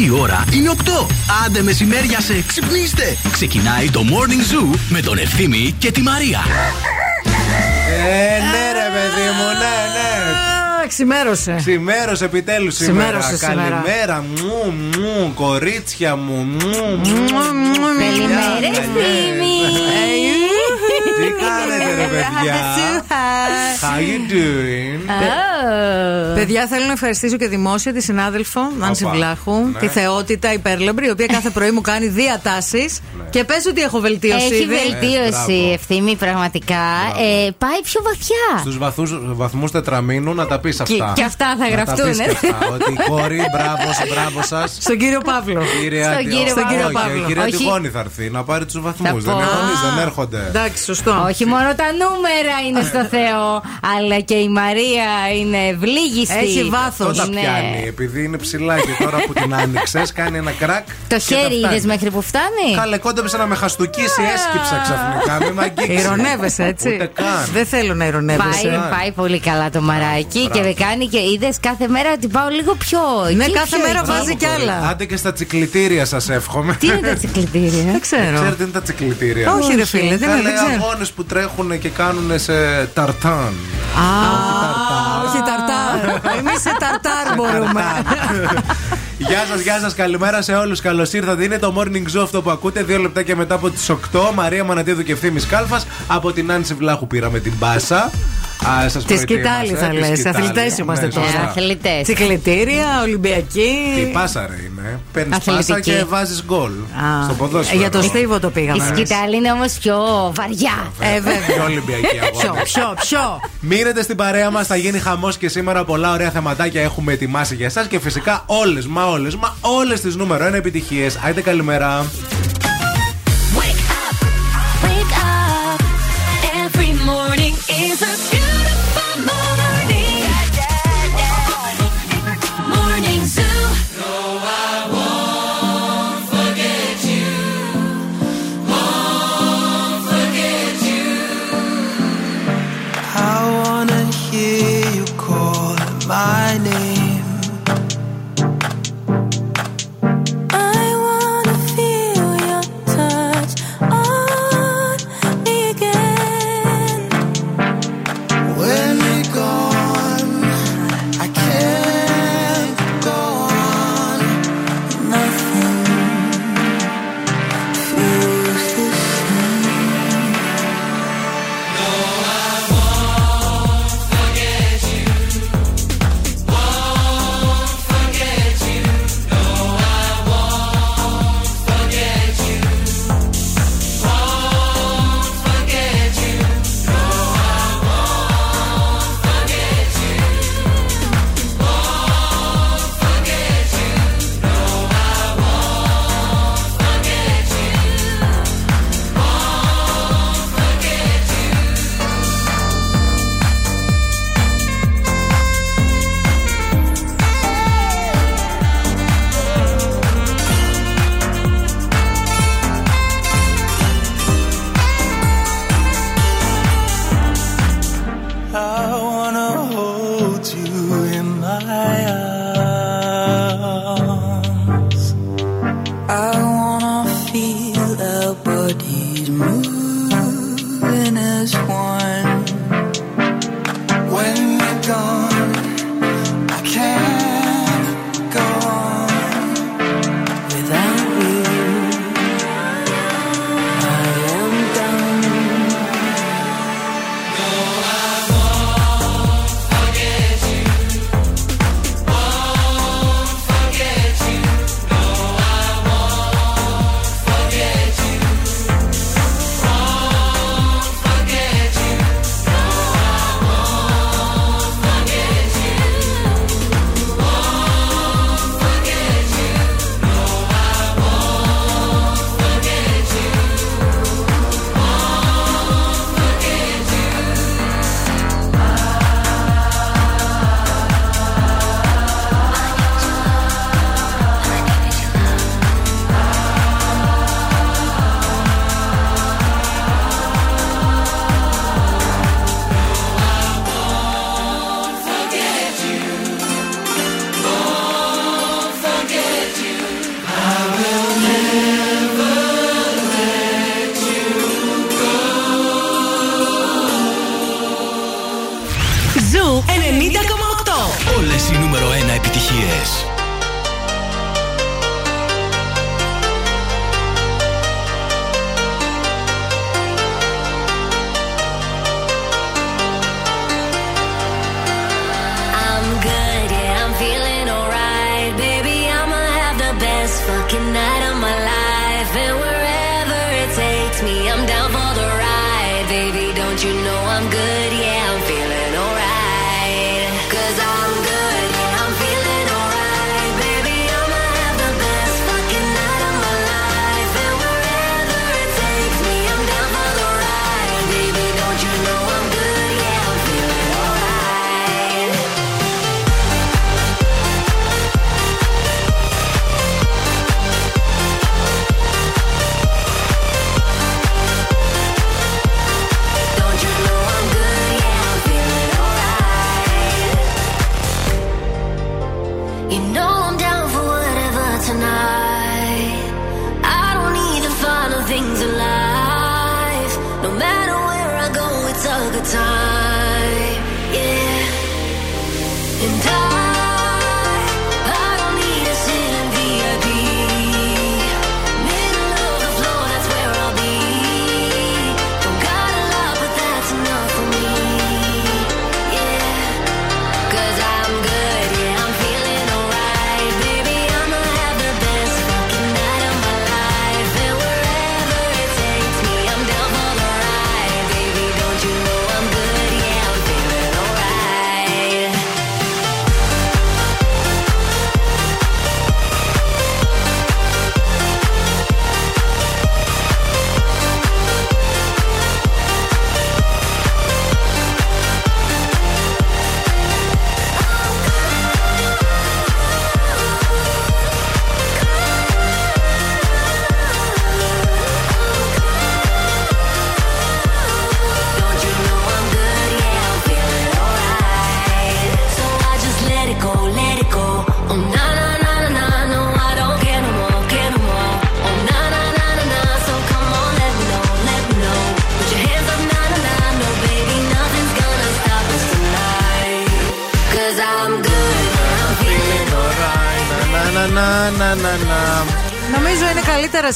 Η ώρα είναι 8. Άντε μεσημέρια σε ξυπνήστε. Ξεκινάει το Morning Zoo με τον Ευθύμη και τη Μαρία. Ε, ναι ρε παιδί μου, ναι, ναι. Ξημέρωσε. Ξημέρωσε επιτέλους σήμερα. Ξημέρωσε σήμερα. Καλημέρα μου, μου, κορίτσια μου. Μου, μου. Καλημέρα, Ευθύμη. Τι κάνετε ρε παιδιά; How you doing? Παιδιά, θέλω να ευχαριστήσω και δημόσια τη συνάδελφο Νάνση Οπα. Βλάχου, Ναι. τη θεότητα υπέρλαμπρη, η οποία κάθε πρωί μου κάνει διατάσεις. Και πες ότι έχω βελτίωση. Έχει ήδη. βελτίωση μπράβο. ευθύμη πραγματικά. Ε, πάει πιο βαθιά. Στους βαθμούς τετραμήνου να τα πεις αυτά. και αυτά θα Να τα γραφτούν, πεις ε. και αυτά, Ότι κόρη, μπράβο, μπράβο σας. Στον κύριο Παύλο. Στον κύριο Παύλο. Η Παύλο. κυρία Όχι. Τιγόνη θα έρθει να πάρει τους βαθμούς. Θα Δεν πω. είναι κανείς, δεν έρχονται. Εντάξει, σωστό. Όχι μόνο τα νούμερα είναι στο Θεό, αλλά και η Μαρία είναι ευλίγιστη. Έχει βάθος. Αυτό τα Είναι- πιάνει. Επειδή είναι ψηλά και τώρα που την άνοιξες, κάνει ένα κρακ. Το και τα χέρι φτάνει. είδες μέχρι που φτάνει; Καλέ, κόντεψε να με χαστούκίσει, έσκυψα ξαφνικά. Μην μ' αγγίξει. Ηρωνεύεσαι, έτσι. Ούτε καν. Δεν θέλω να ηρωνεύεσαι. Πάει, πάει πολύ καλά το μαράκι και δεν κάνει και είδες κάθε μέρα ότι πάω λίγο πιο. Ναι, εκεί, κάθε πιο μέρα εκεί. βάζει κι άλλα. Άντε και στα τσικλητήρια σας εύχομαι. Τι είναι τα τσικλητήρια. Δεν ξέρω. Ξέρετε, τι είναι τα τσικλητήρια. Όχι, ρε φίλε, δεν, Καλέ δεν ξέρω. αγώνες που τρέχουν και κάνουν σε ταρτάν. Α, όχι ταρτάρ. Εμείς σε ταρτάρ μπορούμε. Γεια σας, γεια σας, καλημέρα σε όλους. Καλώς ήρθατε. Είναι το morning show αυτό που ακούτε. Δύο λεπτά και μετά από τις 8. Μαρία Μανατίδου και ευθύνη Κάλφας. Από την Άνση Βλάχου πήραμε την μπάσα. Α, σας Τη προετοίμασα, σκητάλη θα τη λες. σκητάλη. Αθλητές είμαστε Ναι, τώρα. σωστά. Αθλητέ. Τσικλητήρια, Ολυμπιακή. Τι πάσα ρε είναι. Παίρνεις Αθλητική. πάσα και βάζεις γκολ. Α, Στο ποδόσφαιρο. Για το Στίβο το Η πήγαμε. σκητάλη είναι όμως πιο βαριά. Ε, βέβαια. Πιο Ολυμπιακή Ποιο, αγώνα. ποιο, ποιο. Μείνετε στην παρέα μας, θα γίνει χαμός και σήμερα. Πολλά ωραία θεματάκια έχουμε ετοιμάσει για εσάς και φυσικά όλες, μα όλες, μα όλες τις νούμερο 1 επιτυχίες. Άιτε καλημέρα. Wake up, wake up. Every morning is a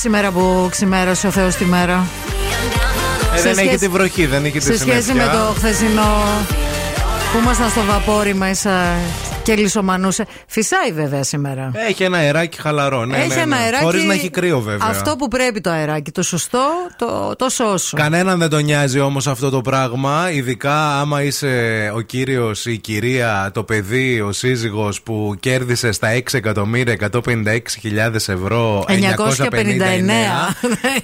είναι καλύτερα σήμερα που ξημέρωσε ο Θεός τη μέρα; Ε, Σε δεν έχει σχέση- τη βροχή, δεν έχει τη Σε σχέση με συννεφιά. το χθεσινό που ήμασταν στο βαπόρι μέσα και λισομανούσε. Φυσάει βέβαια σήμερα. Έχει ένα αεράκι χαλαρό, ναι, έχει ναι, ναι. ένα αεράκι. Χωρίς να έχει κρύο βέβαια. Αυτό που πρέπει το αεράκι. Το σωστό, το, το σώσο. Κανέναν δεν τον νοιάζει όμως αυτό το πράγμα. Ειδικά άμα είσαι ο κύριος ή η κυρία, το παιδί, ο σύζυγος που κέρδισε στα 6.156.000 ευρώ 959. 959.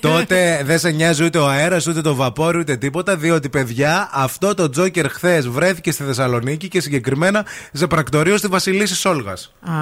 τότε δεν σε νοιάζει ούτε ο αέρας, ούτε το βαπόρι, ούτε τίποτα. Διότι, παιδιά, αυτό το τζόκερ χθες βρέθηκε στη Θεσσαλονίκη και συγκεκριμένα σε πρακτορείο στη Βασιλίση Σόλγας. Α,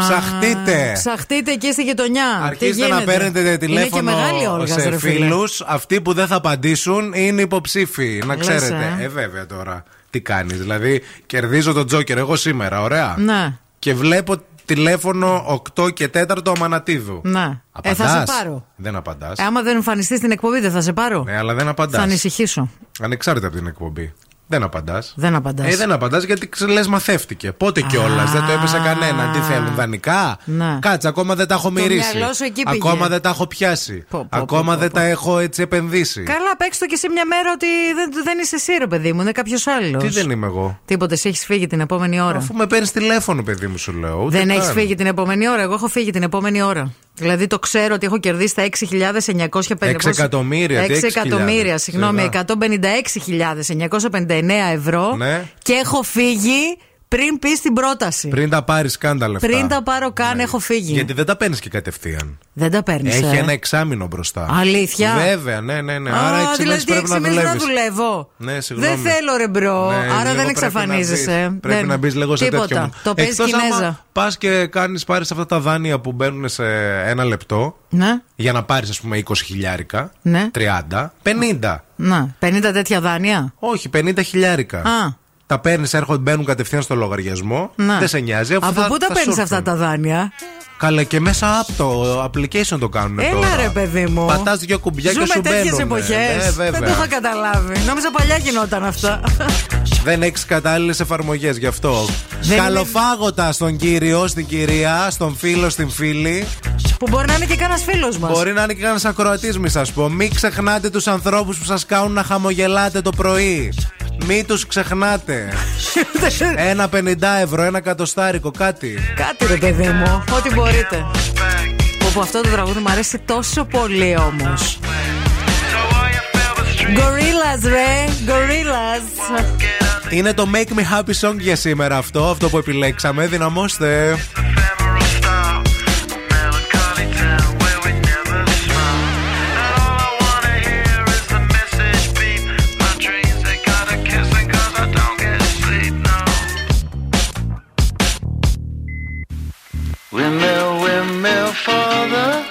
Ψαχτείτε. Ψαχτείτε εκεί στη γειτονιά. Αρχίστε Τι να γίνεται; παίρνετε τηλέφωνο Είναι και μεγάλη Όλγας, σε ρε φίλε. φίλους. Αυτοί που δεν θα απαντήσουν είναι υποψήφοι. Να Λες, ξέρετε. ε. Ε, βέβαια τώρα. Τι κάνεις. Δηλαδή, κερδίζω τον Τζόκερ εγώ σήμερα, ωραία. Ναι. Και βλέπω τηλέφωνο 8 και 4 Αμανατίδου. Ναι. Ε, Απαντάς; θα σε πάρω. Δεν απαντάς. Ε, άμα δεν εμφανιστείς στην εκπομπή, δεν θα σε πάρω. Ναι, αλλά δεν θα απαντά. ανησυχήσω. Ανεξάρτητα από την εκπομπή. Δεν απαντάς. Δεν απαντάς. Ε, δεν απαντάς γιατί λες μαθεύτηκε. Πότε κιόλας, δεν το έπεσε κανένα. Τι θέλουν, δανεικά; Ναι. Κάτσε, ακόμα δεν τα έχω μυρίσει. μυαλό σου εκεί πήγε. Ακόμα δεν τα έχω πιάσει. Πω, πω, ακόμα πω, δεν πω. τα έχω έτσι επενδύσει. Καλά, παίξ το και σε μια μέρα ότι δεν, δεν είσαι εσύ, ρε παιδί μου, είναι κάποιος άλλος. Τι δεν είμαι εγώ; Τίποτε, εσύ έχεις φύγει την επόμενη ώρα. Αφού με παίρνεις τηλέφωνο, παιδί μου, σου λέω. ούτε Δεν έχεις καν. φύγει την επόμενη ώρα. Εγώ έχω φύγει την επόμενή ώρα. Δηλαδή το ξέρω ότι έχω κερδίσει τα 6.950 Έξι εκατομμύρια, τι 6 έξι εκατομμύρια, χιλιάδες. συγγνώμη, Σιγά. 156.959 ευρώ. Ναι. Και έχω φύγει πριν πεις την πρόταση. Πριν τα πάρεις καν τα λεφτά. Πριν τα πάρω καν, Ναι. έχω φύγει. Γιατί δεν τα παίρνεις και κατευθείαν. Δεν τα παίρνεις. Έχει ένα εξάμεινο μπροστά. Αλήθεια; Βέβαια, ναι, ναι, ναι. Άρα Α, έξι δηλαδή μέρες πρέπει να έξι μέρες δουλεύεις. δουλεύω. Ναι, συγγνώμη. Δεν θέλω ρε bro. Ναι, Άρα λίγο δεν πρέπει εξαφανίζεσαι. να μπεις. Πρέπει Δεν- να μπεις λίγο σε Τίποτα. τέτοιο. Το παίζει Κινέζα. Πας και κάνεις, πάρεις αυτά τα δάνεια που μπαίνουν σε ένα λεπτό Ναι, για να πάρεις, ας πούμε, 20 χιλιάρικα. Ναι. 30, 50. να. 50 τέτοια δάνεια. Όχι, 50 χιλιάρικα. Α. Τα παίρνεις, έρχονται, μπαίνουν κατευθείαν στο λογαριασμό. Να. Δεν σε νοιάζει. αφού Από θα- πού τα θα παίρνεις σου αυτά έρθουν. τα δάνεια; Καλά, και μέσα από το application το κάνουν Έλα τώρα. ρε παιδί μου. Πατάς δύο κουμπιά Ζούμε και σου τέτοιες μπαίνουν. εποχές. Ε, βέβαια. δεν το είχα καταλάβει. Νόμιζα παλιά γινόταν αυτά. Δεν έχεις κατάλληλες εφαρμογές γι' αυτό. Δεν Καλοφάγωτα στον κύριο, στην κυρία, στον φίλο, στην φίλη. που μπορεί να είναι και κανένας φίλος μας. Μπορεί να είναι και κανένας ακροατής, μη σας πω. Μην ξεχνάτε τους ανθρώπους που σας κάνουν να χαμογελάτε το πρωί. Μην τους ξεχνάτε. ένα 50 ευρώ, ένα κατοστάρικο, κάτι. Κάτι ρε παιδί μου, ό,τι μπορείτε. Όπου αυτό το τραγούδι μου αρέσει τόσο πολύ όμως. Gorillas, ρε! Gorillas! Είναι το Make Me Happy Song για σήμερα αυτό, αυτό που επιλέξαμε. Δυναμώστε! Father.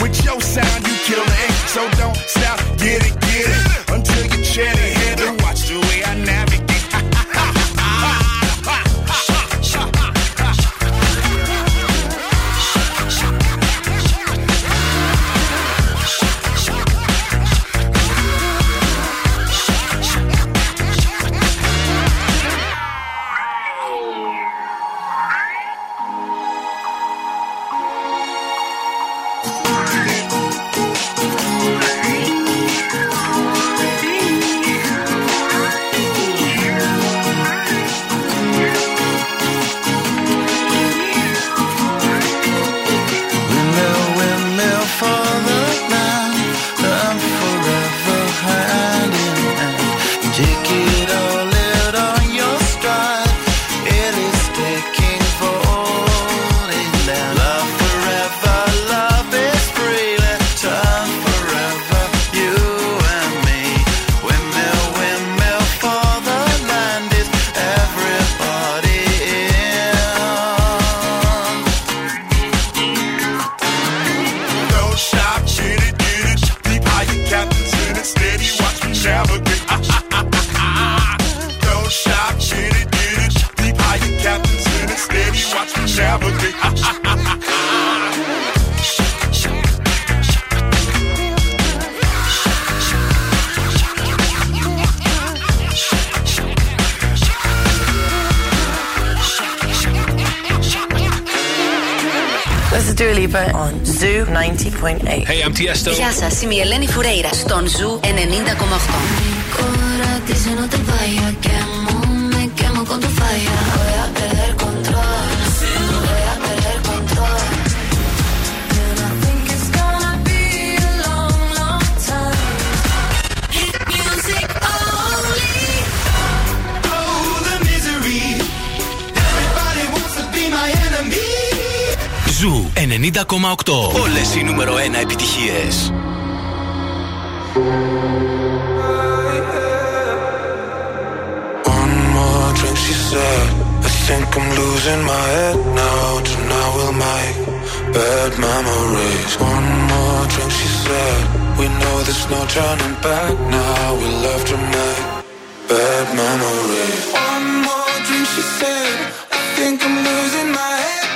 With your sound, you kill the ink. So don't Hey, I'm Tiesto. Γεια σας, είμαι η Ελένη Φουρέιρα στον Ζου 90,8. Όλες οι νούμερο 1 επιτυχίες. One more drink, she said. I think I'm losing my head now. Tonight we'll make bad memories. One more drink, she said. We know there's no turning back now. We love to make bad memories. One more drink, she said. I think I'm losing my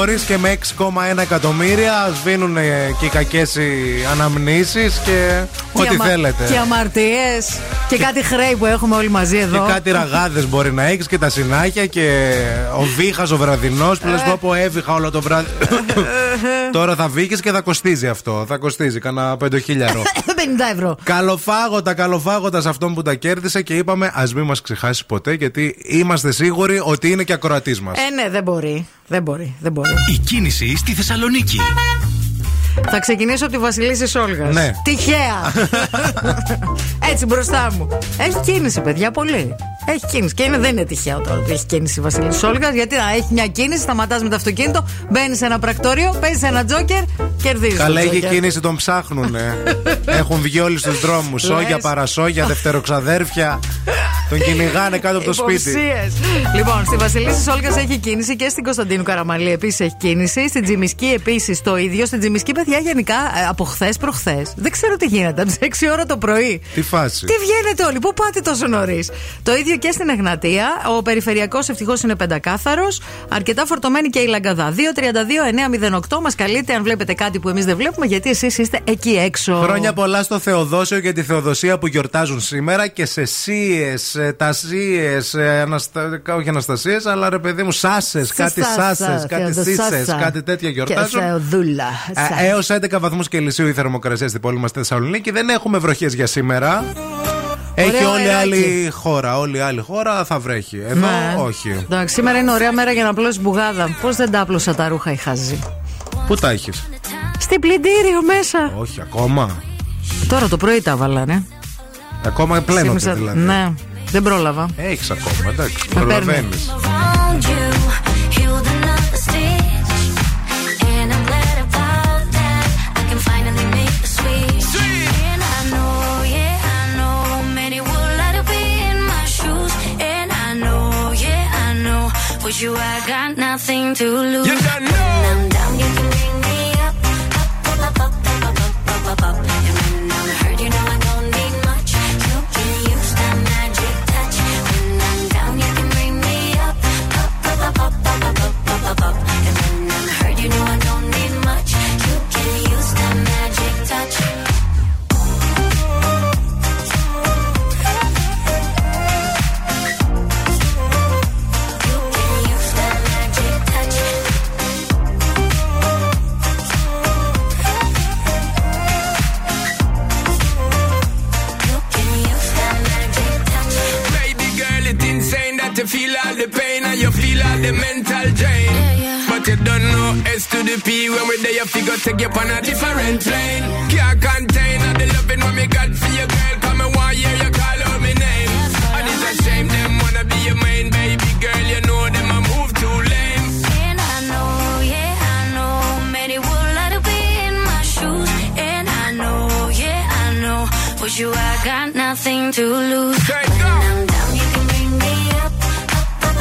Memories και με 6,1 εκατομμύρια σβήνουν ε, και οι κακές αναμνήσεις και ό,τι αμα- θέλετε. Και αμαρτίες. Και κάτι χρέη που έχουμε όλοι μαζί Και εδώ. κάτι ραγάδες μπορεί να έχεις και τα συνάχια και ο βήχας ο βραδινός που λες πω πω έβηχα όλο το βράδυ. Τώρα θα βγει και θα κοστίζει αυτό. Θα κοστίζει κανένα πεντοχίλιαρο. 50 ευρώ. καλοφάγωτα, καλοφάγωτα σε αυτόν που τα κέρδισε και είπαμε ας μην μας ξεχάσει ποτέ γιατί είμαστε σίγουροι ότι είναι και ακροατής μας. Ε, ναι, δεν μπορεί. Δεν μπορεί. Δεν μπορεί. Η κίνηση στη Θεσσαλονίκη. Θα ξεκινήσω από τη Βασιλίση Σόλγας. Ναι. Τυχαία. Έτσι μπροστά μου. Έχει κίνηση, παιδιά, πολύ. Έχει κίνηση. Και είναι, δεν είναι τυχαίο τώρα ότι έχει κίνηση η Βασιλίση Σόλγα. Γιατί να έχει μια κίνηση, σταματάς με το αυτοκίνητο, μπαίνεις σε ένα πρακτόριο, παίζεις ένα τζόκερ, κερδίζεις. Καλά, έχει κίνηση, τον ψάχνουνε. Έχουν βγει όλοι στους δρόμους. Σόγια, Λες. παρασόγια, δευτεροξαδέρφια. Τον κυνηγάνε κάτω από το σπίτι. Υποψίες. Λοιπόν, στη Βασιλίση Όλγας έχει κίνηση και στην Κωνσταντίνου Καραμαλή επίσης έχει κίνηση. Στην Τζιμισκή επίσης το ίδιο. Στην Τζιμισκή, παιδιά, γενικά ε, από χθες προχθές. Δεν ξέρω τι γίνεται. Από τις 6 ώρα το πρωί. Τι φάση. Τι βγαίνετε όλοι, πού πάτε τόσο νωρίς; Το ίδιο και στην Εγνατία. Ο περιφερειακός ευτυχώς είναι πεντακάθαρος. Αρκετά φορτωμένη και η Λαγκαδά. 232-908 μας καλείτε αν βλέπετε κάτι που εμείς δεν βλέπουμε, γιατί εσείς είστε εκεί έξω. Χρόνια πολλά στο Θεοδόσιο και τη Θεοδοσία που γιορτάζουν σήμερα και σε σίες, τασίε, αναστα... όχι αναστασίες, αλλά ρε παιδί μου, σάσες, κάτι Σάσα, σάσες, κάτι Θεοδοσάσα. σύσε, κάτι τέτοια Και γιορτάζουν. Θεοδούλα. Έως 11 βαθμούς Κελσίου η θερμοκρασία στην πόλη μας στη Θεσσαλονίκη. Δεν έχουμε βροχές για σήμερα. Έχει Ωραίο όλη η αεράκι. άλλη χώρα. Όλη η άλλη χώρα θα βρέχει. Εδώ Ναι. όχι. Εντάξει, σήμερα είναι ωραία μέρα για να απλώσει μπουγάδα. Πώς δεν τα άπλωσα τα ρούχα η χαζή. Πού τα έχεις; Στην πλυντήριο μέσα. Όχι, ακόμα. Τώρα το πρωί τα βάλανε. Ακόμα πλένονται Ξύπνησα- δηλαδή. Ναι, δεν πρόλαβα. Έχεις ακόμα, εντάξει. Με Προλαβαίνεις. With you, I got nothing to lose. You don't know. When I'm down, you can bring me up. Up, up, up, up, up, up, up, up, feel all the pain and you feel all the mental drain. But you don't know S to the P when we're there, you figure take you on a different plane. Can't contain all the loving what me got for your girl. Come and one year you call out my name. And it's a shame them wanna be your main baby girl. You know them I move too lame. And I know, yeah, I know, many would to be in my shoes. And I know, yeah, I know, with you I got nothing to lose. There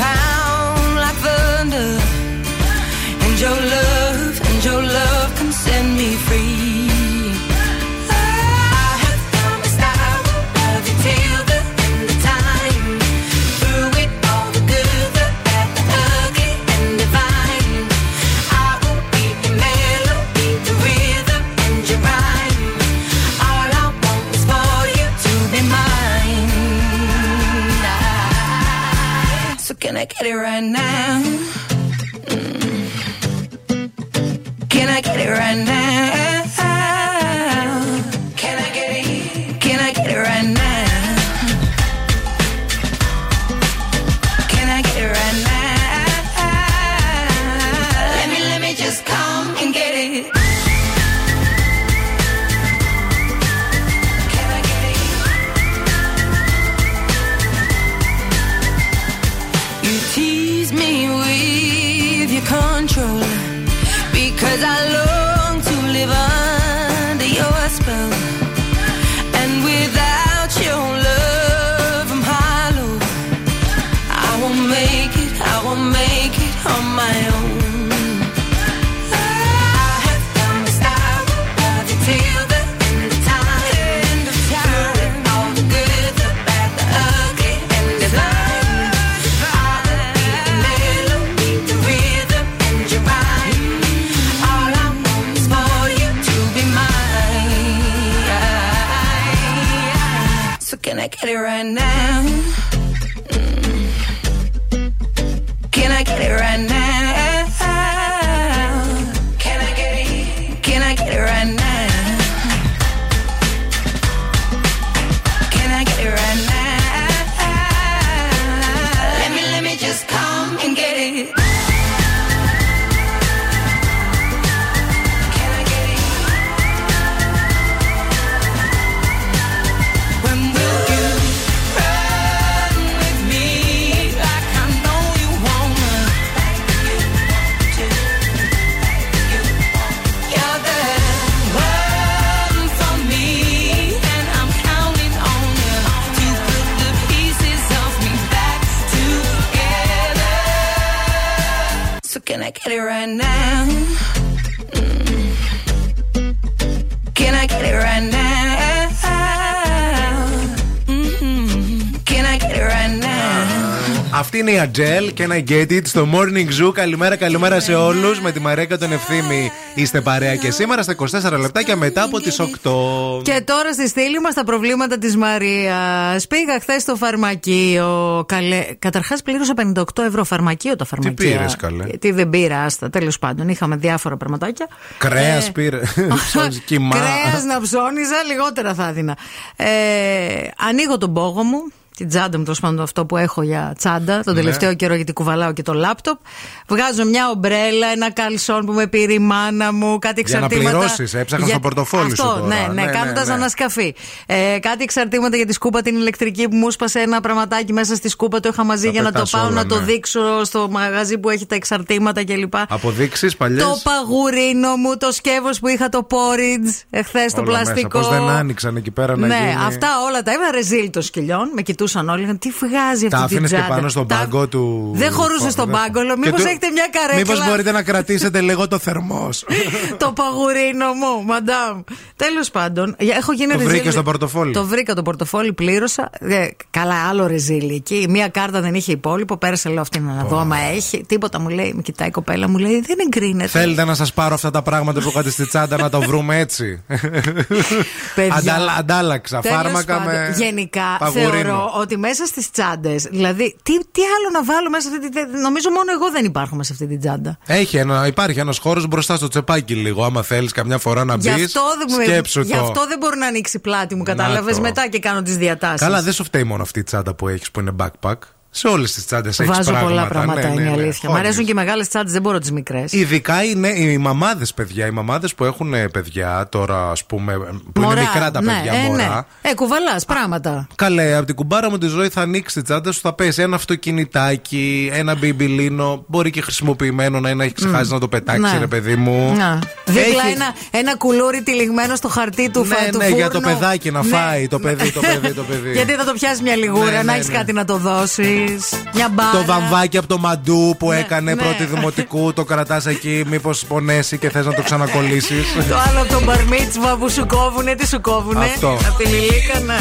pound like thunder. And your love, and your love right now? Ατζέλ και ένα Get It στο Morning Zoo. Καλημέρα, καλημέρα σε όλους. Με τη Μαρία και τον Ευθύμη είστε παρέα και σήμερα στα 24 λεπτάκια μετά από τις 8. Και τώρα στη στήλη μας τα προβλήματα της Μαρίας. Πήγα χθες στο φαρμακείο. Καλέ... Καταρχάς πλήρωσα 58 ευρώ φαρμακείο τα φαρμακεία. πήρες, καλέ; Τι δεν πήρα, άστα. Τέλος πάντων, είχαμε διάφορα πραγματάκια. Κρέας πήρε. Ψώνεις κοιμά. Κρέας να ψώνιζα, λιγότερα θα έδινα. Ε, ανοίγω τον πόγο μου, την τσάντα μου, τέλος πάντων αυτό που έχω για τσάντα, τον Ναι. τελευταίο καιρό γιατί κουβαλάω και το λάπτοπ. Βγάζω μια ομπρέλα, ένα καλσόν που με πήρε η μάνα μου, κάτι Για να εξαρτήματα. πληρώσεις, έψαχνα στο πορτοφόλι σου αυτό, τώρα. Ναι, ναι, Ναι, κάνοντας ναι, ναι. ανασκαφή. Ε, κάτι εξαρτήματα για τη σκούπα την ηλεκτρική που μου σπάσε ένα πραγματάκι μέσα στη σκούπα, το είχα μαζί Τα για να το πετάς πάω όλα, να το ναι. δείξω στο μαγαζί που έχει τα εξαρτήματα κλπ. Αποδείξεις παλιές; Το παγουρίνο μου, το σκεύος που είχα το porridge εχθές το πλαστικό. Πώς δεν άνοιξαν εκεί πέρα να ναι, γίνει; αυτά όλα τα έβαλα ρεζίλ των σκυλιών. Με κοιτούσαν όλοι. λέγανε, Τι βγάζει Τα αυτή την άφηνες και τσάντα. πάνω στον Τα- πάγκο του. Δεν χωρούσε στον πάγκο. Λέω, Και Μήπως του- έχετε μια καρέκλα; Μήπως μπορείτε να κρατήσετε λίγο το θερμός. το παγουρίνο μου, μαντάμ. Τέλος πάντων, έχω γίνει Το ρεζίλ. βρήκες στο πορτοφόλι; Το βρήκα το πορτοφόλι, πλήρωσα. Ε, καλά, άλλο ρεζίλ εκεί. Μία κάρτα δεν είχε υπόλοιπο. Πέρασε, λέω αυτή να δω άμα έχει. Τίποτα μου λέει, με κοιτάει η κοπέλα, μου λέει, δεν εγκρίνεται. Θέλετε να σας πάρω αυτά τα πράγματα που είχατε στη τσάντα να τα βρούμε έτσι; Παιδιά. Αντάλα- Αντάλλαξα. Τέλος Φάρμακα πάντων, με. Γενικά παγουρίνο. θεωρώ ότι μέσα στις τσάντες. Δηλαδή, τι, τι άλλο να βάλω μέσα σε αυτή τη. Νομίζω μόνο εγώ δεν υπάρχουμε σε αυτή την τσάντα. Έχει ένα, υπάρχει ένας χώρος μπροστά στο τσεπάκι λίγο. Άμα θέλεις καμιά φορά να Γι' μπεις. αυτό, δεν, Σκέψου γι' το. αυτό δεν μπορεί να ανοίξει η πλάτη μου, Να κατάλαβες. το. Μετά και κάνω τις διατάσεις. Καλά, δεν σου φταίει μόνο αυτή η τσάντα που έχεις που είναι backpack. Σε όλες τις τσάντες έχεις Βάζω πράγματα. πολλά πράγματα, Ναι, ναι, είναι η ναι. αλήθεια. Μ' Χώνεις. αρέσουν και οι μεγάλες τσάντες, δεν μπορώ τις μικρές. Ειδικά είναι οι μαμάδες, παιδιά. Οι μαμάδες που έχουν ε, παιδιά τώρα, ας πούμε, που είναι μικρά τα παιδιά ναι, μωρά. ναι. Ε, κουβαλάς πράγματα. Καλέ, από την κουμπάρα μου τη ζωή θα ανοίξεις τη τσάντα σου, θα πέσει ένα αυτοκινητάκι, ένα μπιμπιλίνο. Μπορεί και χρησιμοποιημένο να είναι, έχει ξεχάσει να το πετάξει, Ναι. ρε παιδί μου. Να. Δίπλα Έχει- ένα, ένα κουλούρι τυλιγμένο στο χαρτί του Ναι, φα- του ναι, για το φούρνου. παιδάκι να Ναι. φάει. Το παιδί, το παιδί, το παιδί. Γιατί θα το πιάσει μια λιγούρα, Ναι, να ναι, έχεις ναι. κάτι να το δώσει. Μια μπάρα. Το βαμβάκι από το μαντού που έκανε ναι. πρώτη δημοτικού, το κρατάς εκεί, μήπως πονέσει και θες να το ξανακολλήσεις. Το άλλο από τον μπαρμίτσβα που σου κόβουνε, τι σου κόβουνε; Αυτό. Από τη λιλίκα, ναι.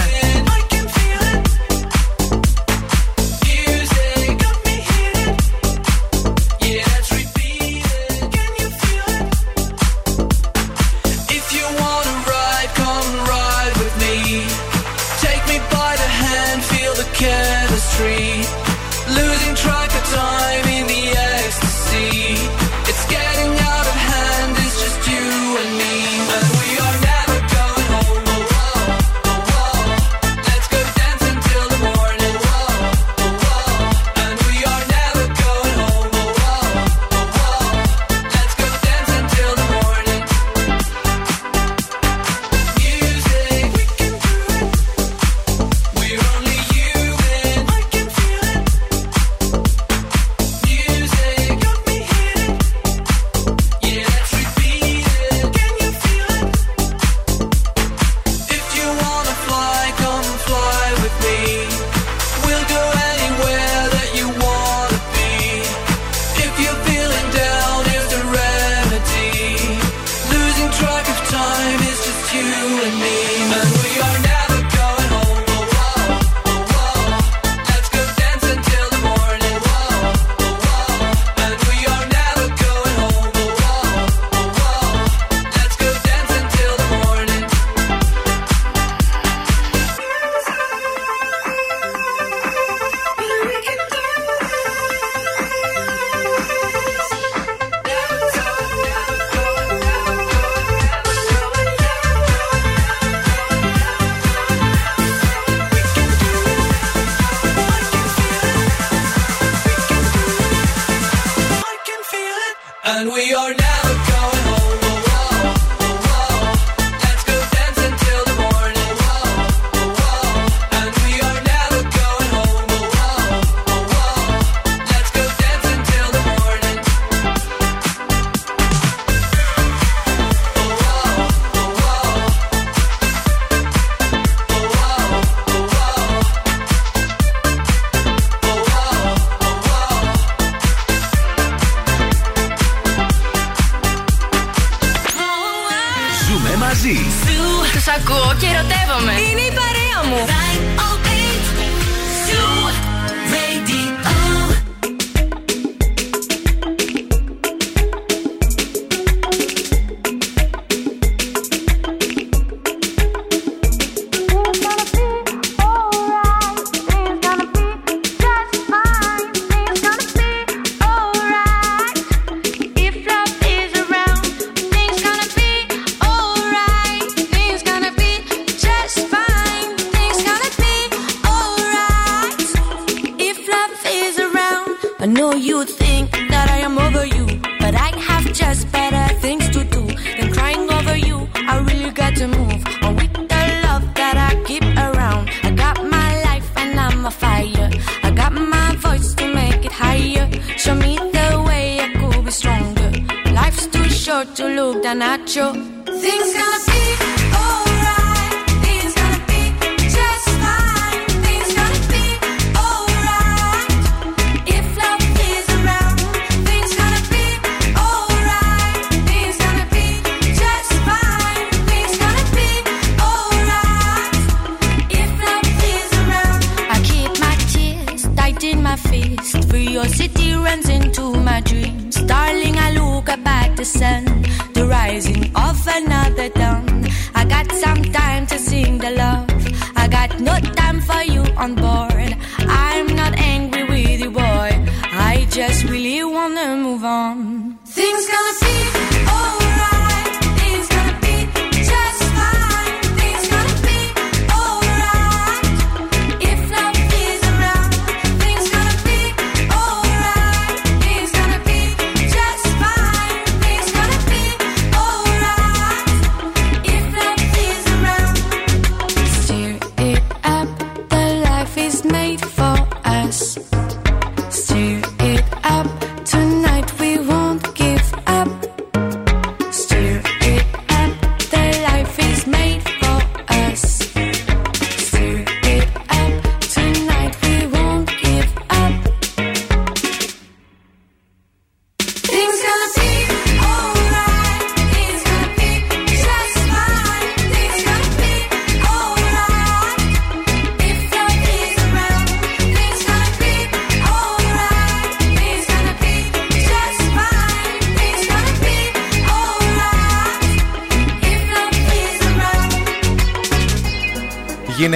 Short to look down at you. Things gonna be alright. Things gonna be just fine. Things gonna be alright. If love is around, things gonna be alright. Things gonna be just fine. Things gonna be alright. If love is around, I keep my tears tight in my fist. Curiosity runs into my dreams. Darling, I look at the sun, the rising of another dawn. I got some time to sing the love. I got no time for you on board. I'm not angry with you, boy. I just really wanna move on. Things gonna be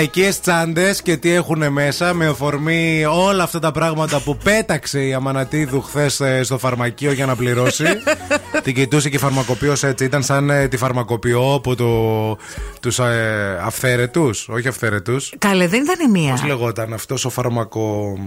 Γυναικείες τσάντες και τι έχουν μέσα με αφορμή όλα αυτά τα πράγματα που πέταξε η Αμανατίδου χθες στο φαρμακείο για να πληρώσει. την κοιτούσε και η φαρμακοποιός έτσι. Ήταν σαν ε, τη φαρμακοποιό από το, τους ε, αυθαίρετους. Όχι αυθαίρετους. Καλέ, δεν ήταν η μία. Πώς λεγόταν αυτός ο φαρμακο.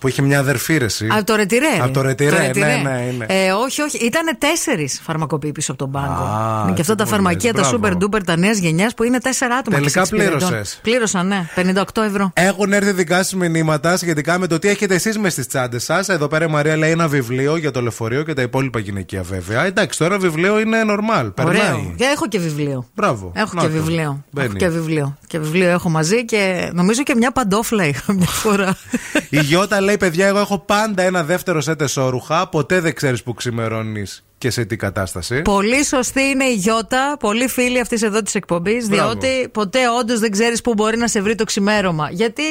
που είχε μια αδερφή ρεση. Από το ρετυρέ. Από το ρετυρέ, ναι, ναι, είναι. Ε, όχι, όχι. Ήταν τέσσερις φαρμακοποιοί πίσω από τον πάγκο. Α, είναι και αυτά τι τα μου φαρμακεία, λες, τα super μπράβο. duper, τα νέας γενιάς που είναι τέσσερα άτομα. Τελικά και σε εξυπηρετών. πλήρωσες. Πλήρωσα, ναι. 58 ευρώ. Έχουν έρθει δικά σας μηνύματα σχετικά με το τι έχετε εσείς μες στις τσάντες σας. Εδώ πέρα η Μαρία λέει ένα βιβλίο για το λεωφορείο και τα υπόλοιπα γυναικεία βέβαια. Εντάξει, τώρα βιβλίο είναι normal. Ωραίο. Περνάει. Και έχω και βιβλίο. Μπράβο. Έχω Να και το. βιβλίο. Μπαίνει. Έχω και βιβλίο. Και βιβλίο έχω μαζί και νομίζω και μια παντόφλα είχα μια φορά. Η Γιώτα λέει: Παιδιά, εγώ έχω πάντα ένα δεύτερο σετ εσώρουχα. Ποτέ δεν ξέρεις που ξημερώνεις και σε τι κατάσταση. Πολύ σωστή είναι η Γιώτα, πολύ φίλη αυτής εδώ της εκπομπής, Μπράβο. διότι ποτέ όντως δεν ξέρεις πού μπορεί να σε βρει το ξημέρωμα. Γιατί,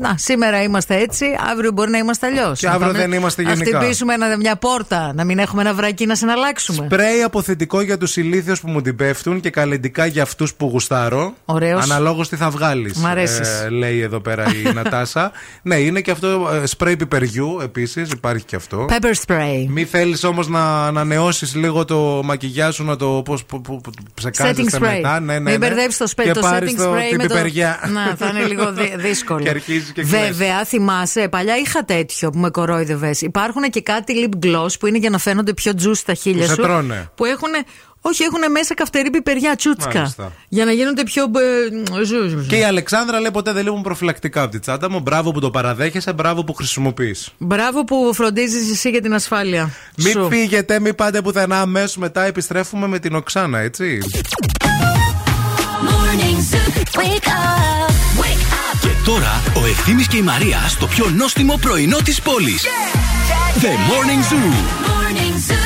να, σήμερα είμαστε έτσι, αύριο μπορεί να είμαστε αλλιώς. Και αύριο δεν είμαστε γενικά. Να χτυπήσουμε ένα, μια πόρτα, να μην έχουμε ένα βρακί να συναλλάξουμε. Σπρέι αποθετικό για τους ηλίθιους που μου την πέφτουν και καλλιντικά για αυτούς που γουστάρω. Ωραίος. Αναλόγως τι θα βγάλεις. Μ' αρέσεις. λέει εδώ πέρα η Νατάσα. ναι, είναι και αυτό. ε, Σπρέι πιπεριού επίσης, υπάρχει και αυτό. Pepper spray. Μη θέλεις όμως να ανανεώσει λίγο το μακιγιά σου, να το πώς, που, που, που Setting ψεκάζεσαι spray. μετά. Ναι, ναι, Μην ναι. μπερδέψεις το, σπέ, Και το πάρεις setting το- spray την με το. πιπεριά. Να, θα είναι λίγο δι- δύσκολο. Και αρχίζεις και κλαις. Βέβαια, θυμάσαι, παλιά είχα τέτοιο που με κορόιδευες. Υπάρχουν και κάτι lip gloss που είναι για να φαίνονται πιο juicy τα χείλια Που σε σου. τρώνε. Που έχουν. Όχι, έχουν μέσα καυτερή πιπεριά, τσούτσκα. Μάλιστα. Για να γίνονται πιο. ε, ζου, ζου, ζου. Και η Αλεξάνδρα λέει ποτέ δεν λείπουν προφυλακτικά από τη τσάντα μου. Μπράβο που το παραδέχεσαι, μπράβο που χρησιμοποιείς. Μπράβο που φροντίζεις εσύ για την ασφάλεια. Μην σου. φύγετε, μην πάτε πουθενά. Αμέσως μετά επιστρέφουμε με την Οξάνα, έτσι. Morning Zoo. Wake up. Wake up. Και τώρα ο Ευθύμης και η Μαρία στο πιο νόστιμο πρωινό της πόλης. The Morning Zoo. Morning Zoo.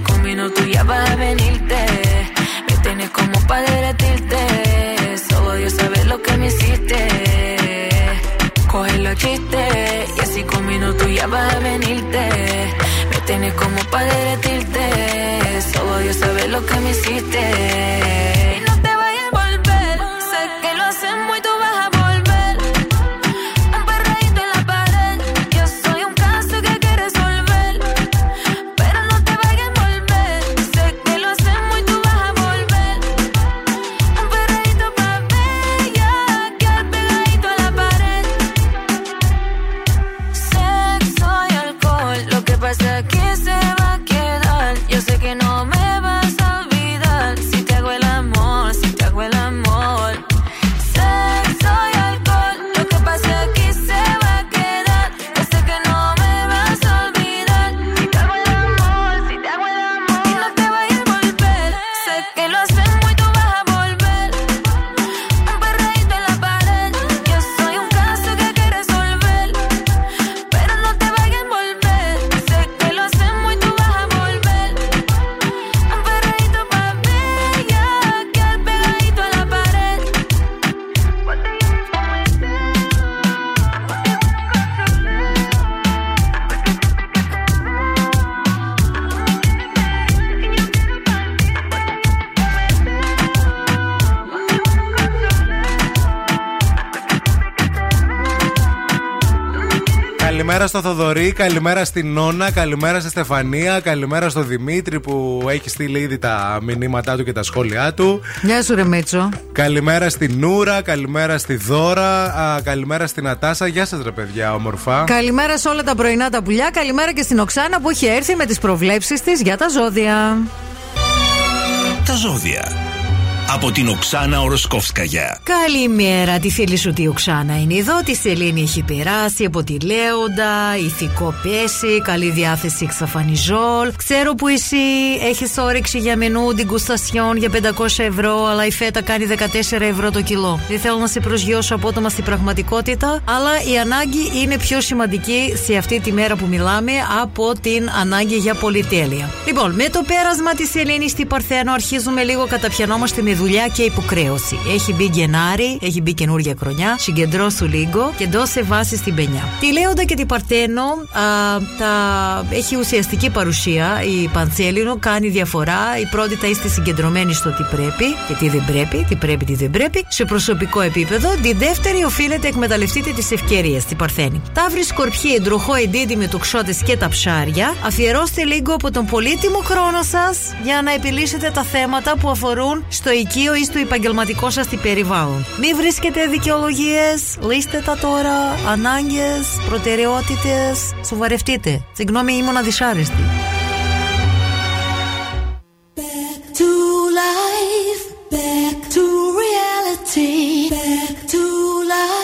cinco minutos ya vas a venirte. Me tienes como para derretirte. Solo Dios sabe lo que me hiciste. Coge los chistes y así con minutos ya vas a venirte. Me tienes como para derretirte. Solo Dios sabe lo que me hiciste. Στο Θοδωρή, καλημέρα στην Νόνα, καλημέρα στη Στεφανία, καλημέρα στο Δημήτρη που έχει στείλει ήδη τα μηνύματά του και τα σχόλιά του. Γεια σου, ρε Μίτσο. Καλημέρα στην Νούρα, καλημέρα στη Δώρα, α, καλημέρα στην Ατάσα. Γεια σας, ρε παιδιά, όμορφα. Καλημέρα σε όλα τα πρωινά τα πουλιά. Καλημέρα και στην Οξάνα που έχει έρθει με τις προβλέψεις της για τα ζώδια. Τα ζώδια. Από την Οξάνα Οροσκόφσκαγια. Καλημέρα, τη φίλη σου τη Οξάνα είναι εδώ. Τη Σελήνη έχει περάσει από τη Λέοντα. Ηθικό πέσει, καλή διάθεση εξαφανιζόλ. Ξέρω που εσύ έχεις όρεξη για μενού ντιγκουστασιόν για 500 ευρώ, αλλά η φέτα κάνει 14 ευρώ το κιλό. Δεν θέλω να σε προσγειώσω απότομα στην πραγματικότητα, αλλά η ανάγκη είναι πιο σημαντική σε αυτή τη μέρα που μιλάμε από την ανάγκη για πολυτέλεια. Λοιπόν, με το πέρασμα της Σελήνης στην Παρθένο αρχίζουμε λίγο καταπιανόμαστε με δουλειά και υποκρέωση. Έχει μπει Γενάρη, έχει μπει καινούργια χρονιά. Συγκεντρώσου λίγο και δώσε βάση στην πενιά. Τη Λέοντα και την Παρθένο α, τα... έχει ουσιαστική παρουσία. Η Παντσέλινο κάνει διαφορά. Η πρώτη θα είστε συγκεντρωμένοι στο τι πρέπει και τι δεν πρέπει, τι πρέπει, τι δεν πρέπει, σε προσωπικό επίπεδο. Τη δεύτερη οφείλετε εκμεταλλευτείτε τις ευκαιρίες, την Παρθένη. Ταύρι Σκορπιή, εντροχό εντίδη με τοξότες και τα ψάρια. Αφιερώστε λίγο από τον πολύτιμο χρόνο σας για να επιλύσετε τα θέματα που αφορούν στο οικείο ή στο επαγγελματικό σας περιβάλλον. Μην βρίσκετε δικαιολογίες, λύστε τα τώρα, ανάγκες, προτεραιότητες. Σοβαρευτείτε. Συγγνώμη, ήμουν αδυσάρεστη. to life, back to reality, back to life,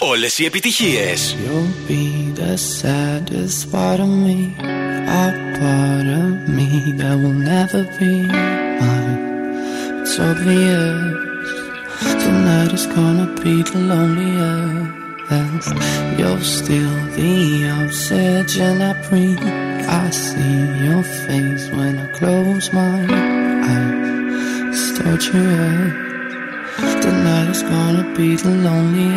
σταθμό. Όλε οι επιτυχίε. You'll be the saddest part of me, a part of me that will never be mine. It's obvious tonight is gonna be the loneliest. You're still the oxygen I breathe. I see your face when I close my eyes. It's torturous. Tonight is gonna be the loneliest.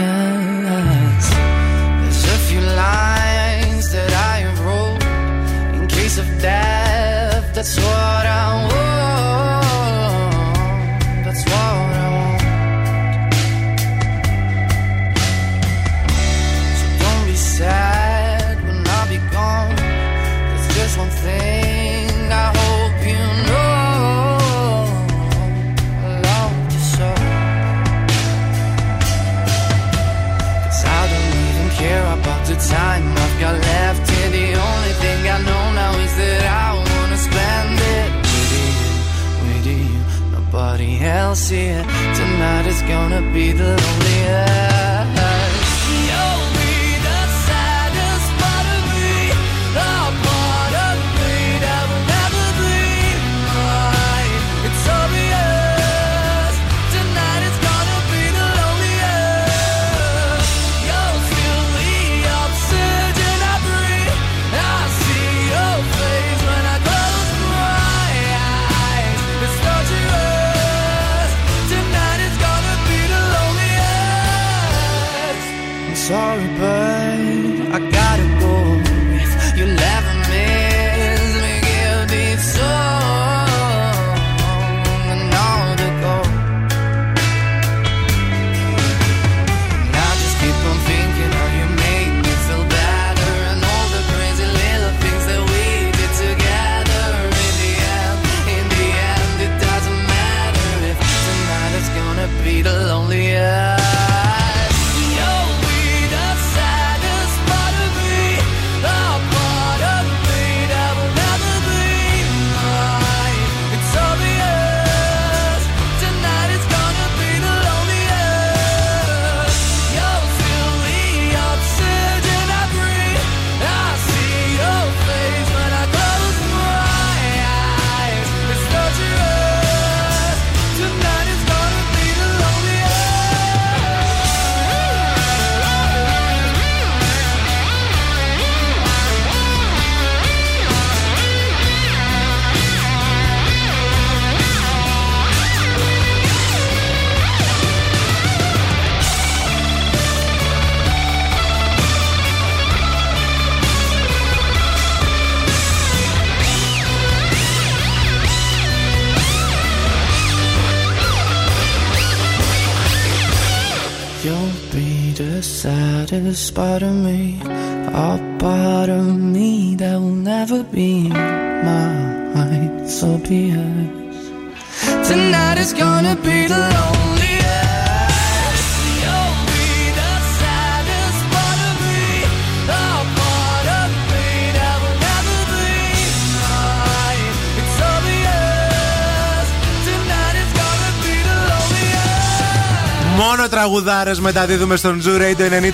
Τραγουδάρε μεταδίδουμε στον Zoo Radio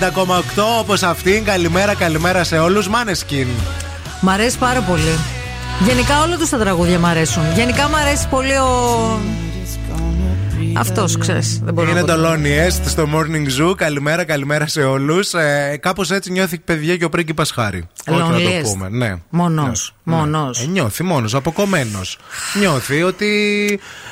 90,8 όπως αυτήν. Καλημέρα, καλημέρα σε όλους. Μάνεσκιν. Μ' αρέσει πάρα πολύ. Γενικά όλα τους τα τραγούδια μ' αρέσουν. Γενικά μ' αρέσει πολύ ο. Αυτός, ξέρεις. Δεν μπορώ Είναι να πω. το Lonely Est στο Morning Zoo. Καλημέρα, καλημέρα σε όλους. Ε, Κάπως έτσι νιώθει παιδιά και ο πρίγκιπας Χάρη. Όχι να Lonely το Est. πούμε. Ναι. Μόνος. Ναι. Μόνος. Ε, νιώθει μόνος, αποκομμένος. νιώθει ότι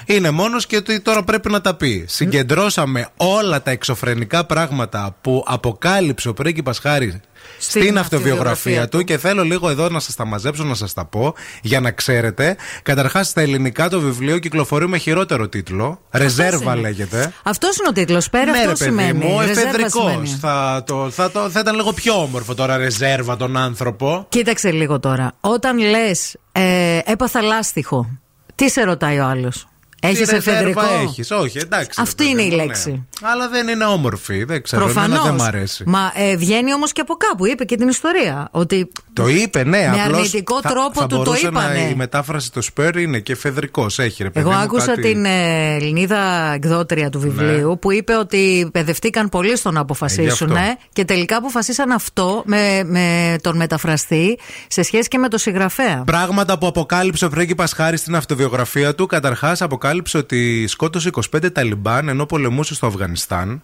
είναι μόνος και ότι τώρα πρέπει να τα πει. Συγκεντρώσαμε όλα τα εξωφρενικά πράγματα που αποκάλυψε ο πρίγκιπας Χάρη στην, Στην αυτοβιογραφία αυτοβιογραφία του και θέλω λίγο εδώ να σας τα μαζέψω να σας τα πω για να ξέρετε. Καταρχάς, στα ελληνικά το βιβλίο κυκλοφορεί με χειρότερο τίτλο. Ρεζέρβα είναι. λέγεται. Αυτός είναι ο τίτλος. Πέρα Ναι, αυτό ρε παιδί σημαίνει. μου, Ρεζέρβα εφεδρικός. σημαίνει. Θα, το, θα, το, θα ήταν λίγο πιο όμορφο τώρα ρεζέρβα τον άνθρωπο. Κοίταξε λίγο τώρα. Όταν λες ε, έπαθα λάστιχο, τι σε ρωτάει ο άλλος; Έχεις Τι ρεζέρβα εφεδρικό; έχεις. Όχι, εντάξει. Αυτή ρε παιδί είναι η μου, ναι. λέξη. Αλλά δεν είναι όμορφη. Δεν ξέρω. Προφανώ. εμένα Δεν μ' αρέσει. Μα ε, βγαίνει όμως και από κάπου. Είπε και την ιστορία. Ότι Το είπε, ναι. Με απλώς αρνητικό θα- τρόπο θα του το μπορούσε να- είπανε. η μετάφραση του Σπέρ είναι και εφεδρικό. Έχει ρε παιδί Εγώ μου, άκουσα κάτι- την ε, Ελληνίδα εκδότρια του βιβλίου Ναι. που είπε ότι παιδευτήκαν πολύ στο να αποφασίσουν Ε, γι' αυτό. και τελικά αποφασίσαν αυτό με, με τον μεταφραστή σε σχέση και με το συγγραφέα. Πράγματα που αποκάλυψε ο Φρέγκη Πασχάρη στην αυτοβιογραφία του. Καταρχάς, αποκάλυψε ότι σκότωσε 25 Ταλιμπάν ενώ πολεμούσε στο Αφγανιστάν.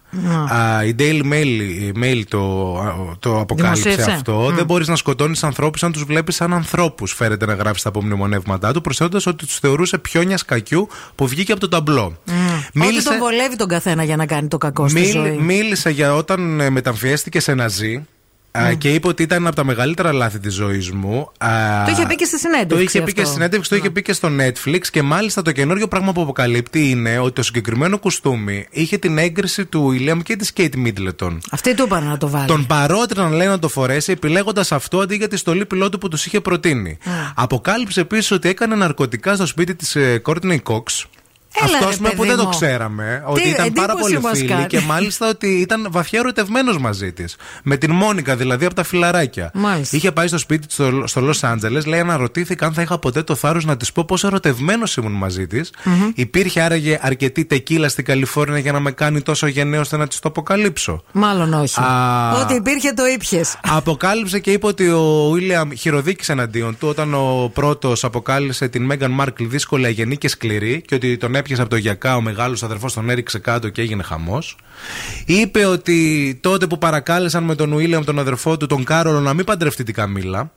Α, η Daily Mail, η Mail το, α, το αποκάλυψε Δημοσίευσε. αυτό. Μμ. Δεν μπορείς να σκοτώνεις ανθρώπους αν τους βλέπεις σαν ανθρώπους, φέρεται να γράφει στα απομνημονεύματά του, προσθέτοντας ότι τους θεωρούσε πιόνια σκακιού που βγήκε από το ταμπλό. Ότι τον βολεύει τον καθένα για να κάνει το κακό στη Μίλ- ζωή. μίλησε για όταν ε, μεταμφιέστηκε σε ναζί. Α, Και είπε ότι ήταν από τα μεγαλύτερα λάθη της ζωής μου. Α, Το είχε πει και στη συνέντευξη Το είχε πει αυτό. και στη συνέντευξη, το είχε πει και στο Netflix. Και μάλιστα το καινούριο πράγμα που αποκαλύπτει είναι ότι το συγκεκριμένο κουστούμι είχε την έγκριση του William και της Kate Middleton. Αυτή του είπαν να το βάλει. Τον παρότριναν, λέει, να το φορέσει, επιλέγοντας αυτό αντί για τη στολή πιλότου που τους είχε προτείνει. Αποκάλυψε επίσης ότι έκανε ναρκωτικά στο σπίτι της Courtney Cox. Έλα, Αυτό ρε, ας πούμε, που παιδί δεν το μου. ξέραμε. Τι ότι ήταν πάρα εντύπωση πολύ μας φίλοι κάνει. και μάλιστα ότι ήταν βαθιά ερωτευμένος μαζί της. Με την Μόνικα, δηλαδή από τα φιλαράκια. Μάλιστα. Είχε πάει στο σπίτι της στο, στο Λος Άντζελες, λέει, αναρωτήθηκα αν θα είχα ποτέ το θάρρος να της πω πόσο ερωτευμένος ήμουν μαζί της. Μμμ. Υπήρχε άραγε αρκετή τεκίλα στην Καλιφόρνια για να με κάνει τόσο γενναίος ώστε να της το αποκαλύψω. Μάλλον όχι. Α. Ό,τι υπήρχε το ήπιες. Αποκάλυψε και είπε ότι ο Βίλιαμ χειροδίκησε εναντίον του όταν ο πρώτος αποκάλυψε την Μέγαν Μάρκλ δύσκολη, αγενή και σκληρή και ότι τον έπιασε από το γιακά, ο μεγάλος αδερφός τον έριξε κάτω και έγινε χαμός. Είπε ότι τότε που παρακάλεσαν με τον Βίλιαμ τον αδερφό του, τον Κάρολο, να μην παντρευτεί την Καμίλα,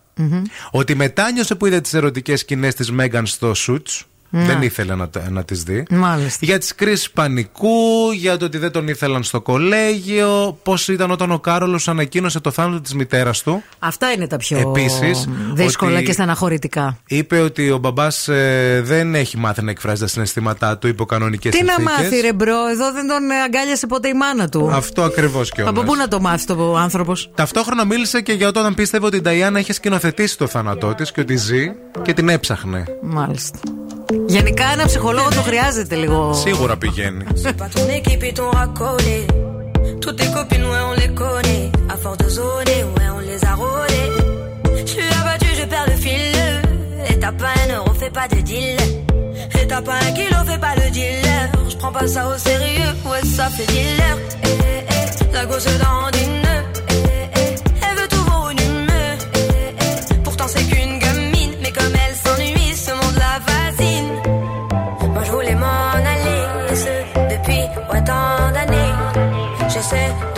ότι μετάνιωσε που είδε τις ερωτικές σκηνές της Μέγαν στο Σούτ. Ναι. Δεν ήθελε να, τα- να τις δει. Μάλιστα. Για τις κρίσεις πανικού, για το ότι δεν τον ήθελαν στο κολέγιο, πώς ήταν όταν ο Κάρολος ανακοίνωσε το θάνατο της μητέρας του. Αυτά είναι τα πιο Επίσης, δύσκολα ότι- και στεναχωρητικά. Είπε ότι ο μπαμπάς ε, δεν έχει μάθει να εκφράζει τα συναισθήματά του υπό κανονικές Τι να συνθήκες. μάθει, ρε bro, εδώ δεν τον ε, αγκάλιασε ποτέ η μάνα του. Αυτό ακριβώς και Από πού να το μάθει το άνθρωπος; Ταυτόχρονα μίλησε και για όταν πίστευε ότι η Νταϊάνα είχε σκηνοθετήσει το θάνατό της και ότι ζει και την έψαχνε. Μάλιστα. Γενικά ένα ψυχολόγο το χρειάζεται λίγο. Σίγουρα πηγαίνει. Pas ton équipe et ton racolé. Toutes tes copines, ouais, on les connaît. À force de zoner, ouais, on les a rôlées. Je suis abattu, je perds le fil. Et t'as pas un euro, fais pas de deal. Et t'as pas un kilo, fais pas le dealer. Je prends pas ça au sérieux, ouais, ça fait dealer. Eh, eh, eh, la gosse dandine. Eh, said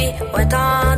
we were done.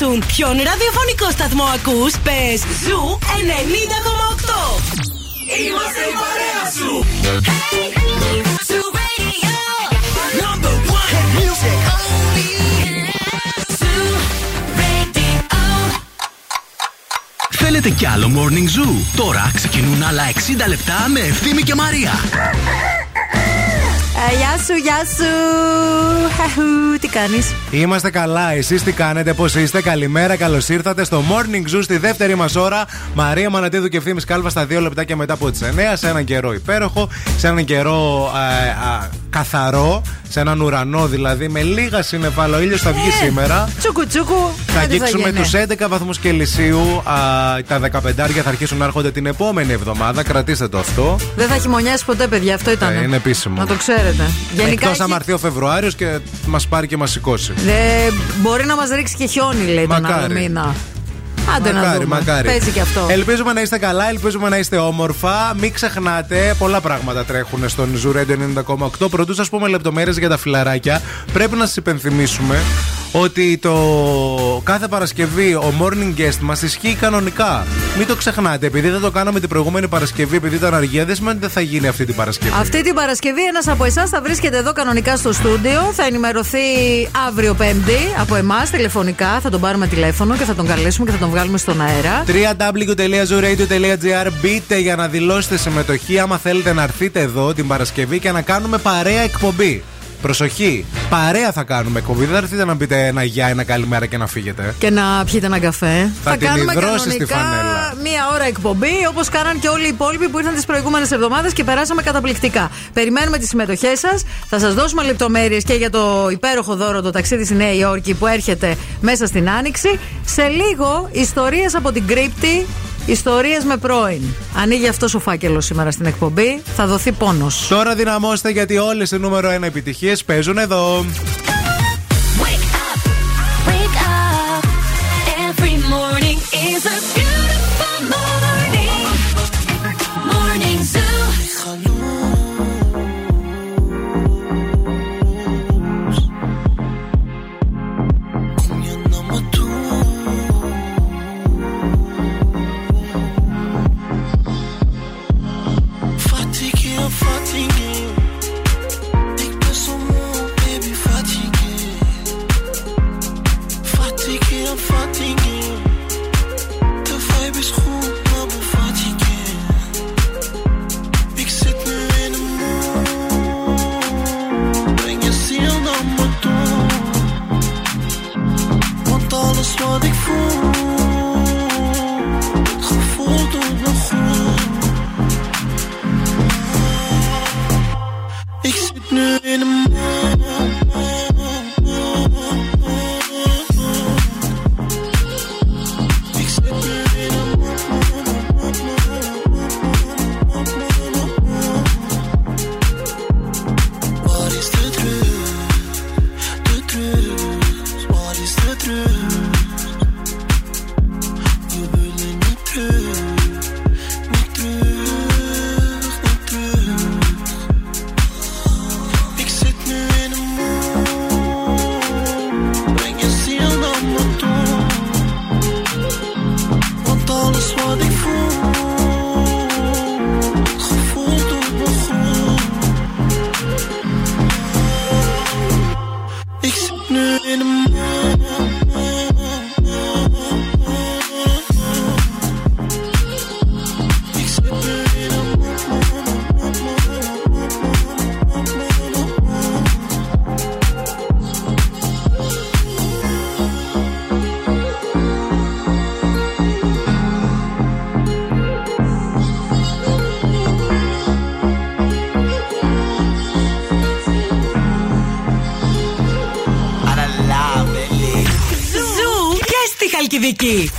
Σε ρωτήσουν ποιον ραδιοφωνικό σταθμό ακούς, πες Zoo 90,8. Είμαστε η παρέα σου. Θέλετε κι άλλο Morning Zoo; Τώρα ξεκινούν άλλα 60 λεπτά με Ευθύμη και Μαρία. Ε, γεια σου, γεια σου. Χαχου, Τι κάνεις; Είμαστε καλά, εσείς τι κάνετε, πώς είστε, καλημέρα, καλώς ήρθατε στο Morning Zoo στη δεύτερη μας ώρα. Μαρία Μανατίδου και ευθύνη Κάλβα στα δύο λεπτά και μετά από τις 9, σε έναν καιρό υπέροχο, σε έναν καιρό ε, α, καθαρό, σε έναν ουρανό δηλαδή, με λίγα σύννεφα, ο ήλιος θα βγει σήμερα. Τσούκου τσούκου. Θα κάτι αγγίξουμε γίνει. τους 11 βαθμούς Κελσίου. Α, τα 15 θα αρχίσουν να έρχονται την επόμενη εβδομάδα. Κρατήστε το αυτό. Δεν θα χειμωνιάσει ποτέ, παιδιά, αυτό ήταν. Ε, είναι επίσημο. Να το ξέρετε. Γενικά Εκτός έχει- αν έρθει ο Φεβρουάριος και μας πάρει και μας σηκώσει. Ε, μπορεί να μας ρίξει και χιόνι, λέει τον Μακάρι. άλλο μήνα. Άντε να μακάρι, δούμε. μακάρι. Παίζει και αυτό. Ελπίζουμε να είστε καλά, ελπίζουμε να είστε όμορφα. Μην ξεχνάτε, πολλά πράγματα τρέχουν στον Zoo Radio 90,8. Πρωτού σας πούμε λεπτομέρειες για τα φιλαράκια, πρέπει να σας υπενθυμίσουμε ότι το κάθε Παρασκευή ο morning guest μας ισχύει κανονικά. Μην το ξεχνάτε, επειδή δεν το κάναμε την προηγούμενη Παρασκευή, επειδή ήταν αργία, δεν σημαίνει ότι δεν θα γίνει αυτή την Παρασκευή. Αυτή την Παρασκευή ένας από εσάς θα βρίσκεται εδώ κανονικά στο στούντιο. Θα ενημερωθεί αύριο Πέμπτη από εμάς τηλεφωνικά. Θα τον πάρουμε τηλέφωνο και θα τον καλέσουμε και θα τον βγάλουμε στον αέρα. www.zooradio.gr Μπείτε για να δηλώσετε συμμετοχή άμα θέλετε να έρθετε εδώ την Παρασκευή και να κάνουμε παρέα εκπομπή. Προσοχή, παρέα θα κάνουμε εκπομπή. Δεν θα έρθετε να πείτε ένα γεια, ένα καλημέρα και να φύγετε. Και να πιείτε ένα καφέ. Θα την κάνουμε υδρώσεις στη κανονικά φανέλα. μία ώρα εκπομπή, όπως κάναν και όλοι οι υπόλοιποι που ήρθαν τις προηγούμενες εβδομάδες και περάσαμε καταπληκτικά. Περιμένουμε τις συμμετοχές σας. Θα σας δώσουμε λεπτομέρειες και για το υπέροχο δώρο το ταξίδι στη Νέα Υόρκη που έρχεται μέσα στην Άνοιξη. Σε λίγο ιστορίες από την κρύπτη. Ιστορίες με πρώην. Ανοίγει αυτός ο φάκελος σήμερα στην εκπομπή. Θα δοθεί πόνος. Τώρα δυναμώστε γιατί όλες οι νούμερο 1 επιτυχίες παίζουν εδώ. Στη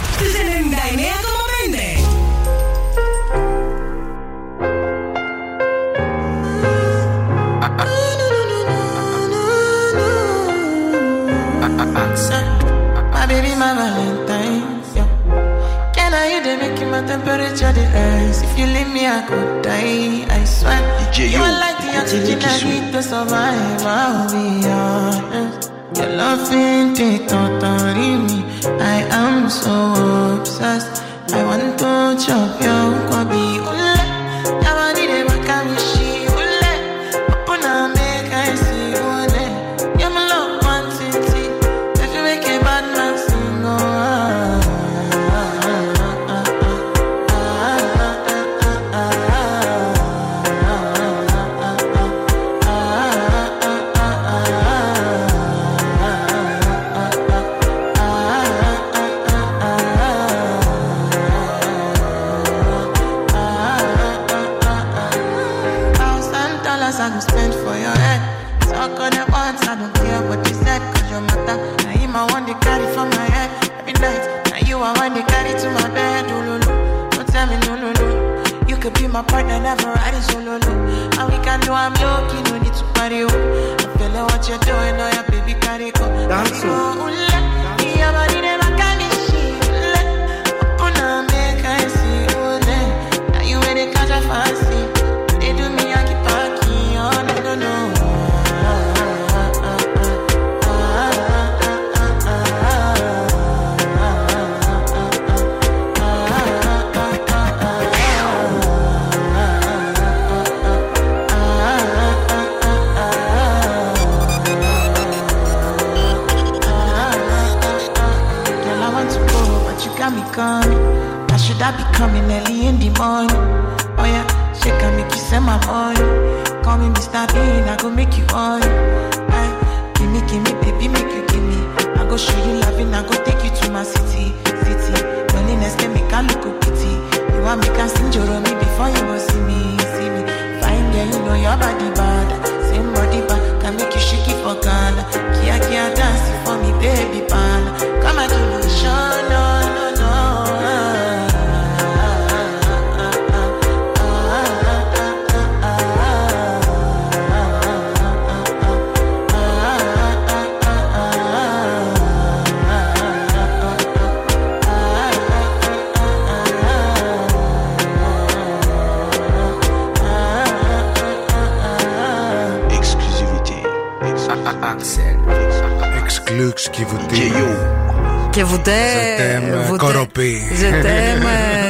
Exclusivity. Και βουτέ. Ζετέμ, βουτέ- κοροπή. Ζετέμ,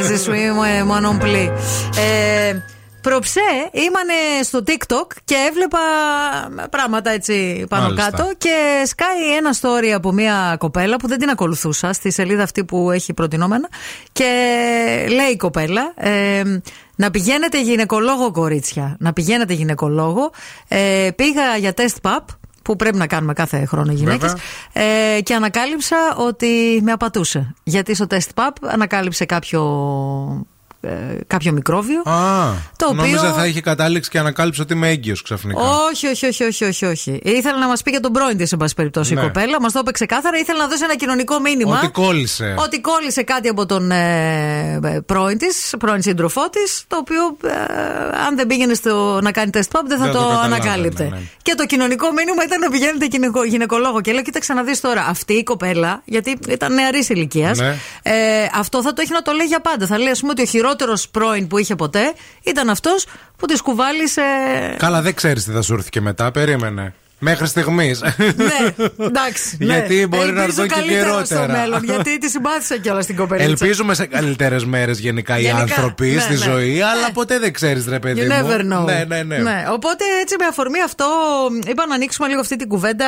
je suis moi non plus. Ε, Προψέ ήμανε στο TikTok και έβλεπα πράγματα έτσι πάνω Μάλιστα. κάτω και σκάει ένα story από μια κοπέλα που δεν την ακολουθούσα στη σελίδα αυτή που έχει προτινόμενα και λέει η κοπέλα ε, να πηγαίνετε γυναικολόγο κορίτσια, να πηγαίνετε γυναικολόγο ε, πήγα για τεστ pap που πρέπει να κάνουμε κάθε χρόνο οι γυναίκες ε, και ανακάλυψα ότι με απατούσε. Γιατί στο τεστ pap ανακάλυψε κάποιο ε, κάποιο μικρόβιο Α, Το οποίο- νόμιζα θα είχε κατάληξη και ανακάλυψε ότι είμαι έγκυος ξαφνικά. όχι, όχι, όχι, όχι, όχι, όχι. Ήθελε να μας πει για τον πρώην της, εν πάση περιπτώσει, Ναι. η κοπέλα. Μας το είπε ξεκάθαρα. Ήθελε να δώσει ένα κοινωνικό μήνυμα. Ότι κόλλησε. Ότι κόλλησε κάτι από τον ε, ε, πρώην της, πρώην σύντροφό της, το οποίο ε, αν δεν πήγαινε στο, να κάνει τεστ pop δεν θα Δεν το, το καταλάβαινε, ανακάλυπτε. ναι. Και το κοινωνικό μήνυμα ήταν να πηγαίνετε γυναικο, γυναικολόγο. Και λέω, κοίταξε να δεις τώρα, αυτή η κοπέλα, γιατί ήταν νεαρής ηλικίας, Ναι. ε, αυτό θα το έχει να το λέει για πάντα. Θα λέει, ας πούμε, ότι ο χειρότερο πρώην που είχε ποτέ ήταν αυτός που τη κουβάλισε. Καλά, δεν ξέρεις τι θα σου έρθει και μετά. Περίμενε. Μέχρι στιγμής. ναι, εντάξει. ναι. Γιατί μπορεί να Ελπίζω έρθουν και καλύτερο στο χειρότερα. μέλλον, γιατί τη συμπάθησα κιόλας στην κοπέλα. Ελπίζουμε σε καλύτερες μέρες γενικά οι Γενικά, άνθρωποι ναι, στη ναι. ζωή, αλλά ποτέ δεν ξέρεις, ρε παιδί You μου. never know. Ναι, ναι, ναι. Οπότε έτσι με αφορμή αυτό είπα να ανοίξουμε λίγο αυτή την κουβέντα,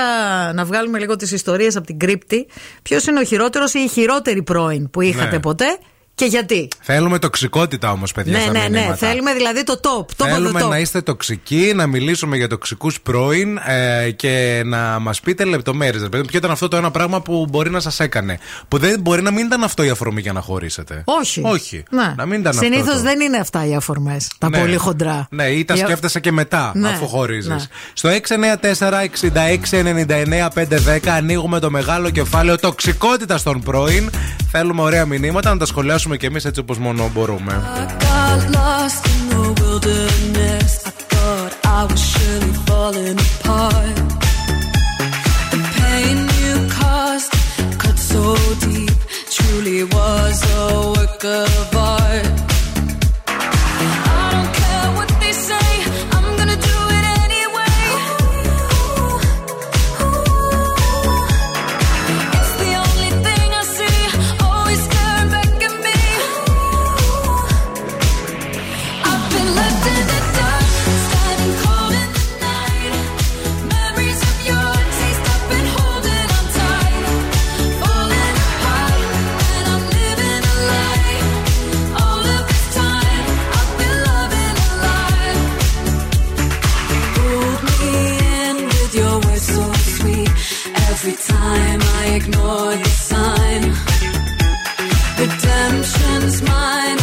να βγάλουμε λίγο τις ιστορίες από την κρύπτη. Ποιος είναι ο χειρότερος ή η χειρότερη πρώην που είχατε Ναι. ποτέ; Και γιατί; Θέλουμε τοξικότητα όμως, παιδιά. ναι, στα ναι, ναι. μηνύματα. Θέλουμε δηλαδή το top. Το Θέλουμε top. να είστε τοξικοί, να μιλήσουμε για τοξικούς πρώην ε, και να μας πείτε λεπτομέρειες. Ποιο ήταν αυτό το ένα πράγμα που μπορεί να σας έκανε. Που δεν μπορεί να μην ήταν αυτό η αφορμή για να χωρίσετε; Όχι. Όχι. Ναι. Να μην ήταν αυτό Συνήθως το- δεν είναι αυτά οι αφορμές. Τα Ναι. πολύ χοντρά. Ναι, ή τα Οι- σκέφτεσαι και μετά, Ναι, αφού χωρίζεις. ναι. Στο 694-6699-510 ανοίγουμε το μεγάλο κεφάλαιο τοξικότητας των πρώην. Θέλουμε ωραία μηνύματα να τα σχολιάσουμε κι εμεί έτσι όπω μόνο μπορούμε. got lost in the wilderness. I thought I was surely falling apart. The pain you caused cut so deep, truly was a work of art. ignore the sign. Redemption's mine.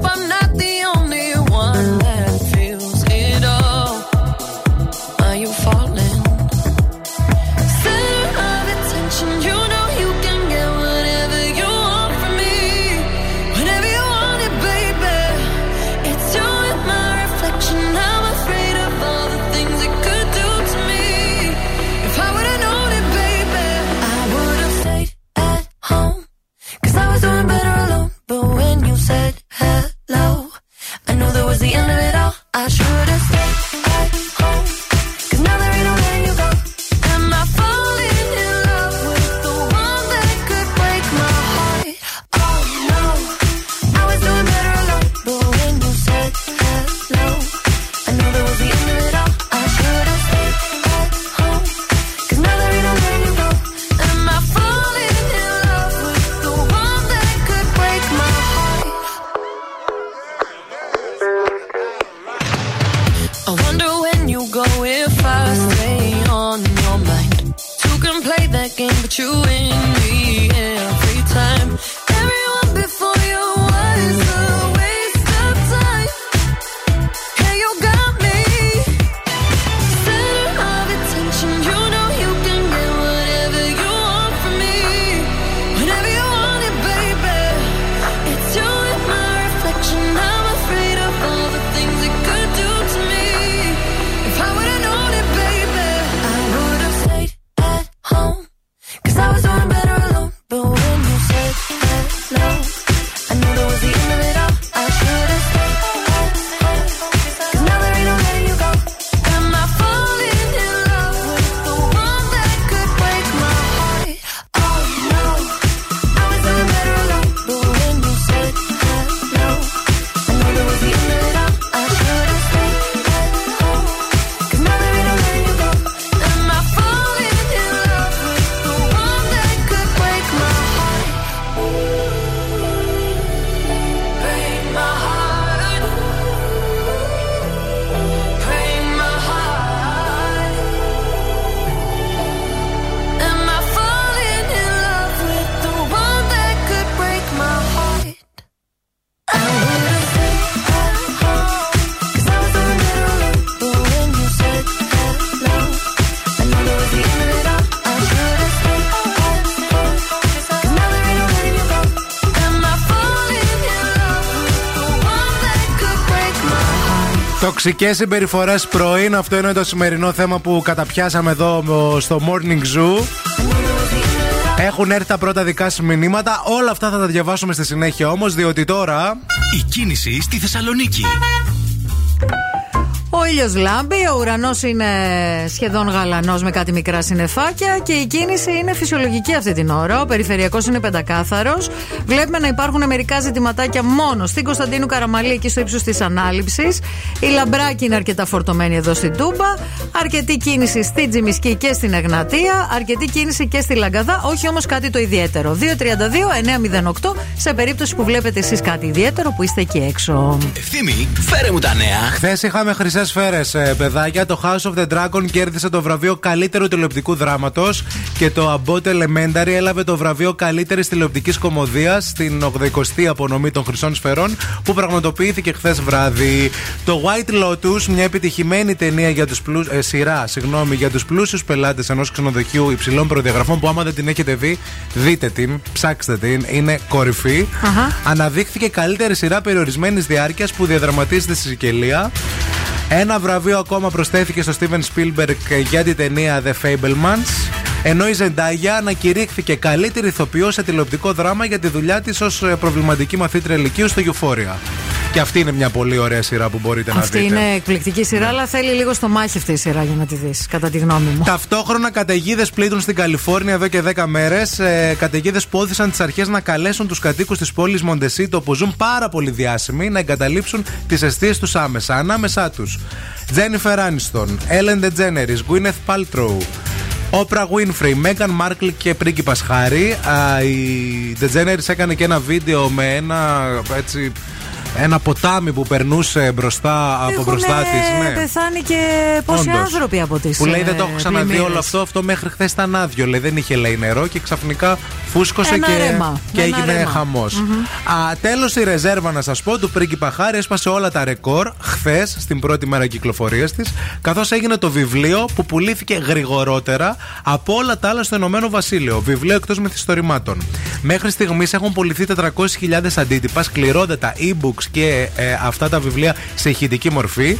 Τοξικέ συμπεριφορές πρωί. Αυτό είναι το σημερινό θέμα που καταπιάσαμε εδώ στο Morning Zoo. Έχουν έρθει τα πρώτα δικά σου μηνύματα. Όλα αυτά θα τα διαβάσουμε στη συνέχεια όμως, διότι τώρα. Η κίνηση στη Θεσσαλονίκη. Ο ήλιος λάμπει, ο ουρανός είναι σχεδόν γαλανός με κάτι μικρά συννεφάκια και η κίνηση είναι φυσιολογική αυτή την ώρα. Ο περιφερειακός είναι πεντακάθαρος. Βλέπουμε να υπάρχουν μερικά ζητηματάκια μόνο στην Κωνσταντίνου Καραμαλή εκεί στο ύψος της ανάληψης. Η λαμπράκι είναι αρκετά φορτωμένη εδώ στην Τούμπα. Αρκετή κίνηση στη Τζιμισκή και στην Εγνατία. Αρκετή κίνηση και στη Λαγκαδά. Όχι όμως κάτι το ιδιαίτερο. 232-908 σε περίπτωση που βλέπετε εσείς κάτι ιδιαίτερο που είστε εκεί έξω. Ευθύμη, φέρε μου τα νέα. Χθες είχαμε χρυσές φέρε, ε, παιδάκια. Το House of the Dragon κέρδισε το βραβείο καλύτερου τηλεοπτικού δράματος και το Abbott Elementary έλαβε το βραβείο καλύτερης τηλεοπτικής κομμωδίας στην 80η απονομή των Χρυσών Σφαιρών που πραγματοποιήθηκε χθες βράδυ. Το White Lotus, μια επιτυχημένη ταινία για τους πλούσιου ε, ε, σειρά συγγνώμη, για τους πλούσιους πελάτες ενός ξενοδοχείου υψηλών προδιαγραφών που άμα δεν την έχετε δει, δείτε την, ψάξτε την, είναι κορυφή. Αναδείχθηκε καλύτερη σειρά περιορισμένης διάρκειας που διαδραματίζεται στη Σικελία. Ένα βραβείο ακόμα προσθέθηκε στο Steven Spielberg για την ταινία The Fablemans. Ενώ η Ζεντάγια ανακηρύχθηκε καλύτερη ηθοποιό σε τηλεοπτικό δράμα για τη δουλειά της ως προβληματική μαθήτρια ηλικίου στο Euphoria. Και αυτή είναι μια πολύ ωραία σειρά που μπορείτε να Αυτή δείτε. είναι εκπληκτική σειρά, αλλά θέλει λίγο στο μάχη αυτή η σειρά για να τη δεις, κατά τη γνώμη μου. Ταυτόχρονα καταιγίδες πλήττουν στην Καλιφόρνια εδώ και 10 μέρες. Ε, καταιγίδες που όθησαν τις αρχές να καλέσουν τους κατοίκους της πόλης Μοντεσίτο που ζουν πάρα πολύ διάσημοι να εγκαταλείψουν τις αιστείες τους άμεσα. Ανάμεσά τους Τζένιφερ Άνιστον, Έλεν Ντετζένερη, Γκουίνεθ Πάλτροου, Όπρα Winfrey, Μέγαν Μάρκλ και πρίγκιπας Χάρη. Α, Η Ντετζένερη έκανε και ένα βίντεο με ένα έτσι. Ένα ποτάμι που περνούσε μπροστά από Έχουνε μπροστά της. Ναι. πεθάνει και πόσοι Όντως. άνθρωποι από τις. Που λέει δεν το έχω ξαναδεί όλο αυτό. Αυτό μέχρι χθες ήταν άδειο. Λέει δεν είχε λέει νερό και ξαφνικά φούσκωσε Ένα και, ρέμα. και Ένα έγινε ρέμα. χαμός. Α, Τέλος η ρεζέρβα να σας πω του πρίγκιπα Χάρη έσπασε όλα τα ρεκόρ χθες στην πρώτη μέρα κυκλοφορίας της. Καθώς έγινε το βιβλίο που πουλήθηκε γρηγορότερα από όλα τα άλλα στο Ηνωμένο Βασίλειο. Βιβλίο εκτός μυθιστορημάτων. Μέχρι στιγμής έχουν πουληθεί 400.000 αντίτυπα, σκληρότατα e-books και ε, αυτά τα βιβλία σε ηχητική μορφή.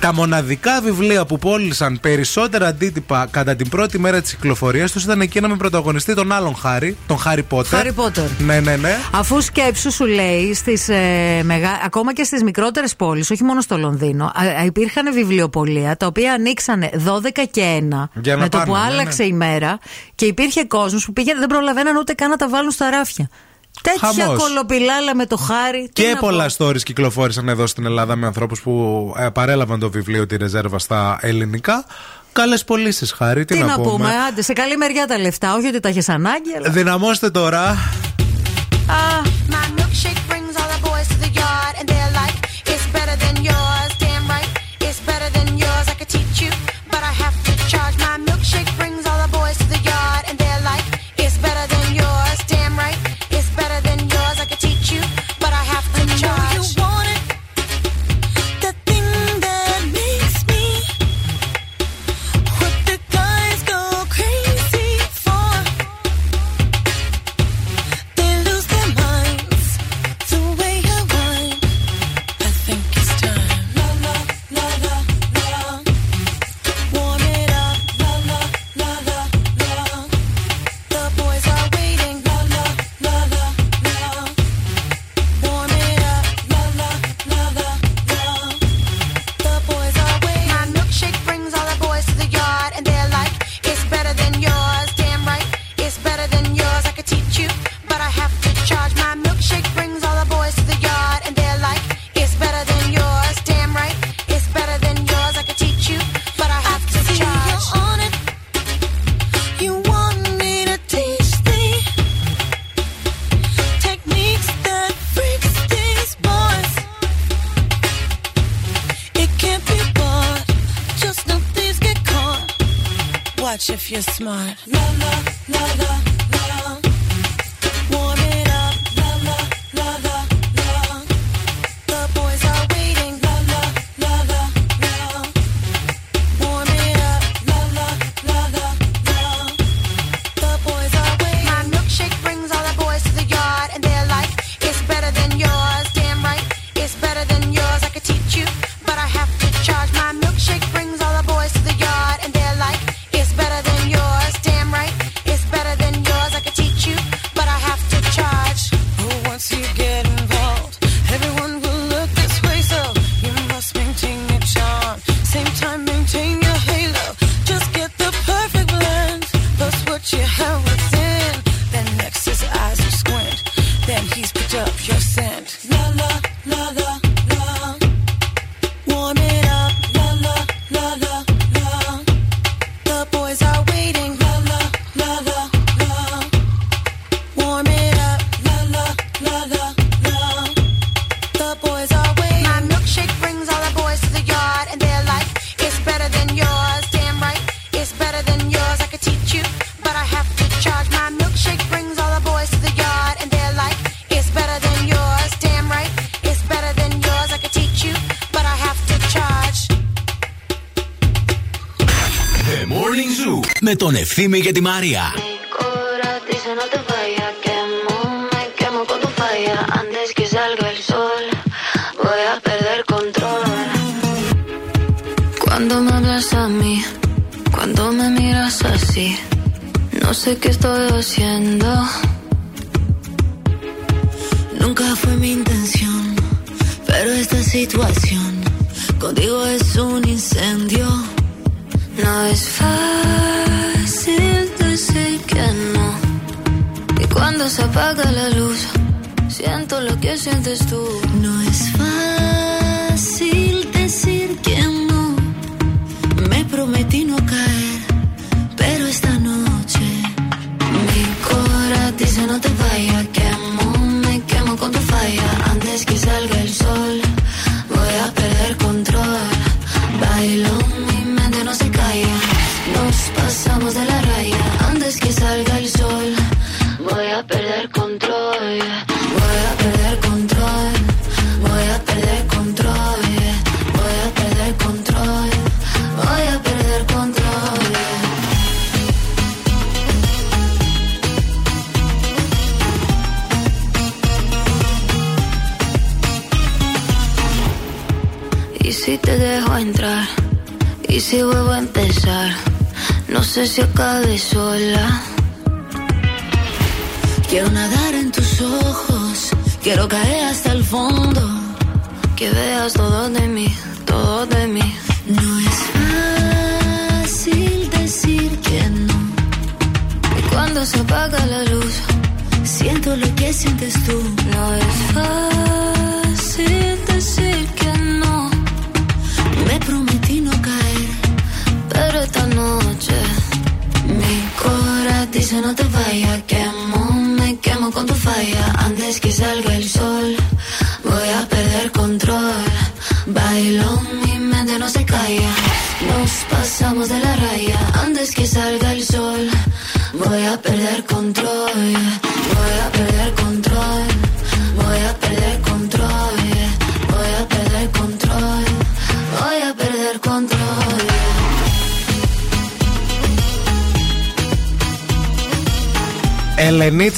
Τα μοναδικά βιβλία που πώλησαν περισσότερα αντίτυπα κατά την πρώτη μέρα της κυκλοφορίας τους ήταν εκείνα με πρωταγωνιστή τον άλλον Χάρη, τον Χάρι Πότερ. Χάρι Πότερ. Ναι, ναι, ναι. Αφού σκέψου σου λέει, στις, ε, μεγα... ακόμα και στις μικρότερες πόλεις, όχι μόνο στο Λονδίνο, α, α, υπήρχαν βιβλιοπολία τα οποία ανοίξανε 12 και 1 Για να με το πάνε, που ναι, άλλαξε ναι. η μέρα και υπήρχε κόσμος που πήγαινε, δεν προλαβαίναν ούτε καν να τα βάλουν στα ράφια. Τέτοια Χαμός. κολοπηλάλα με το χάρι. τι Και να πω. πολλά stories κυκλοφόρησαν εδώ στην Ελλάδα με ανθρώπους που ε, παρέλαβαν το βιβλίο τη ρεζέρβα στα ελληνικά. Καλές πωλήσεις, Χάρη. Τι, Τι να πούμε, άντε, σε καλή μεριά τα λεφτά. Όχι ότι τα έχεις ανάγκη, αλλά. Δυναμώστε τώρα. Uh, If you're smart. La la la la με τον Ευθύμη και τη Μαρία. Cora dice no te vayas, quemo, me quemo con tu falla. Antes que salga el sol, voy a perder control. Cuando me hablas a mí, cuando me miras así, no sé qué estoy haciendo. Nunca fue mi intención, pero esta situación contigo es un incendio. No es fácil Se apaga la luz, siento lo que sientes tú. No es fácil decir que no. Me prometí no caer,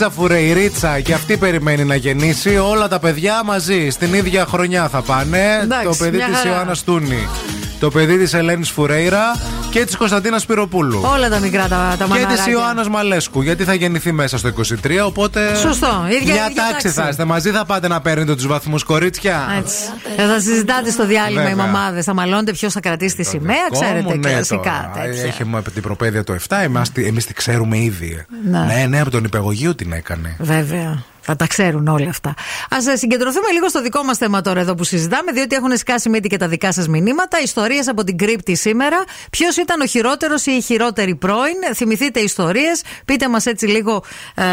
Ελενίτσα Φουρεϊρίτσα και αυτή περιμένει να γεννήσει. Όλα τα παιδιά μαζί στην ίδια χρονιά θα πάνε. Εντάξει, το παιδί μια της χαρά. Ιωάννας Τούνη. Το παιδί της Ελένης Φουρέιρα και της Κωνσταντίνας Πυροπούλου. Όλα τα μικρά τα, τα Και της μαναράκια. Ιωάννας Μαλέσκου, γιατί θα γεννηθεί μέσα στο 23. Οπότε. Σωστό, ίδια- Μια ίδια τάξη τάξη. θα είστε. Μαζί θα πάτε να παίρνετε τους βαθμούς, κορίτσια. Έτσι. Ε, θα συζητάτε στο διάλειμμα οι Βέβαια. μαμάδες. Θα μαλώνετε ποιος θα κρατήσει τη σημαία. Ξέρετε, Κόμου, ναι, κλασικά τώρα. τέτοια. Έχει μου την προπαίδεια το 7. Εμείς τη ξέρουμε ήδη. Ναι. Ναι, ναι, από τον υπεργογείο την έκανε. Βέβαια. Θα τα ξέρουν όλα αυτά. Α συγκεντρωθούμε λίγο στο δικό μας θέμα τώρα εδώ που συζητάμε, διότι έχουν σκάσει μύτη και τα δικά σας μηνύματα. Ιστορίες από την κρύπτη σήμερα. Ποιος ήταν ο χειρότερος ή η χειρότερη πρώην; Θυμηθείτε ιστορίες. Πείτε μας έτσι λίγο ε,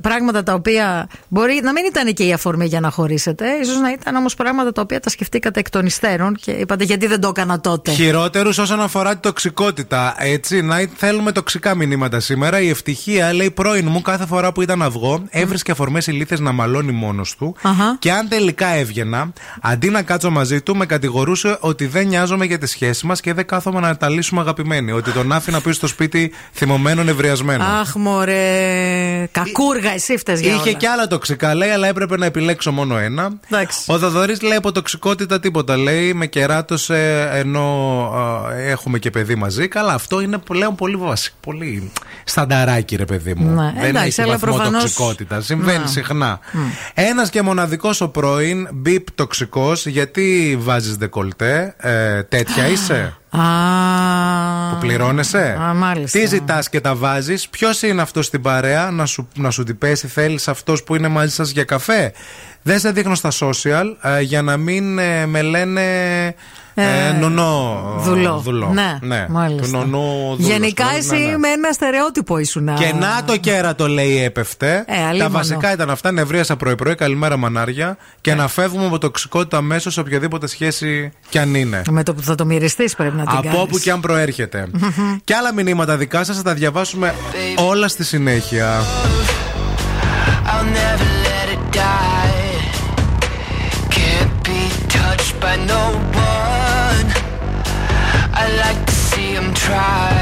πράγματα τα οποία μπορεί να μην ήταν και η αφορμή για να χωρίσετε. σω να ήταν όμως πράγματα τα οποία τα σκεφτήκατε εκ των υστέρων και είπατε γιατί δεν το έκανα τότε. Χειρότερους όσον αφορά την τοξικότητα. Έτσι, να θέλουμε τοξικά μηνύματα σήμερα. Η ευτυχία λέει πρώην μου κάθε φορά που ήταν αυγό έβρισκε αφορμές ηλίθε να μαλώνει μόνος του. Αχα. Και αν τελικά έβγαινα, αντί να κάτσω μαζί του, με κατηγορούσε ότι δεν νοιάζομαι για τη σχέση μας και δεν κάθομαι να τα λύσουμε αγαπημένοι. Ότι τον άφηνα πίσω στο σπίτι θυμωμένο, νευριασμένο. Αχ, μωρέ. Κακούργα, εσύ φταίς για Είχε όλα. και άλλα τοξικά, λέει, αλλά έπρεπε να επιλέξω μόνο ένα. Εντάξει. Ο Θαδωρή λέει από τοξικότητα τίποτα. Λέει, με κεράτωσε ενώ α, έχουμε και παιδί μαζί. Καλά, αυτό είναι πλέον πολύ βασικό. Πολύ στανταράκι, ρε παιδί μου. Ναι, Δεν εντάξει, έχει αλλά βαθμό προφανώς- τοξικότητας. Συμβαίνει Ναι. συχνά. Ένας και μοναδικός ο πρώην, μπιπ τοξικός, γιατί βάζεις δεκολτέ. Ε, τέτοια είσαι; Α, Που πληρώνεσαι; Α, μάλιστα. Τι ζητάς και τα βάζεις; Ποιος είναι αυτός στην παρέα; Να σου, να σου την πέσει. Θέλεις αυτός που είναι μαζί σας για καφέ; Δεν σε δείχνω στα social ε, για να μην ε, με λένε. Ε, Ε, νονό. Δουλό. Ναι, μάλιστα. Του νονό δούλος. Γενικά Ναι, εσύ ναι. με ένα στερεότυπο ήσουν. Και να το κέρατο λέει έπεφτε. Ε, Τα αλίμονο. βασικά ήταν αυτά. Νευρίασα πρωί-πρωί. Καλημέρα μανάρια. Και Ε. να φεύγουμε από τοξικότητα αμέσως σε οποιαδήποτε σχέση κι αν είναι. Με το που θα το μοιριστεί πρέπει να την Από κάνεις. όπου και αν προέρχεται. και άλλα μηνύματα δικά σας θα τα διαβάσουμε όλα στη συνέχεια. I'll never let it die. Can't be touched by no try.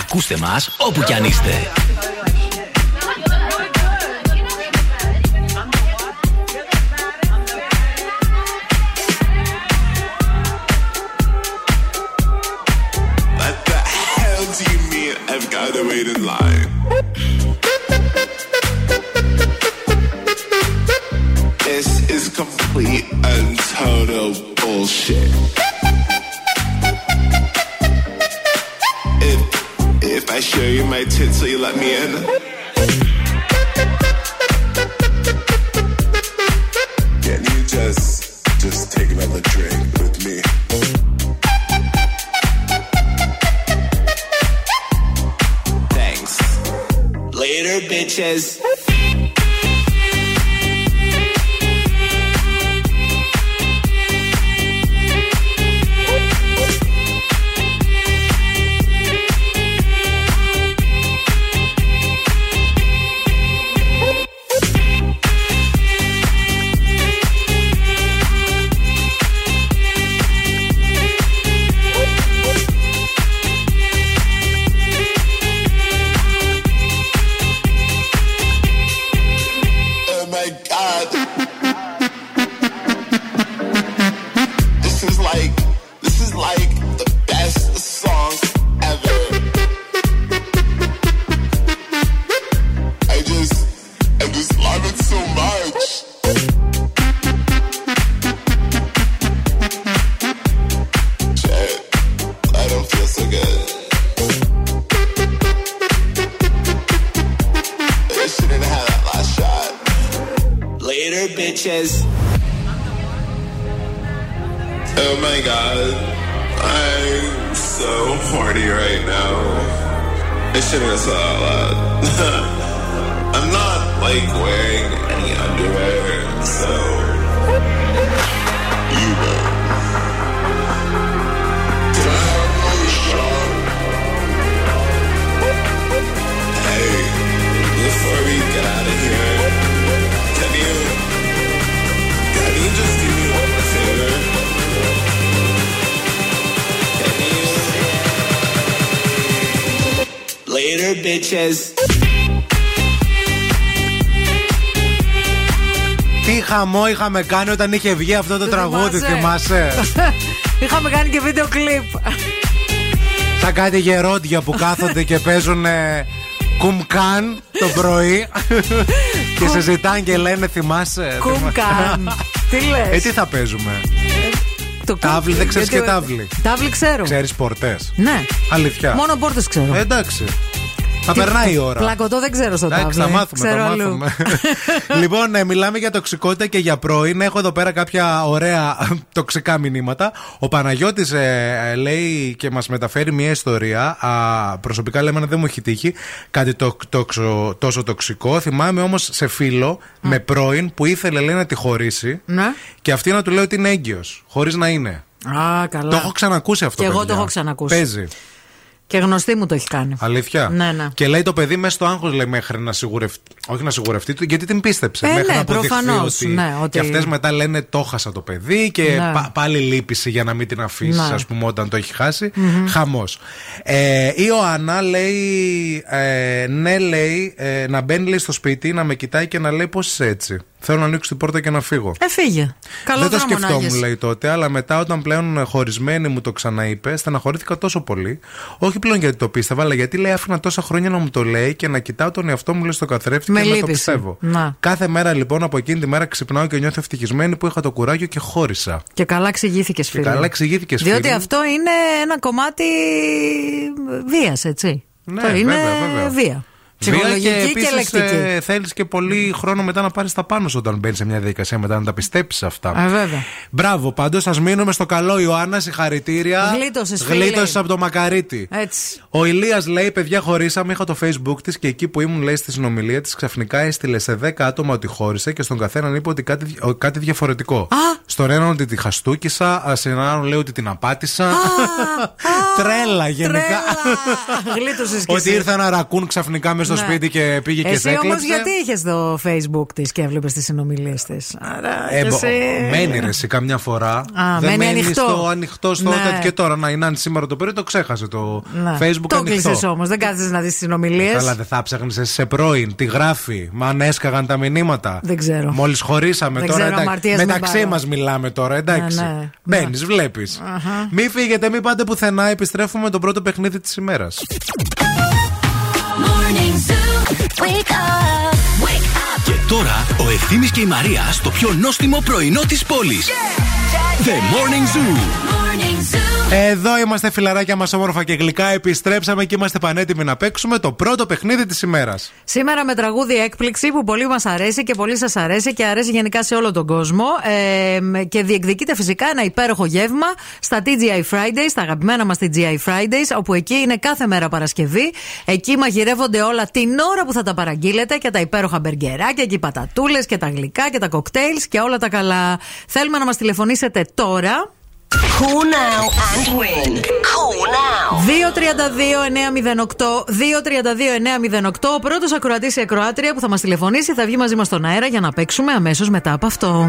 Ακούστε μας όπου κι αν είστε. Love it so much. I don't feel so good. I shouldn't have had that last shot. Later, bitches. Oh my god. I'm so horny right now. I shouldn't have said that out loud. Like wearing any underwear, so you? Hey, before we get out of here, can you can you just do me one favor? Can you... Later, bitches. Χαμό είχαμε κάνει όταν είχε βγει αυτό το τραγούδι, θυμάσαι. Είχαμε κάνει και βίντεο κλιπ. Σαν κάτι γερόντια που κάθονται και παίζουν κουμκάν το πρωί και σε ζητάνε και λένε θυμάσαι. Κουμκάν. Τι λες; Ε, τι θα παίζουμε; Το Τάβλη, δεν ξέρεις και Γιατί- τάβλη. Τάβλη ξέρω. Ξέρεις πορτές. Ναι. Αλήθεια. Μόνο πόρτες ξέρω. Ε, εντάξει. Θα Τι- περνάει η ώρα. Πλακωτό δεν ξέρω στο Εντάξει, τάβλη. θα μάθουμε, Ξέρω θα αλλού. μάθουμε. λοιπόν, ε, μιλάμε για τοξικότητα και για πρώην. Έχω εδώ πέρα κάποια ωραία τοξικά μηνύματα. Ο Παναγιώτης ε, ε, λέει και μας μεταφέρει μια ιστορία. Α, προσωπικά λέμε να δεν μου έχει τύχει κάτι το, τόξο- τόσο τοξικό. Θυμάμαι όμως σε φίλο με πρώην που ήθελε λέει να τη χωρίσει Ναι. και αυτή να του λέει ότι είναι έγκυος, χωρίς να είναι. Α, καλά. Το έχω ξανακούσει αυτό. Και εγώ παιδιά. το έχω ξανακούσει. Παίζει. Και γνωστή μου το έχει κάνει. Αλήθεια; Ναι, ναι. Και λέει το παιδί μέσα στο άγχος λέει μέχρι να σιγουρευτεί. Όχι να σιγουρευτεί, γιατί την πίστεψε. Ε, μέχρι ναι, να αποδειχθεί προφανώς, ότι. ναι, ότι- Και αυτές μετά λένε το χάσα το παιδί και Ναι. πα- πάλι λύπησε για να μην την αφήσεις, Ναι. ας πούμε, όταν το έχει χάσει. Μμμ. Χαμός. Ε, η Ιωάννα λέει. Ε, ναι, λέει ε, να μπαίνει λέει, στο σπίτι, να με κοιτάει και να λέει πώς είσαι έτσι; Θέλω να ανοίξω την πόρτα και να φύγω. Ε, φύγε. Καλό Δεν το δρόμο να σκεφτόμουν, έχεις. λέει τότε, αλλά μετά όταν πλέον χωρισμένη μου το ξαναείπε, στεναχωρήθηκα τόσο πολύ. Όχι πλέον γιατί το πίστευα, αλλά γιατί λέει άφηνα τόσα χρόνια να μου το λέει και να κοιτάω τον εαυτό μου λέει στο καθρέφτη Με και να το λύπησε. πιστεύω. Να. Κάθε μέρα λοιπόν από εκείνη τη μέρα ξυπνάω και νιώθω ευτυχισμένη που είχα το κουράγιο και χώρισα. Και καλά εξηγήθηκες, φίλε. καλά εξηγήθηκες, Διότι φίλε. αυτό είναι ένα κομμάτι βίας, έτσι. Ναι, Το είναι βέβαια, βέβαια. βία. Βία Ψυχολογική και, επίσης, ελεκτική. ε, θέλεις και πολύ χρόνο μετά να πάρεις τα πάνω σου όταν μπαίνεις σε μια διαδικασία μετά να τα πιστέψεις αυτά. Ε, βέβαια. Μπράβο, πάντως σα μείνουμε στο καλό, Ιωάννα. Συγχαρητήρια. Γλίτωσες, φίλε. Γλίτωσες από το μακαρίτι. Έτσι. Ο Ηλίας λέει: Παιδιά, χωρίσαμε. Είχα το facebook της και εκεί που ήμουν, λέει, στη συνομιλία της, ξαφνικά έστειλε σε 10 άτομα ότι χώρισε και στον καθέναν είπε ότι κάτι, ο- κάτι διαφορετικό. Στον έναν ότι τη χαστούκισα, α, σε έναν άλλον λέει ότι την απάτησα. Τρέλα γενικά. Γλίτωσες κι ότι εσύ. ήρθε ένα ρακούν ξαφνικά μέσα στο Ναι. σπίτι και πήγε και σε Εσύ όμως έκλεψε. γιατί είχες το facebook της και έβλεπες τις συνομιλίες της; Άρα. Ε, και μπο- εσύ- Μένει ρε εσύ καμιά φορά. Α, Δεν μένει μένεις ανοιχτό. στο ανοιχτό στο Ναι. τέτοιο και τώρα. Να είναι αν σήμερα το πρωί το ξέχασε το Ναι. Facebook Το ανοιχτό. κλείσες όμως, δεν κάθεσαι να δεις τι συνομιλίε. Καλά, δεν θα ψάχνεις εσύ σε πρώην, τι γράφει, μα αν έσκαγαν τα μηνύματα. Δεν ξέρω. Μόλις χωρίσαμε Δεν τώρα. ξέρω, εντάξει, αμαρτίας μην μεταξύ πάρω. μας μιλάμε τώρα, εντάξει. Ναι, ναι. Μπαίνεις, βλέπεις. Αχα. Μην φύγετε, μην πάτε πουθενά. Επιστρέφουμε το πρώτο παιχνίδι της ημέρας. Morning Zoo. Wake up. Wake up. Και τώρα ο Ευθύμης και η Μαρία στο πιο νόστιμο πρωινό της πόλης. The Morning Zoo. Morning Zoo. Εδώ είμαστε φιλαράκια μας όμορφα και γλυκά. Επιστρέψαμε και είμαστε πανέτοιμοι να παίξουμε το πρώτο παιχνίδι της ημέρας. Σήμερα με τραγούδι έκπληξη που πολύ μας αρέσει και πολύ σας αρέσει και αρέσει γενικά σε όλο τον κόσμο. Ε, και διεκδικείται φυσικά ένα υπέροχο γεύμα στα TGI Fridays, στα αγαπημένα μας TGI Fridays, όπου εκεί είναι κάθε μέρα Παρασκευή. Εκεί μαγειρεύονται όλα την ώρα που θα τα παραγγείλετε και τα υπέροχα μπεργκεράκια και οι πατατούλες και τα γλυκά και τα κοκτέιλς και όλα τα καλά. Θέλουμε να μας τηλεφωνήσετε τώρα. 2.32-9.08 2.32-9.08 Πρώτος ακροατήρια ακρόατρια που θα μας τηλεφωνήσει θα βγει μαζί μας στον αέρα για να παίξουμε αμέσως μετά από αυτό.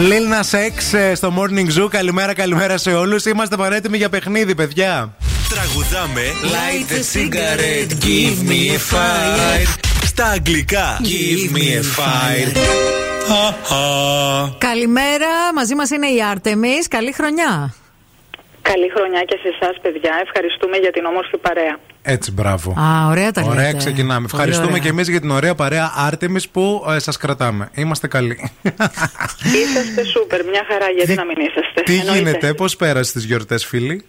X ε, στο Morning Zoo. Καλημέρα, καλημέρα σε όλους. Είμαστε παρέτοιμοι για παιχνίδι, παιδιά. Τραγουδάμε Light a cigarette, give me a fire. Στα αγγλικά Give me a fire Καλημέρα, μαζί μας είναι η Άρτεμι. Καλή χρονιά. Καλή χρονιά και σε εσάς, παιδιά. Ευχαριστούμε για την όμορφη παρέα. Έτσι, μπράβο. Α, ωραία τα Ωραία, λέτε. ξεκινάμε. Πολύ Ευχαριστούμε ωραία. και εμείς για την ωραία παρέα Άρτεμι που ε, σας κρατάμε. Είμαστε καλοί. Είσαστε σούπερ, μια χαρά, γιατί να μην είσαστε. Τι Εννοείται. γίνεται, πώς πέρασες τις γιορτές, φίλοι;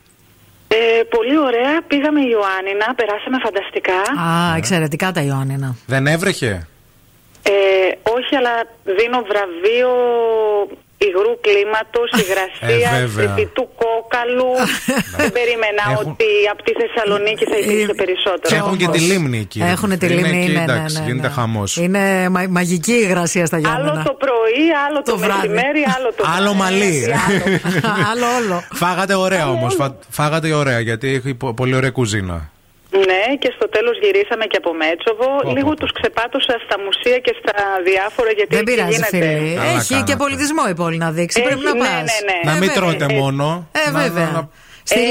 Ε, πολύ ωραία. Πήγαμε Ιωάννινα, περάσαμε φανταστικά. Α, εξαιρετικά τα Ιωάννινα. Δεν έβρεχε; Ε, όχι, αλλά δίνω βραβείο υγρού κλίματος, υγρασία, Ε, βέβαια. του κόκαλου. Δεν περίμενα Έχουν- ότι από τη Θεσσαλονίκη θα υπήρχε περισσότερο. Και έχουν και τη λίμνη εκεί. Έχουν τη Είναι λίμνη, εκεί, ναι, ναι, εντάξει, ναι, γίνεται ναι. χαμός. Είναι μα- μαγική η υγρασία στα Γιάννενα. Άλλο το πρωί, άλλο το, Το βράδυ. μεσημέρι, άλλο το Άλλο μαλλί. Άλλο όλο. Φάγατε ωραία όμως. Φάγατε ωραία γιατί έχει πο- πολύ ωραία κουζίνα. Ναι, και στο τέλος γυρίσαμε και από Μέτσοβο. Λίγο τους ξεπάτωσα στα μουσεία και στα διάφορα γιατί Δεν εκεί πειράζει, γίνεται. φίλε. Καλά Έχει κάνατε. και πολιτισμό η πόλη να δείξει. Έχει, Πρέπει να ναι, πας. ναι, ναι. Να μην Ε, τρώτε βέβαια. μόνο. Ε, Να- βέβαια. να-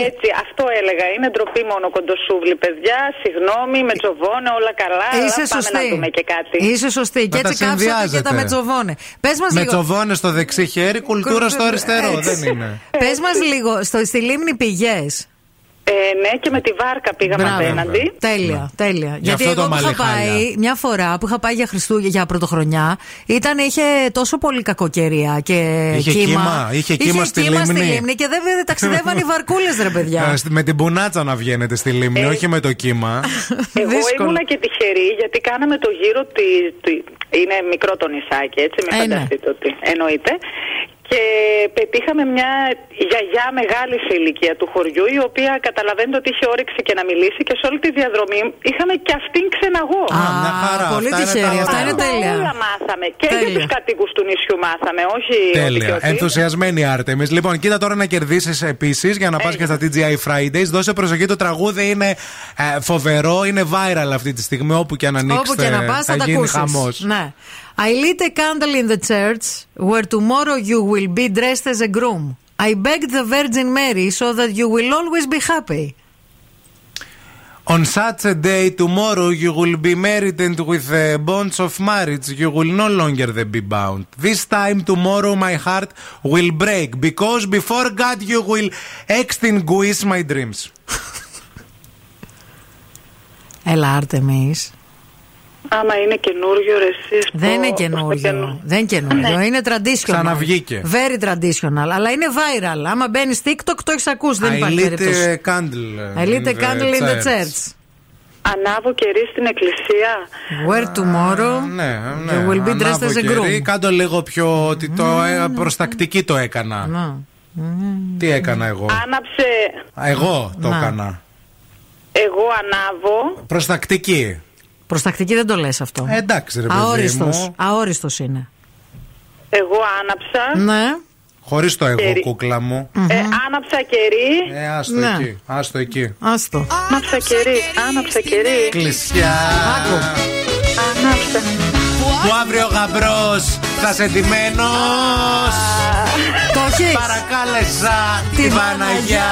Έτσι, αυτό έλεγα. Είναι ντροπή μόνο κοντοσούβλη, παιδιά. Συγγνώμη, με τσοβώνε, όλα καλά. Είσαι αλλά πάμε σωστή. να δούμε και κάτι. Είσαι σωστή. Και Να τα έτσι κάψατε και τα συνδυάζετε. μετσοβόνε. Πες μας Με λίγο. τσοβώνε στο δεξί χέρι, κουλτούρα στο αριστερό. Έτσι. Δεν είναι. Πες μας λίγο, στο, στη λίμνη πηγές. Ε, ναι, και με τη βάρκα πήγαμε απέναντι. Τέλεια, τέλεια. Γι' Γιατί αυτό το εγώ που είχα μαλλί χάλια. πάει μια φορά που είχα πάει για Χριστούγεννα, για πρωτοχρονιά, ήταν, είχε τόσο πολύ κακοκαιρία και Είχε κύμα. κύμα, είχε κύμα στη λίμνη. και δεν ταξιδεύαν οι βαρκούλες, ρε παιδιά. Ε, Με την πουνάτσα να βγαίνετε στη λίμνη, όχι με το κύμα. Εγώ Δύσκολο. ήμουνα και τυχερή γιατί κάναμε το γύρο τη. τη- είναι μικρό το νησάκι, έτσι, με Ε, ναι. φανταστείτε ότι εννοείται. Και πετύχαμε μια γιαγιά μεγάλη σε ηλικία του χωριού, η οποία καταλαβαίνετε ότι είχε όρεξη και να μιλήσει και σε όλη τη διαδρομή είχαμε και αυτήν ξεναγώ. Α, πολύ τυχερή. Αυτά είναι τέλεια. Όλα μάθαμε. Και για Τέλεια. τους κατοίκους του νησιού μάθαμε, όχι ότι και Τέλεια. ότι. Ενθουσιασμένοι Άρτεμι. Λοιπόν, κοίτα τώρα να κερδίσεις επίσης για να πας και στα TGI Fridays. Δώσε προσοχή, το τραγούδι είναι ε, φοβερό, είναι viral αυτή τη στιγμή. Όπου και αν ανοίξετε, Όπου και να πας, θα, τα γίνει ακούσεις. χαμός. Ναι. I lit a candle in the church where tomorrow you will be dressed as a groom. I begged the Virgin Mary so that you will always be happy. On such a day, tomorrow you will be married and with the bonds of marriage you will no longer be bound. This time, tomorrow, my heart will break because before God you will extinguish my dreams. Έλα, Άρτεμις. Άμα είναι καινούριο, ρε, εσείς Δεν το- είναι πώς το καινούριο. καινού- Δεν είναι καινούριο. Ναι. Είναι traditional. Ξαναβγήκε. Very traditional. Αλλά είναι viral. Άμα μπαίνεις TikTok, το έχεις ακούσει. Δεν I υπάρχει lit περίπτωση. a candle. I lit a in the candle in the church. Ανάβω κερί στην εκκλησία. Where tomorrow Ναι, ναι. you will be dressed Ανάβω as a κερί. groom. Κάντο λίγο πιο ότι το ε, προστακτική το έκανα. Τι έκανα εγώ; Άναψε. Εγώ το Να. έκανα. Εγώ ανάβω. Προστακτική. Προστακτική δεν το λες αυτό. Ε, εντάξει, ρε παιδί Αόριστος. μου. Αόριστος είναι. Εγώ άναψα. Ναι. Χωρίς το εγώ, Κερί. κούκλα μου. Ε, άναψα κερί. Ε, άστο Ναι. εκεί. Άστο εκεί. Άστο. Άναψα κερί. Άναψα κερί. Κλεισιά. Άναψα. Που αύριο γαμπρός θα σε εντυμένος Το έχεις. Παρακάλεσα Τη την Παναγιά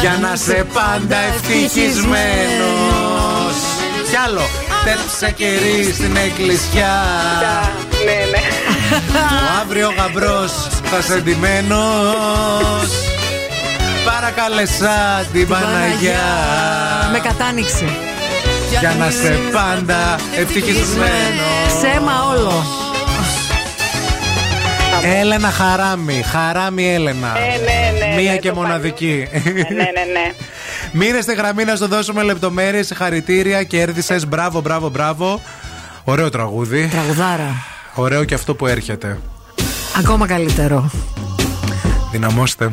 Για να σε πάντα ευτυχισμένος Κι άλλο Τέψα κερί στην εκκλησιά Ναι, ναι. Που αύριο γαμπρός θα σε εντυμένος Παρακάλεσα την Παναγιά Με κατάνοιξη. Για να σε πάντα ευτυχισμένος Ψέμα όλο. Έλενα Χαράμι. Χαράμι Έλενα. Ε, ναι, ναι, Μία ναι, και το μοναδική. Ναι, ναι, ναι. Μείνε στη γραμμή να σου δώσουμε λεπτομέρειες. Συγχαρητήρια. Κέρδισες. Μπράβο, μπράβο, μπράβο. Ωραίο τραγούδι. Τραγουδάρα. Ωραίο και αυτό που έρχεται. Ακόμα καλύτερο. Δυναμώστε.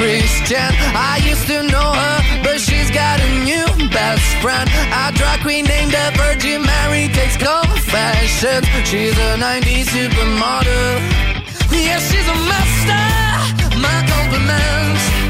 Christian. I used to know her, but she's got a new best friend. A drag queen named the Virgin Mary takes confessions. She's a 90s supermodel. Yeah, she's a master. My compliments.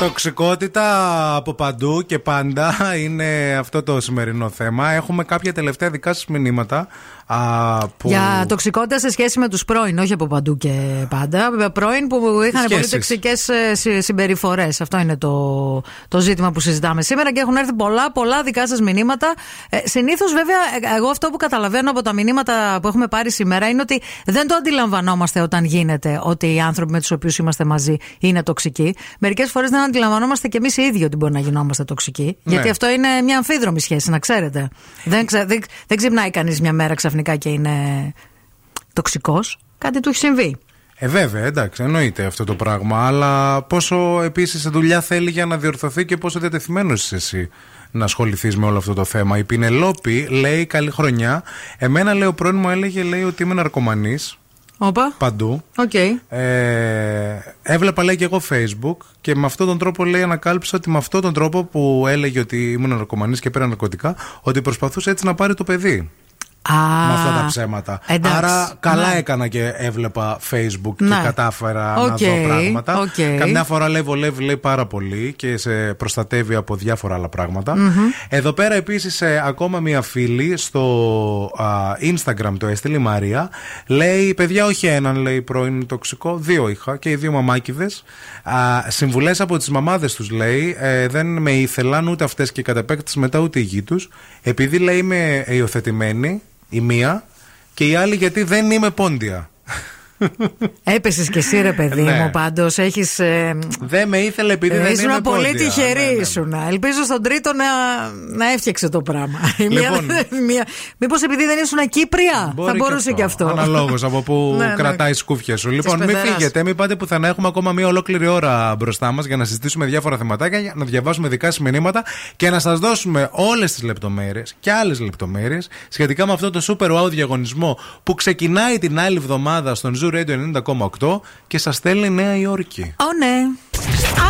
Τοξικότητα από παντού και πάντα είναι αυτό το σημερινό θέμα. Έχουμε κάποια τελευταία δικά σας μηνύματα. Α, που... Για τοξικότητα σε σχέση με τους πρώην, όχι από παντού και πάντα. Βέβαια, Πρώην που είχαν πολύ Σχέσεις. τοξικές συμπεριφορές. Αυτό είναι το, το ζήτημα που συζητάμε σήμερα και έχουν έρθει πολλά, πολλά δικά σας μηνύματα. Ε, Συνήθως, βέβαια, ε, εγώ αυτό που καταλαβαίνω από τα μηνύματα που έχουμε πάρει σήμερα είναι ότι δεν το αντιλαμβανόμαστε όταν γίνεται ότι οι άνθρωποι με τους οποίους είμαστε μαζί είναι τοξικοί. Μερικές φορές δεν αντιλαμβανόμαστε κι εμείς οι ίδιοι ότι μπορεί να γινόμαστε τοξικοί. Ναι. Γιατί αυτό είναι μια αμφίδρομη σχέση, να ξέρετε. Δεν, ξε, δεν, δεν ξυπνάει κανείς μια μέρα ξαφνικά και είναι τοξικός. Κάτι του έχει συμβεί. Ε, βέβαια, εντάξει, εννοείται αυτό το πράγμα. Αλλά πόσο επίσης δουλειά θέλει για να διορθωθεί και πόσο διατεθειμένος είσαι εσύ να ασχοληθείς με όλο αυτό το θέμα. Η Πηνελόπη λέει καλή χρονιά. Εμένα, λέει, ο πρώην μου έλεγε λέει, ότι είμαι ναρκωμανής. Όπα. Παντού. Οκ. Ε, έβλεπα λέει και εγώ Facebook και με αυτόν τον τρόπο λέει ανακάλυψα ότι με αυτόν τον τρόπο που έλεγε ότι ήμουν ναρκωμανής και πήρα ναρκωτικά ότι προσπαθούσε έτσι να πάρει το παιδί. Α, με αυτά τα ψέματα. εντάξει. Άρα καλά Ναι. έκανα και έβλεπα Facebook Ναι. και κατάφερα να Οκ, δω πράγματα. οκ. Καμιά φορά λέει βολεύει λέει πάρα πολύ και σε προστατεύει από διάφορα άλλα πράγματα. Μμμ. Εδώ πέρα επίσης ε, ακόμα μία φίλη στο α, Instagram το έστειλε η Μαρία. Λέει παιδιά όχι έναν λέει πρώην τοξικό, δύο είχα και οι δύο μαμάκιδες. Α, Συμβουλές από τις μαμάδες τους λέει ε, δεν με ήθελαν ούτε αυτές και κατ' επέκταση μετά ούτε οι γιοι τους επειδή λέει είμαι υιοθετημένη η μία και η άλλη γιατί δεν είμαι πόντια. Έπεσες κι εσύ, ρε παιδί Ναι. μου, πάντως. Έχεις. Ε, Δεν με ήθελε επειδή δεν ήσουν είμαι πολύ πόντια. τυχερή, Ναι, ναι. ήσουν. Ελπίζω στον τρίτο να, να έφτιαξε το πράγμα. Η μία- Λοιπόν. μία- Μήπως επειδή δεν ήσουν Κύπρια, θα μπορούσε και αυτό. Αναλόγως από που Ναι, ναι. κρατάει σκούφια σου. Λοιπόν, μην πεδεράς. φύγετε, μην πάτε πουθενά. Έχουμε ακόμα μία ολόκληρη ώρα μπροστά μας για να συζητήσουμε διάφορα θεματάκια, για να διαβάσουμε δικά σα μηνύματα και να σας δώσουμε όλες τις λεπτομέρειες και άλλες λεπτομέρειες σχετικά με αυτό το super wow διαγωνισμό που ξεκινάει την άλλη εβδομάδα στον Zoo Radio 90,8 και σας στέλνει Νέα Υόρκη. Ω, ναι.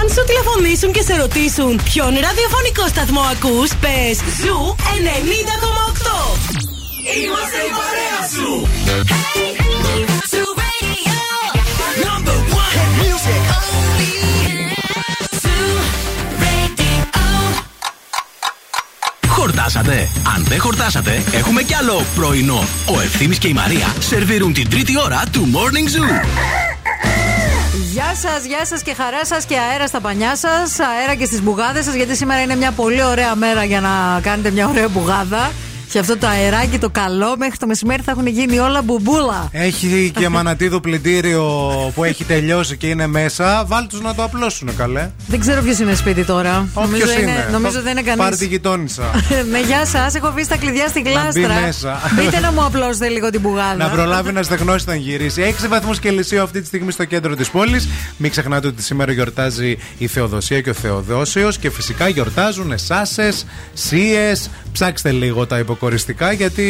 Αν σου τηλεφωνήσουν και σε ρωτήσουν ποιον ραδιοφωνικό σταθμό ακούς, πες Zoo 90,8. Είμαστε η παρέα σου. Number one hit music. Χορτάσατε χορτάσατε. Αν δεν χορτάσατε, έχουμε κι άλλο πρωινό. Ο Ευθύμης και η Μαρία σερβίρουν την τρίτη ώρα του Morning Zoo. Γεια σας, γεια σας και χαρά σας και αέρα στα πανιά σας. Αέρα και στις μπουγάδες σας, γιατί σήμερα είναι μια πολύ ωραία μέρα για να κάνετε μια ωραία μπουγάδα. Και αυτό το αεράκι το καλό μέχρι το μεσημέρι θα έχουν γίνει όλα μπουμπούλα. Έχει και μανατίδο πλυντήριο που έχει τελειώσει και είναι μέσα. Βάλ τους να το απλώσουν, καλέ. Δεν ξέρω ποιος είναι σπίτι τώρα. Όποιος είναι. Νομίζω δεν είναι κανείς. Πάρε τη γειτόνισσα. ναι, γεια σας. Έχω βρει τα κλειδιά στη γλάστρα. μπει μέσα. Μπείτε να μου απλώσετε λίγο την μπουγάδα. να προλάβει να στεγνώσει όταν γυρίσει. 6 βαθμούς Κελσίου αυτή τη στιγμή στο κέντρο της πόλης. Μην ξεχνάτε ότι σήμερα γιορτάζει η Θεοδοσία και ο Θεοδόσιος και φυσικά γιορτάζουν εσάσες, σίε. Ψάξτε λίγο τα υποκοριστικά γιατί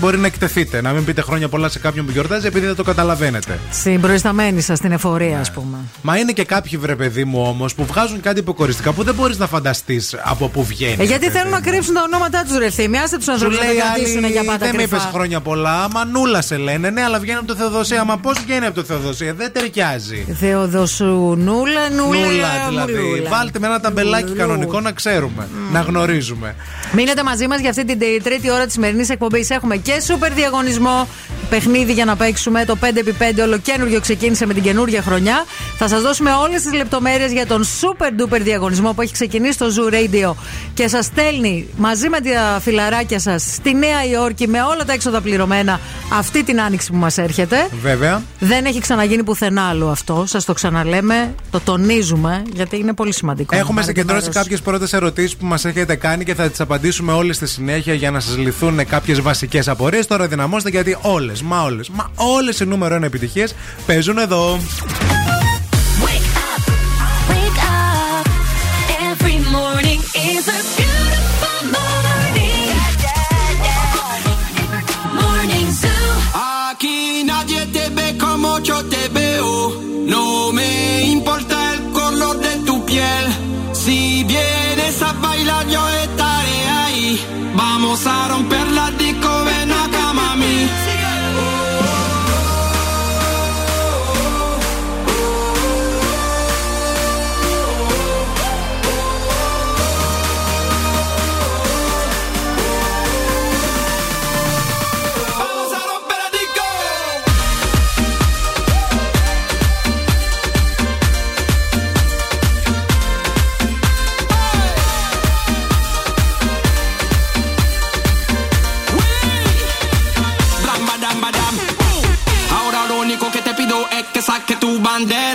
μπορεί να εκτεθείτε. Να μην πείτε χρόνια πολλά σε κάποιον που γιορτάζει επειδή δεν το καταλαβαίνετε. Στην προϊσταμένη σας, στην εφορία, ας πούμε. Μα είναι και κάποιοι βρε παιδί μου όμως που βγάζουν κάτι υποκοριστικά που δεν μπορείς να φανταστείς από πού βγαίνει. Ε, γιατί παιδί. θέλουν να κρύψουν τα ονόματά τους, ρε Θήμη. Άστε τους Σου ανθρώπους να λέει τα κρατήσουν άλλη, για πάντα δεν με είπες κρυφά. χρόνια πολλά. Μανούλα σε λένε, ναι, αλλά βγαίνει από το Θεοδοσία. Μα πώς βγαίνει από το Θεοδοσία, δεν ταιριάζει. Θεοδοσουνούλα, νούλα, Νούλα δηλαδή. μουλούλα. Βάλτε με ένα ταμπελάκι κανονικό να ξέρουμε, να γνωρίζουμε. Μείνετε μαζί μας για αυτή την τε- τρίτη ώρα της σημερινής εκπομπής. Έχουμε και σούπερ διαγωνισμό. Παιχνίδι για να παίξουμε. Το 5x5 ολοκένουργιο ξεκίνησε με την καινούργια χρονιά. Θα σας δώσουμε όλες τις λεπτομέρειες για τον super duper διαγωνισμό που έχει ξεκινήσει στο Zoo Radio και σας στέλνει μαζί με τα φιλαράκια σας στη Νέα Υόρκη με όλα τα έξοδα πληρωμένα αυτή την άνοιξη που μας έρχεται. Βέβαια. Δεν έχει ξαναγίνει πουθενά άλλο αυτό. Σας το ξαναλέμε, το τονίζουμε, γιατί είναι πολύ σημαντικό. Έχουμε να πάρετε συγκεντρώσει μέρος. κάποιες πρώτες ερωτήσεις που μας έχετε κάνει και θα τις απαντήσουμε όλε στη συνέχεια για να σας λυθούν κάποιες βασικές απορίες. Τώρα δυναμώστε γιατί όλες, μα όλες, μα όλες οι νούμερο 1 επιτυχίες παίζουν εδώ. Bandera,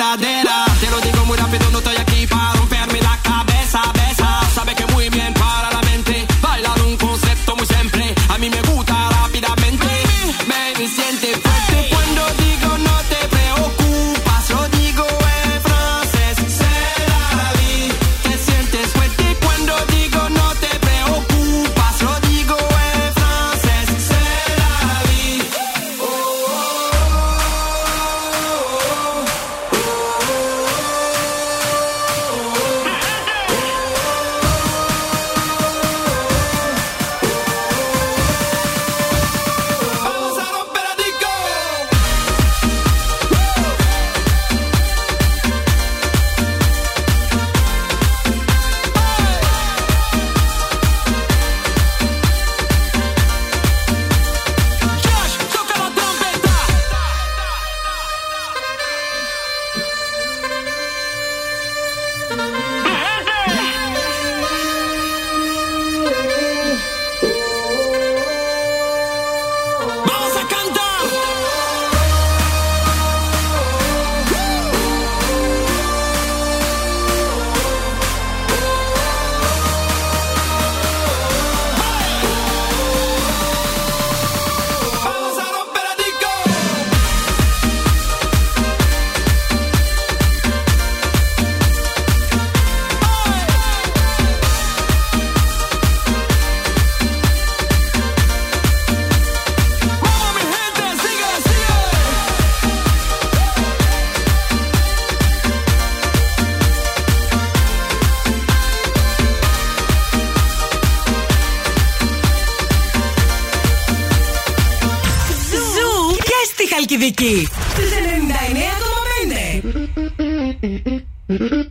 thank you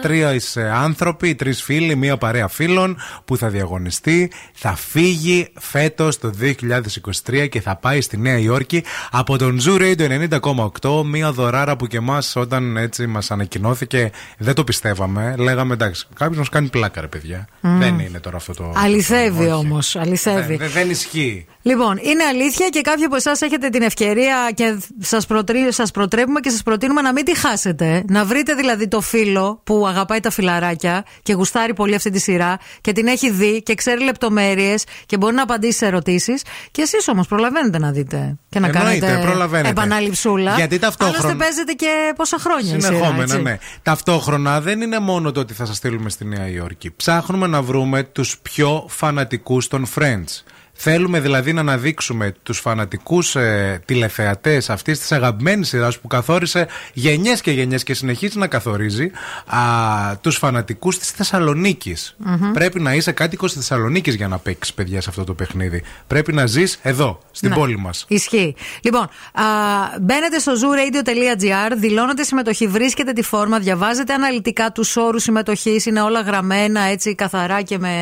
τρία ε, άνθρωποι, τρεις φίλοι, μία παρέα φίλων που θα διαγωνιστεί. Θα φύγει φέτος το 2023 και θα πάει στη Νέα Υόρκη από τον Zoo Radio 90,8. Μία δωράρα που και εμάς όταν έτσι μας ανακοινώθηκε δεν το πιστεύαμε. Λέγαμε εντάξει, κάποιος μας κάνει πλάκα, ρε παιδιά. Μμ. Δεν είναι τώρα αυτό το. Αληθεύει όμως. Αληθεύει. Δεν, δεν ισχύει. Λοιπόν, είναι αλήθεια και κάποιοι από εσάς έχετε την ευκαιρία και σας σας προτρέπουμε και σας προτείνουμε να μην τη χάσετε. Να βρείτε δηλαδή το φίλο που αγαπάει τα φιλαράκια και γουστάρει πολύ αυτή τη σειρά και την έχει δει και ξέρει λεπτομέρειες και μπορεί να απαντήσει σε ερωτήσεις. Και εσείς όμως προλαβαίνετε να δείτε και να Εννοείται, κάνετε προλαβαίνετε. επαναληψούλα. Γιατί ταυτόχρονα- Άλλωστε παίζετε και πόσα χρόνια η σειρά, Συνεχόμενα, έτσι. ναι. Ταυτόχρονα δεν είναι μόνο το ότι θα σας στείλουμε στη Νέα Υόρκη. Ψάχνουμε να βρούμε τους πιο φανατικούς των Friends. Θέλουμε δηλαδή να αναδείξουμε τους φανατικούς ε, τηλεθεατές αυτής της αγαπημένης σειράς που καθόρισε γενιές και γενιές και συνεχίζει να καθορίζει τους φανατικούς της θεσσαλονικη Μμμ. Πρέπει να είσαι κάτοικος της Θεσσαλονίκης για να παίξεις παιδιά σε αυτό το παιχνίδι. Πρέπει να ζεις εδώ, στην Ναι. πόλη μας. Ισχύει. Λοιπόν, α, μπαίνετε στο zooradio.gr, δηλώνετε συμμετοχή, βρίσκετε τη φόρμα, διαβάζετε αναλυτικά τους όρους συμμετοχής. Είναι όλα γραμμένα έτσι καθαρά και με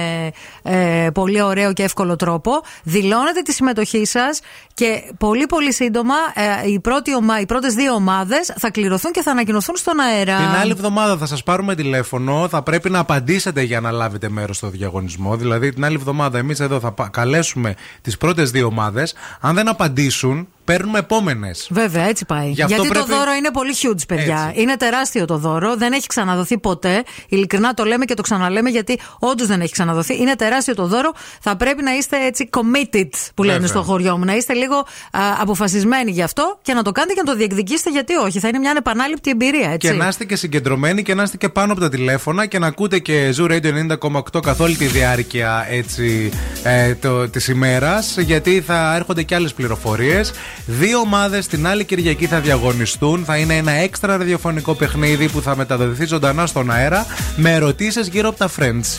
ε, πολύ ωραίο και εύκολο τρόπο. Δηλώνετε τη συμμετοχή σας και πολύ πολύ σύντομα ε, οι, πρώτοι ομα, οι πρώτες δύο ομάδες θα κληρωθούν και θα ανακοινωθούν στον αέρα. Την άλλη εβδομάδα θα σας πάρουμε τηλέφωνο. Θα πρέπει να απαντήσετε για να λάβετε μέρος στο διαγωνισμό. Δηλαδή, την άλλη εβδομάδα εμείς εδώ θα πα- καλέσουμε τις πρώτες δύο ομάδες. Αν δεν απαντήσουν, παίρνουμε επόμενες. Βέβαια, έτσι πάει. Γι' αυτό Γιατί πρέπει- το δώρο είναι πολύ huge, παιδιά. Έτσι. Είναι τεράστιο το δώρο. Δεν έχει ξαναδοθεί ποτέ. Ειλικρινά το λέμε και το ξαναλέμε γιατί όντως δεν έχει ξαναδοθεί. Είναι τεράστιο το δώρο. Θα πρέπει να είστε έτσι committed, που λένε Βέβαια. στο χωριό μου. Να είστε λίγο α, αποφασισμένοι γι' αυτό και να το κάνετε και να το διεκδικήσετε. Γιατί όχι. Θα είναι μια επανάληπτη εμπειρία, έτσι. Και να είστε και συγκεντρωμένοι και να είστε και πάνω από τα τηλέφωνα και να ακούτε και Zoo Radio 90,8 καθ' όλη τη διάρκεια έτσι, ε, το, της ημέρας γιατί θα έρχονται και άλλες πληροφορίες. Δύο ομάδες την άλλη Κυριακή θα διαγωνιστούν. Θα είναι ένα έξτρα ραδιοφωνικό παιχνίδι που θα μεταδοθεί ζωντανά στον αέρα με ερωτήσεις γύρω από τα Friends.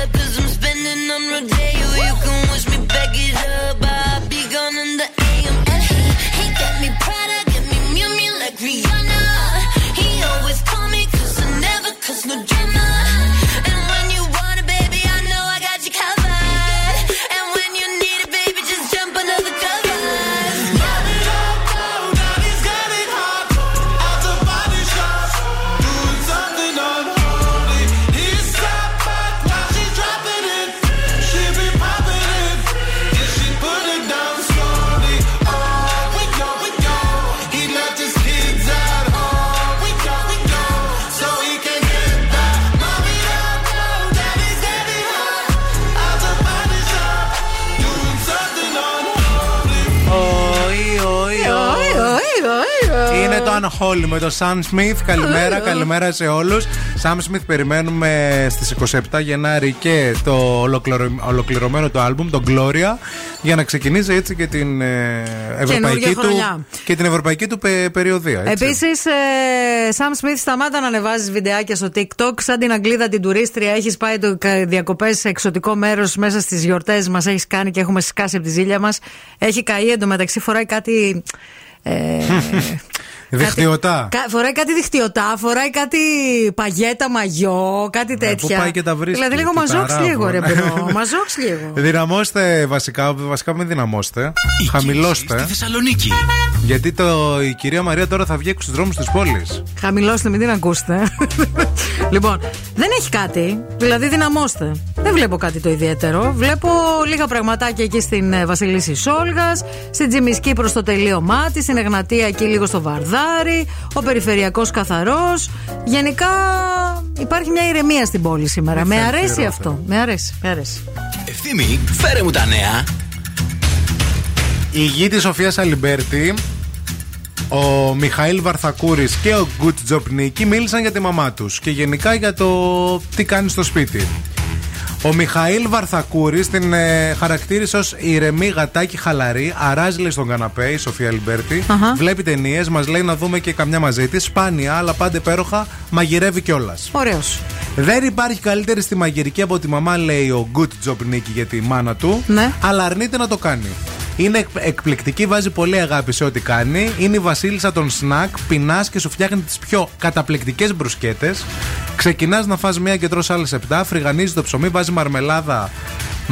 oi. Είναι το Unholy με το Sam Smith. Καλημέρα, καλημέρα σε όλους. Sam Smith περιμένουμε στις 27 Γενάρη και το ολοκληρω- ολοκληρωμένο το άλμπουμ, το Gloria, για να ξεκινήσει έτσι και την ε, ευρωπαϊκή του, χρονιά. και την ευρωπαϊκή του πε- περιοδία. Έτσι. Επίσης, Sam Smith, σταμάτα να ανεβάζεις βιντεάκια στο TikTok. Σαν την Αγγλίδα την τουρίστρια, έχεις πάει διακοπές σε εξωτικό μέρος μέσα στις γιορτές μας. Έχεις κάνει και έχουμε σκάσει από τη ζήλια μας. Έχει καεί εντωμεταξύ, φοράει κάτι. Ε, Διχτυωτά. κα- φοράει κάτι διχτυωτά, φοράει κάτι παγέτα, μαγιό, κάτι τέτοια. Ε, πού πάει και τα βρίσκει, Δηλαδή λίγο τι μαζώξ' τα ρε bro, λίγο, ρε ναι. bro. Μαζώξ' λίγο. Δυναμώστε βασικά, βασικά μην δυναμώστε. Χαμηλώστε. Στη Θεσσαλονίκη. Γιατί το, η κυρία Μαρία τώρα θα βγει στους δρόμους της πόλης. Χαμηλώστε, μην την ακούσετε. λοιπόν, δεν έχει κάτι. Δηλαδή, δυναμώστε. Δεν βλέπω κάτι το ιδιαίτερο. Βλέπω λίγα πραγματάκια εκεί στην ε, Βασιλίσσης Όλγας, στην Τζιμισκή προς το τελείωμά της, στην Εγνατία εκεί λίγο στο Βαρδάρι, ο περιφερειακός καθαρός. Γενικά υπάρχει μια ηρεμία στην πόλη σήμερα. Με θέλει αρέσει χειρότερα. αυτό. Με αρέσει. Με αρέσει. Ευθύμη, φέρε μου τα νέα. Οι γιοι της Σοφίας Αλιμπέρτη, ο Μιχαήλ Βαρθακούρης και ο Γκουτ Τζοπνίκη μίλησαν για τη μαμά τους και γενικά για το τι κάνει στο σπίτι. Ο Μιχαήλ Βαρθακούρη την ε, χαρακτήρισε ως ήρεμη γατάκι χαλαρή. Αράζει λέει στον καναπέ η Σοφία Αλιμπέρτη. Αχα. Βλέπει ταινίες, μας λέει να δούμε και καμιά μαζί της. Σπάνια, αλλά πάντα υπέροχα, μαγειρεύει κιόλας. Ωραίος. Δεν υπάρχει καλύτερη στη μαγειρική από τη μαμά, λέει ο Γκουτ Τζοπνίκη για τη μάνα του. Ναι. Αλλά αρνείται να το κάνει. Είναι εκ- εκπληκτική, βάζει πολύ αγάπη σε ό,τι κάνει. Είναι η βασίλισσα των σνακ. Πεινάς και σου φτιάχνει τις πιο καταπληκτικές μπρουσκέτες. Ξεκινάς να φας μία και τρως άλλες 7. Φρυγανίζει το ψωμί, βάζει μαρμελάδα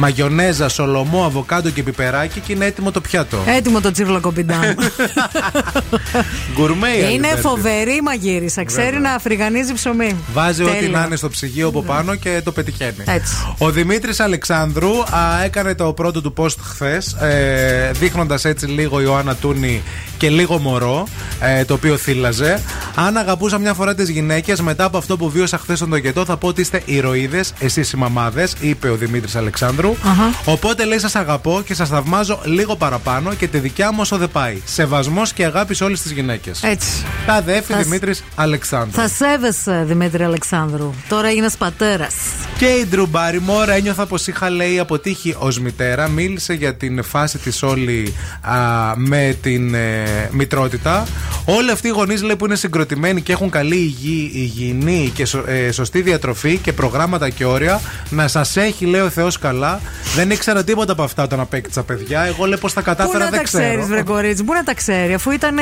μαγιονέζα, σολομό, αβοκάντο και πιπεράκι και είναι έτοιμο το πιάτο. Έτοιμο το τσίρλο κομπιντάν. Γκουρμέ η Είναι Αλιβέρτη. φοβερή η μαγείρισα. Ξέρει Βέβαια. να φρυγανίζει ψωμί. Βάζει ό,τι Τέλεια. να είναι στο ψυγείο από πάνω και το πετυχαίνει. Έτσι. Ο Δημήτρης Αλεξάνδρου α, έκανε το πρώτο του post χθες, ε, δείχνοντας έτσι λίγο Ιωάννα Τούνη και λίγο μωρό, ε, το οποίο θύλαζε. Αν αγαπούσα μια φορά τις γυναίκες, μετά από αυτό που βίωσα χθες στον τοκετό, θα πω ότι είστε ηρωίδες, εσείς οι μαμάδες, είπε ο Δημήτρης Αλεξάνδρου. Αχα. Οπότε λέει: Σας αγαπώ και σας θαυμάζω λίγο παραπάνω και τη δικιά μου όσο δεν πάει. Σεβασμός και αγάπη σε όλες τις γυναίκες. Έτσι. Τα δέφη Θα σ- Δημήτρης Αλεξάνδρου. Θα σέβεσαι, Δημήτρη Αλεξάνδρου. Τώρα έγινε πατέρας. Και η Ντρου Μπάριμορ ένιωθα πως είχα λέει αποτύχει ως μητέρα. Μίλησε για την φάση της όλη α, με την ε, μητρότητα. Όλοι αυτοί οι γονείς λέει που είναι συγκροτημένοι και έχουν καλή υγιή, υγιεινή και σω- ε, σωστή διατροφή και προγράμματα και όρια. Να σας έχει, λέει ο Θεός καλά. Δεν ήξερα τίποτα από αυτά όταν απέκτησα παιδιά. Εγώ λέω πώ τα Πού κατάφερα να δεν τα ξέρεις, ξέρω. βρε κορίτσι, πού να τα ξέρει, αφού ήταν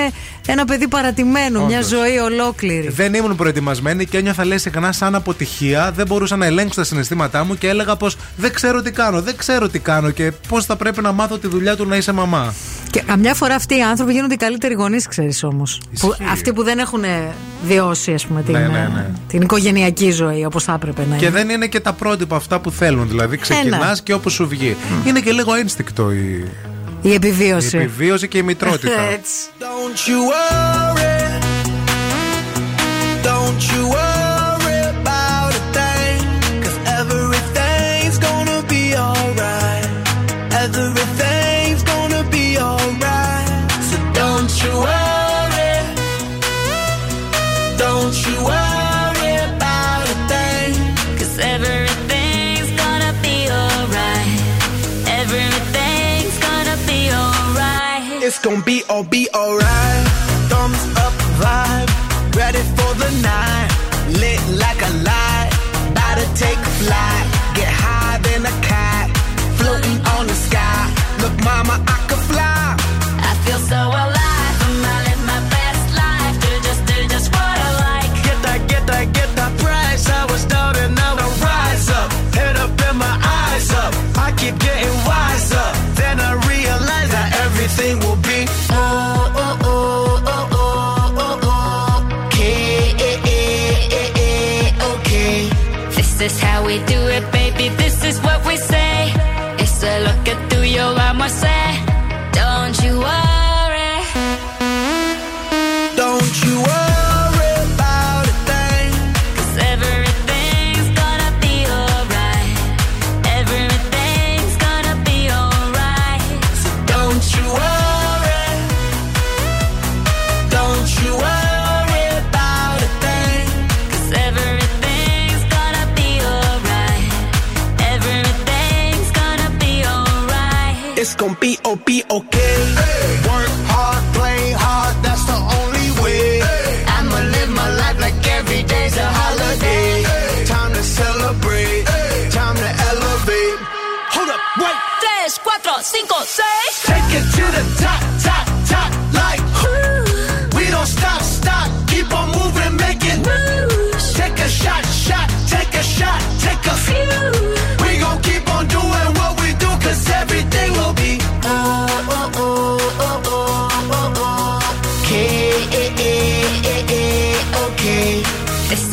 ένα παιδί παρατημένο, μια Όντως. ζωή ολόκληρη. Δεν ήμουν προετοιμασμένη και ένιωθα λέει συχνά σαν αποτυχία. Δεν μπορούσα να ελέγξω τα συναισθήματά μου και έλεγα πως δεν ξέρω τι κάνω, δεν ξέρω τι κάνω και πώ θα πρέπει να μάθω τη δουλειά του να είσαι μαμά. Και καμιά φορά αυτοί οι άνθρωποι γίνονται οι καλύτεροι γονείς, ξέρεις όμως. Αυτοί που δεν έχουν βιώσει, ας πούμε, την, Ναι, ναι, ναι. την οικογενειακή ζωή όπως θα έπρεπε να Και είναι. δεν είναι και τα πρότυπα αυτά που θέλουν. Δηλαδή ξεκινάς Ένα. και όπω σου βγει. Είναι και λίγο ένστικτο η, Η η επιβίωση. επιβίωση και η μητρότητα. Έτσι. Don't you worry. Don't you worry okay.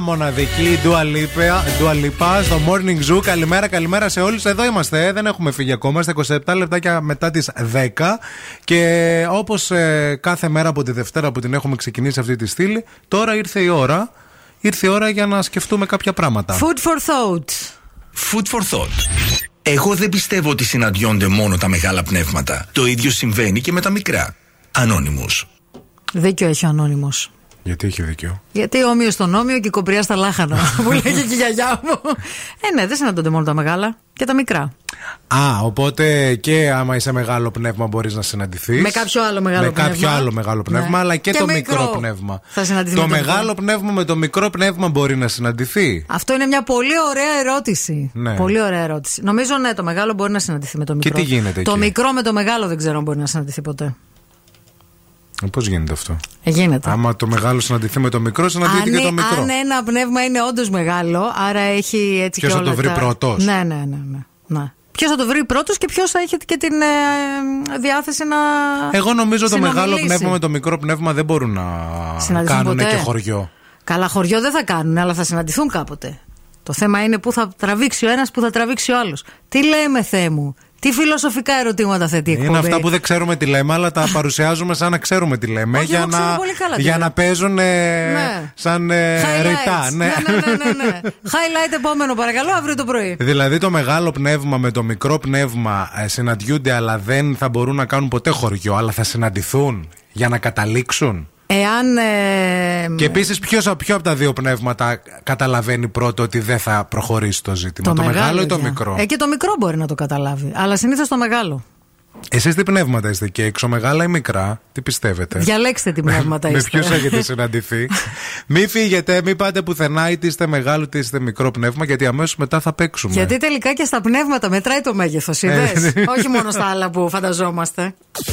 Μοναδική Dua Lipa, Dua Lipa στο Morning Zoo. Καλημέρα, καλημέρα σε όλους. Εδώ είμαστε, ε, δεν έχουμε φύγει ακόμα. Στα 27 λεπτάκια μετά τις 10. Και όπως κάθε μέρα από τη Δευτέρα που την έχουμε ξεκινήσει αυτή τη στήλη, τώρα ήρθε η ώρα. Ήρθε η ώρα για να σκεφτούμε κάποια πράγματα. Food for thought. Food for thought. Εγώ δεν πιστεύω ότι συναντιόνται μόνο τα μεγάλα πνεύματα. Το ίδιο συμβαίνει και με τα μικρά. Ανώνυμους. Δίκιο έχει ο ανώνυμος. Γιατί έχει δίκιο. Γιατί όμοιο στον όμοιο και η κοπριά στα λάχανα. που λέγει και η γιαγιά μου. Ε, ναι, δεν συναντώνται μόνο τα μεγάλα και τα μικρά. Α, οπότε και άμα είσαι μεγάλο πνεύμα μπορείς να συναντηθείς. Με κάποιο άλλο μεγάλο με πνεύμα. κάποιο άλλο μεγάλο πνεύμα, Ναι. αλλά και, Και το μικρό μικρό πνεύμα. θα συναντηθείς το με το μεγάλο μικρό. πνεύμα με το μικρό πνεύμα μπορεί να συναντηθεί. Αυτό είναι μια πολύ ωραία ερώτηση. Ναι. Πολύ ωραία ερώτηση. Νομίζω ναι, το μεγάλο μπορεί να συναντηθεί με το μικρό. τι γίνεται Το εκεί; μικρό με το μεγάλο δεν ξέρω αν μπορεί να συναντηθεί ποτέ. Πώς γίνεται αυτό; Ε, γίνεται. Άμα το μεγάλο συναντηθεί με το μικρό, συναντιέται αν, και το ε- μικρό. αν ένα πνεύμα είναι όντως μεγάλο, άρα έχει έτσι Ποιος και θα όλα το βρει τα- πρώτος; Ναι, ναι, ναι. ναι, ναι. Ποιος θα το βρει πρώτος και ποιος θα έχει και την ε, διάθεση να. Εγώ νομίζω το μεγάλο συνομιλήσει. πνεύμα με το μικρό πνεύμα δεν μπορούν να Συναντηθούν κάνουν ποτέ; και χωριό. Καλά, χωριό δεν θα κάνουν, αλλά θα συναντηθούν κάποτε. Το θέμα είναι πού θα τραβήξει ο ένας, πού θα τραβήξει ο άλλος. Τι λέμε, Θεέ μου, τι φιλοσοφικά ερωτήματα θέτει η εκπομπή; Είναι αυτά που δεν ξέρουμε τι λέμε, αλλά τα παρουσιάζουμε σαν να ξέρουμε τι λέμε. Όχι, για εγώ ξέρω να, πολύ καλά τι για λέμε. να παίζουν ε, Ναι. σαν ε, Highlights. ρητά. Ναι. ναι, ναι, ναι, ναι, ναι. Highlight επόμενο, παρακαλώ, αύριο το πρωί. Δηλαδή το μεγάλο πνεύμα με το μικρό πνεύμα ε, συναντιούνται, αλλά δεν θα μπορούν να κάνουν ποτέ χωριό, αλλά θα συναντηθούν για να καταλήξουν. Εάν. ε, Και επίσης, ποιος ποιο από τα δύο πνεύματα καταλαβαίνει πρώτο ότι δεν θα προχωρήσει το ζήτημα, το, μεγάλο ή το για- μικρό; Ε, και το μικρό μπορεί να το καταλάβει. Αλλά συνήθως το μεγάλο. Εσείς τι πνεύματα είστε εκεί έξω, μεγάλα ή μικρά, τι πιστεύετε; Διαλέξτε τι πνεύματα Με είστε. ποιους έχετε συναντηθεί; μην φύγετε, μην πάτε πουθενά, είτε είστε μεγάλο είτε είστε μικρό πνεύμα, γιατί αμέσως μετά θα παίξουμε. Γιατί τελικά και στα πνεύματα μετράει το μέγεθος, είδες; Ε, ναι. Όχι μόνο στα άλλα που φανταζόμαστε. Και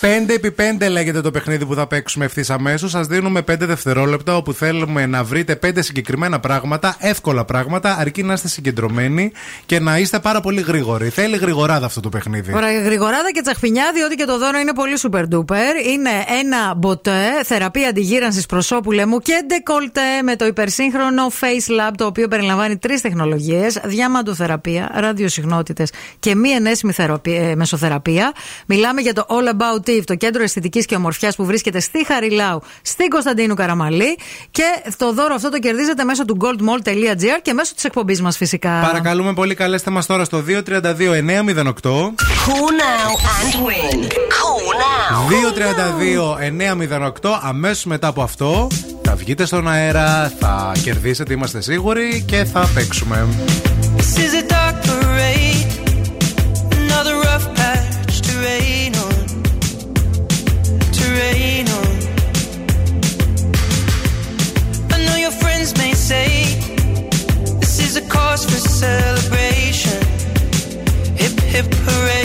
5x5 λέγεται το παιχνίδι που θα παίξουμε ευθύς αμέσως. Σας δίνουμε 5 δευτερόλεπτα όπου θέλουμε να βρείτε 5 συγκεκριμένα πράγματα, εύκολα πράγματα, αρκεί να είστε συγκεντρωμένοι και να είστε πάρα πολύ γρήγοροι. Θέλει γρηγοράδα αυτό το παιχνίδι. Ωραία, γρηγοράδα και τσαχπινιά, διότι και το δώρο είναι πολύ super duper. Είναι ένα μποτέ, θεραπεία αντιγύρανσης προσώπου λαιμού και ντεκολτέ με το υπερσύγχρονο Face Lab, το οποίο περιλαμβάνει τρεις τεχνολογίες: διαμαντοθεραπεία, ραδιοσυχνότητε και μη ενέσιμη θεραπεία, ε, μεσοθεραπεία. Μιλάμε για το All About Eve, το κέντρο αισθητικής και ομορφιάς που βρίσκεται στη Χαριλάου, στην Κωνσταντίνου Καραμαλή. Και το δώρο αυτό το κερδίζετε μέσω του goldmall.gr και μέσω της εκπομπής μας φυσικά. Παρακαλούμε πολύ, καλέστε μας τώρα στο 232-908. Cool now and win. Cool now. 232-908. Αμέσως μετά από αυτό θα βγείτε στον αέρα, θα κερδίσετε, είμαστε σίγουροι και θα παίξουμε. This is celebration. Hip hip hooray,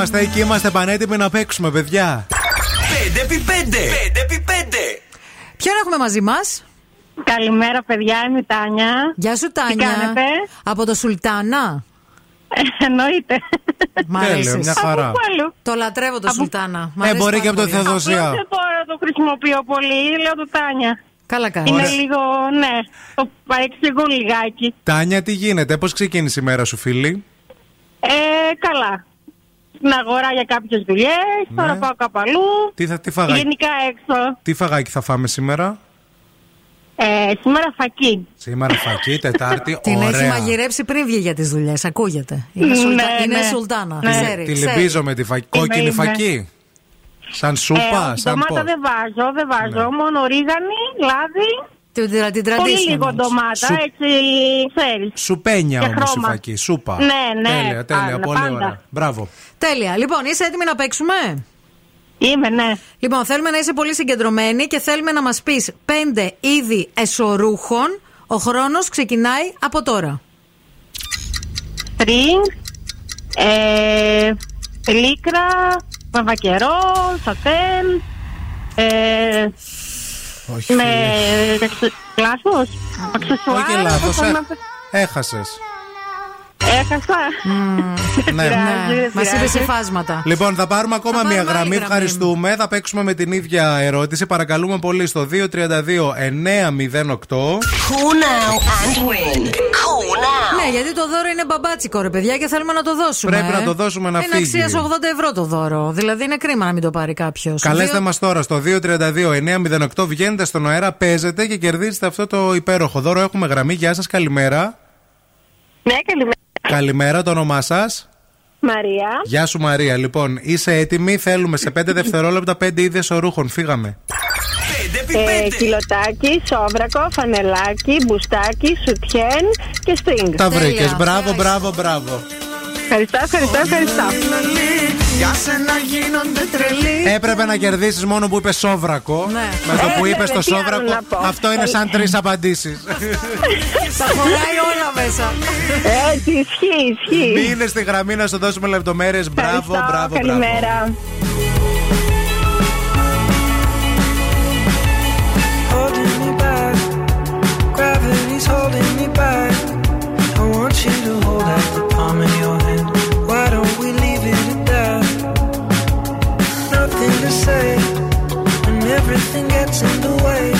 είμαστε, εκεί είμαστε πανέτοιμοι να παίξουμε, παιδιά. 5x5. 5x5. Ποιον έχουμε μαζί μας, Καλημέρα, παιδιά. Είμαι η Τάνια. Γεια σου, Τι Τάνια. κάνετε; Από το Σουλτάνα. Εννοείται. Μ' αρέσει. Τέλειο, μια χαρά. Από πού αλλού; Το λατρεύω το Σουλτάνα. Μ' Ε, αρέσει μπορεί πάρα και από το πολύ. Θεοδοσία. Απλώς δεν μπορώ να το χρησιμοποιώ πολύ. Λέω το Τάνια. Καλά κάνεις. Είναι λίγο, ναι, το παρεξηγούν λιγάκι. Τάνια, τι γίνεται, πώς ξεκίνησε η μέρα σου, φίλη; Ε, καλά. Στην αγορά για κάποιες δουλειές, τώρα πάω κάπου αλλού. Τι, θα, τι, φαγάκι, Γενικά έξω. τι φαγάκι θα φάμε σήμερα; Ε, σήμερα φακή. Σήμερα φακή, Τετάρτη, Την έχει ωραία. μαγειρέψει πριν βγει για τις δουλειές. Ακούγεται. Είναι, Ναι, σουλτα... ναι. είναι Σουλτάνα. Ναι. Ξέρει, Τη ξέρει. λυμπίζω με τη φακή. Κόκκινη είμαι. φακή. Σαν σούπα, ε, σαν ντομάτα πώς. δεν βάζω, δεν βάζω. Μόνο ρίγανη, λάδι. Την, την, την Πολύ traditional. λίγο ντομάτα, Σου- έτσι ξέρεις. Σουπένια Και όμως η χρώμα. φακή. Σούπα. Ναι, ναι. Τέλεια, τέλεια. Πάντα, πολύ πάντα. ωραία. Μπράβο. Τέλεια. Λοιπόν, είσαι έτοιμη να παίξουμε; Είμαι, ναι. Λοιπόν, θέλουμε να είσαι πολύ συγκεντρωμένη και θέλουμε να μας πεις πέντε είδη εσωρούχων. Ο χρόνος ξεκινάει από τώρα. String, ε, λίκρα, βαβακερό, σατέν, ε, Όχι. με λάθος, αξεσουάρ, Όχι πώς λάθος. θα να- Έχασες. Έχασα. Ναι. δεν Μας είπε πειράζει. σε φάσματα. Λοιπόν, θα πάρουμε ακόμα Θα μία πάρουμε άλλη γραμμή. γραμμή. Ευχαριστούμε. Θα παίξουμε με την ίδια ερώτηση. Παρακαλούμε πολύ στο 232-908. Cool now and win. Cool now. Ναι, γιατί το δώρο είναι μπαμπάτσικο, ρε παιδιά, και θέλουμε να το δώσουμε. Πρέπει να το δώσουμε να είναι φύγει. αξίας 80 ευρώ το δώρο. Δηλαδή είναι κρίμα να μην το πάρει κάποιος. Καλέστε μας τώρα στο 232-908. Βγαίνετε στον αέρα, παίζετε και κερδίζετε αυτό το υπέροχο δώρο. Έχουμε γραμμή. Γεια σας, καλημέρα. Ναι, καλημέρα. Καλημέρα, το όνομά σας; Μαρία. Γεια σου, Μαρία. Λοιπόν, είσαι έτοιμη; Θέλουμε σε 5 δευτερόλεπτα 5 είδες ορούχων. Φύγαμε. Ε, κιλοτάκι, σόβρακο, φανελάκι, μπουστάκι, σουτιέν και στριγκ. Τα βρήκες. Μπράβο, μπράβο, μπράβο. Ευχαριστώ, ευχαριστώ, ευχαριστώ. Για σένα γίνονται τρελοί. Έπρεπε να κερδίσεις μόνο που είπες σόβρακο. Με το που Ε, είπες βέβαια, το τι άλλο σόβρακο, να πω. αυτό είναι σαν τρεις απαντήσεις. Τα χωράει όλα μέσα. Έτσι, ισχύει, ισχύει. Μείνε στη γραμμή να σου δώσουμε λεπτομέρειες. Μπράβο, Ευχαριστώ, μπράβο, μπράβο. Καλημέρα. holding me back. Gravity's holding me back. Everything gets in the way.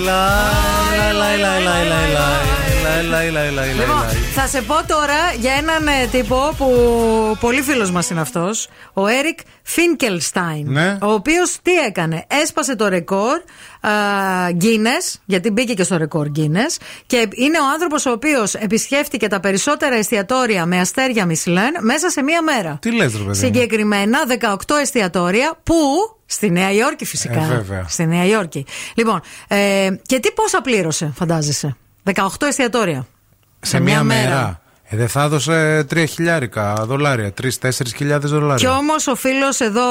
Λάι, λάι, λάι, λάι, λάι. Λάι, λάι, λάι, λάι, λάι, λάι, Λοιπόν, λάι. θα σε πω τώρα για έναν ε, τύπο που πολύ φίλος μας είναι αυτός. Ο Έρικ Φίνκελστάιν. Ναι. Ο οποίος τι έκανε, έσπασε το ρεκόρ Guinness, γιατί μπήκε και στο ρεκόρ Guinness. Και είναι ο άνθρωπος ο οποίος επισκέφτηκε τα περισσότερα εστιατόρια με αστέρια Μισλέν μέσα σε μία μέρα. Τι λες ρε παιδί μου; Συγκεκριμένα 18 εστιατόρια που. Στη Νέα Υόρκη φυσικά. Ε, βέβαια. Στη Νέα Υόρκη. Λοιπόν, ε, και τι πόσα πλήρωσε, φαντάζεσαι; 18 εστιατόρια. Σε μία μέρα. Ε, δεν θα έδωσε τρία χιλιάρικα δολάρια, τρει-τέσσερι χιλιάδες Κι δολάρια. όμως ο φίλος εδώ,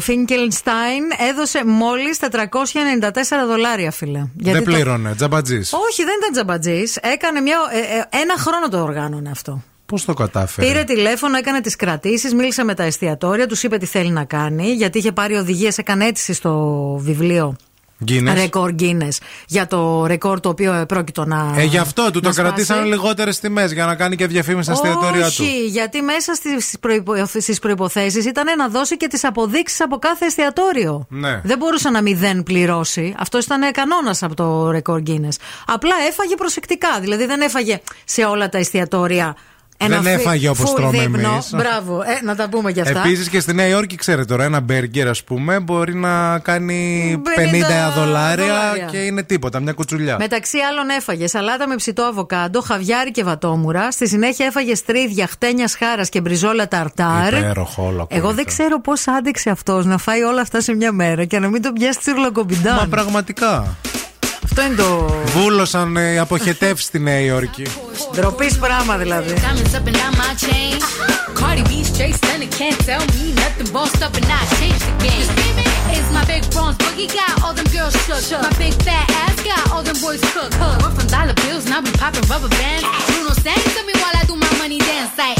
Φίνκελνστάιν, έδωσε μόλις 494 δολάρια, φίλε. Δεν το- πλήρωνε, τζαμπατζής. Όχι, δεν ήταν τζαμπατζής. Έκανε μια. ε, ε, ένα χρόνο το οργάνωνε αυτό. Πώς το κατάφερε; Πήρε τηλέφωνο, έκανε τις κρατήσεις, μίλησε με τα εστιατόρια, τους είπε τι θέλει να κάνει, γιατί είχε πάρει οδηγίες, έκανε αίτηση στο βιβλίο. Guinness. Ρεκόρ Guinness για το ρεκόρ το οποίο πρόκειτο να. Ε, γι' αυτό του το να σπάσει. κρατήσαν λιγότερες τιμές για να κάνει και διαφήμιση στα εστιατόρια του. Όχι, γιατί μέσα στις, προϋπο... στις προϋποθέσεις ήταν να δώσει και τις αποδείξεις από κάθε εστιατόριο. Ναι. Δεν μπορούσε να μην πληρώσει. Αυτό ήταν κανόνας από το ρεκόρ Guinness. Απλά έφαγε προσεκτικά. Δηλαδή δεν έφαγε σε όλα τα εστιατόρια. Ένα Δεν φι- έφαγε όπως full τρώμε δείπνο. εμείς. Μπράβο, ε, να τα πούμε κι αυτά. Επίσης και στη Νέα Υόρκη, ξέρετε τώρα, ένα μπέργκερ, ας πούμε, μπορεί να κάνει 50, 50 δολάρια, δολάρια. και είναι τίποτα, μια κουτσουλιά. Μεταξύ άλλων έφαγε σαλάτα με ψητό αβοκάντο, χαβιάρι και βατόμουρα. Στη συνέχεια έφαγε στρίδια, χτένια χάρα και μπριζόλα ταρτάρ. Υπέροχο όλο Εγώ δεν ξέρω πώς άντεξε αυτός να φάει όλα αυτά σε μια μέρα και να μην τον πιάσει τσιρλοκομπιντάν. Μα πραγματικά. Αυτό είναι το. Βούλωσαν ε, οι αποχετεύσει στη Νέα Υόρκη. Ντροπή πράγμα δηλαδή. Diamonds up and down my chain. Cardi B straight stunning, can't tell me nothing. Bossed up and I changed the game. It's my big bronze boogie got all them girls shook. My big fat ass got all them boys cook. We're from dollar bills, now we popping rubber bands. Bruno sang to me while I do my money dance like.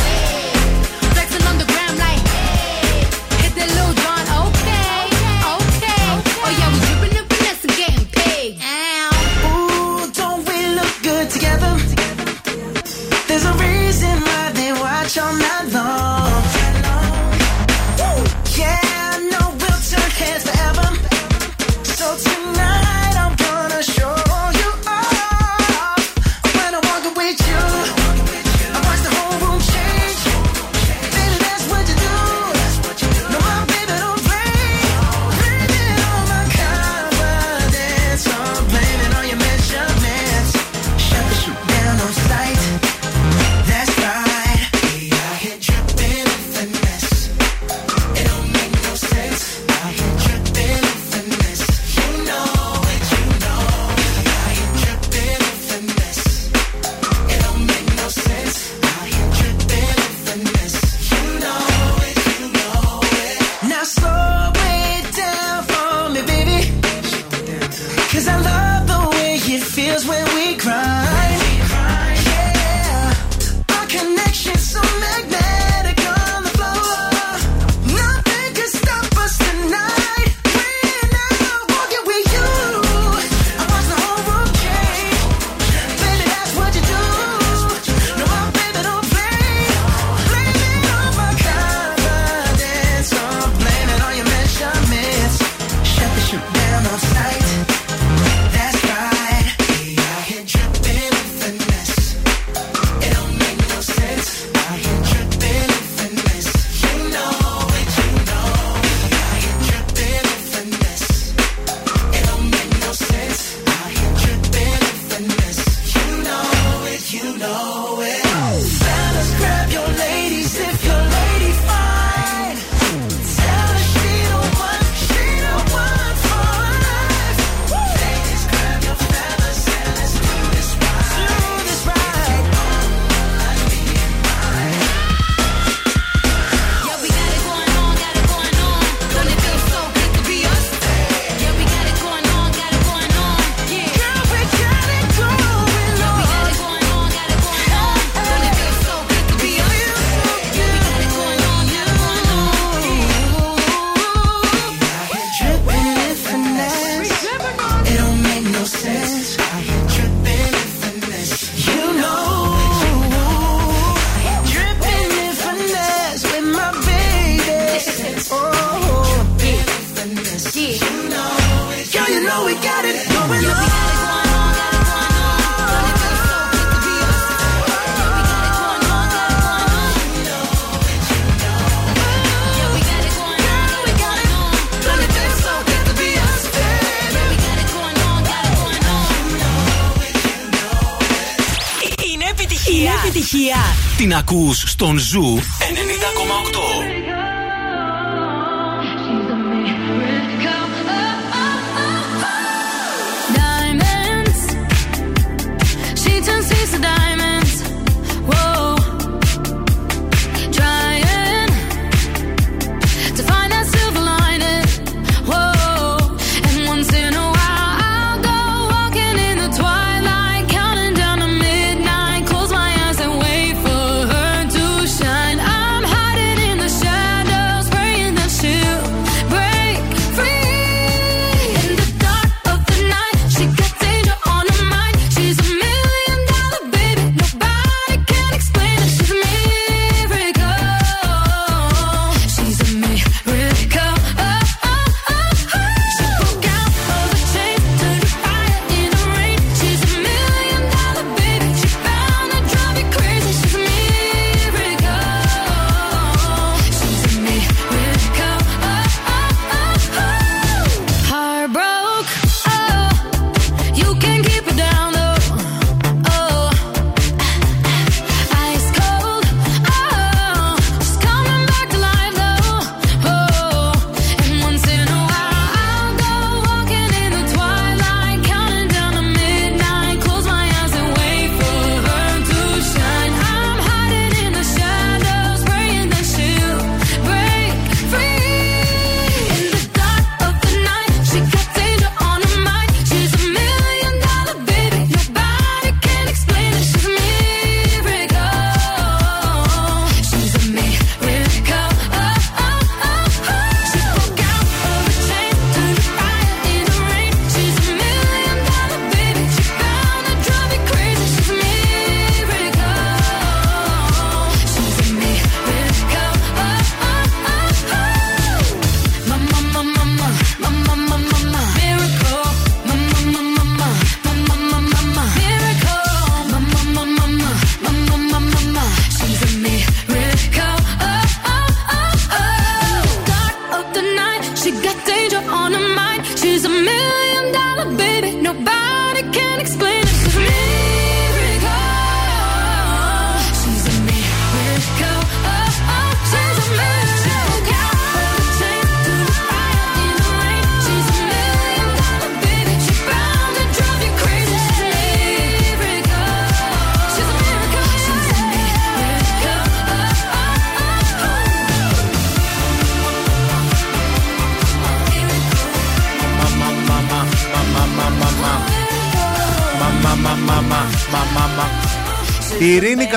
ακούς στον Ζου.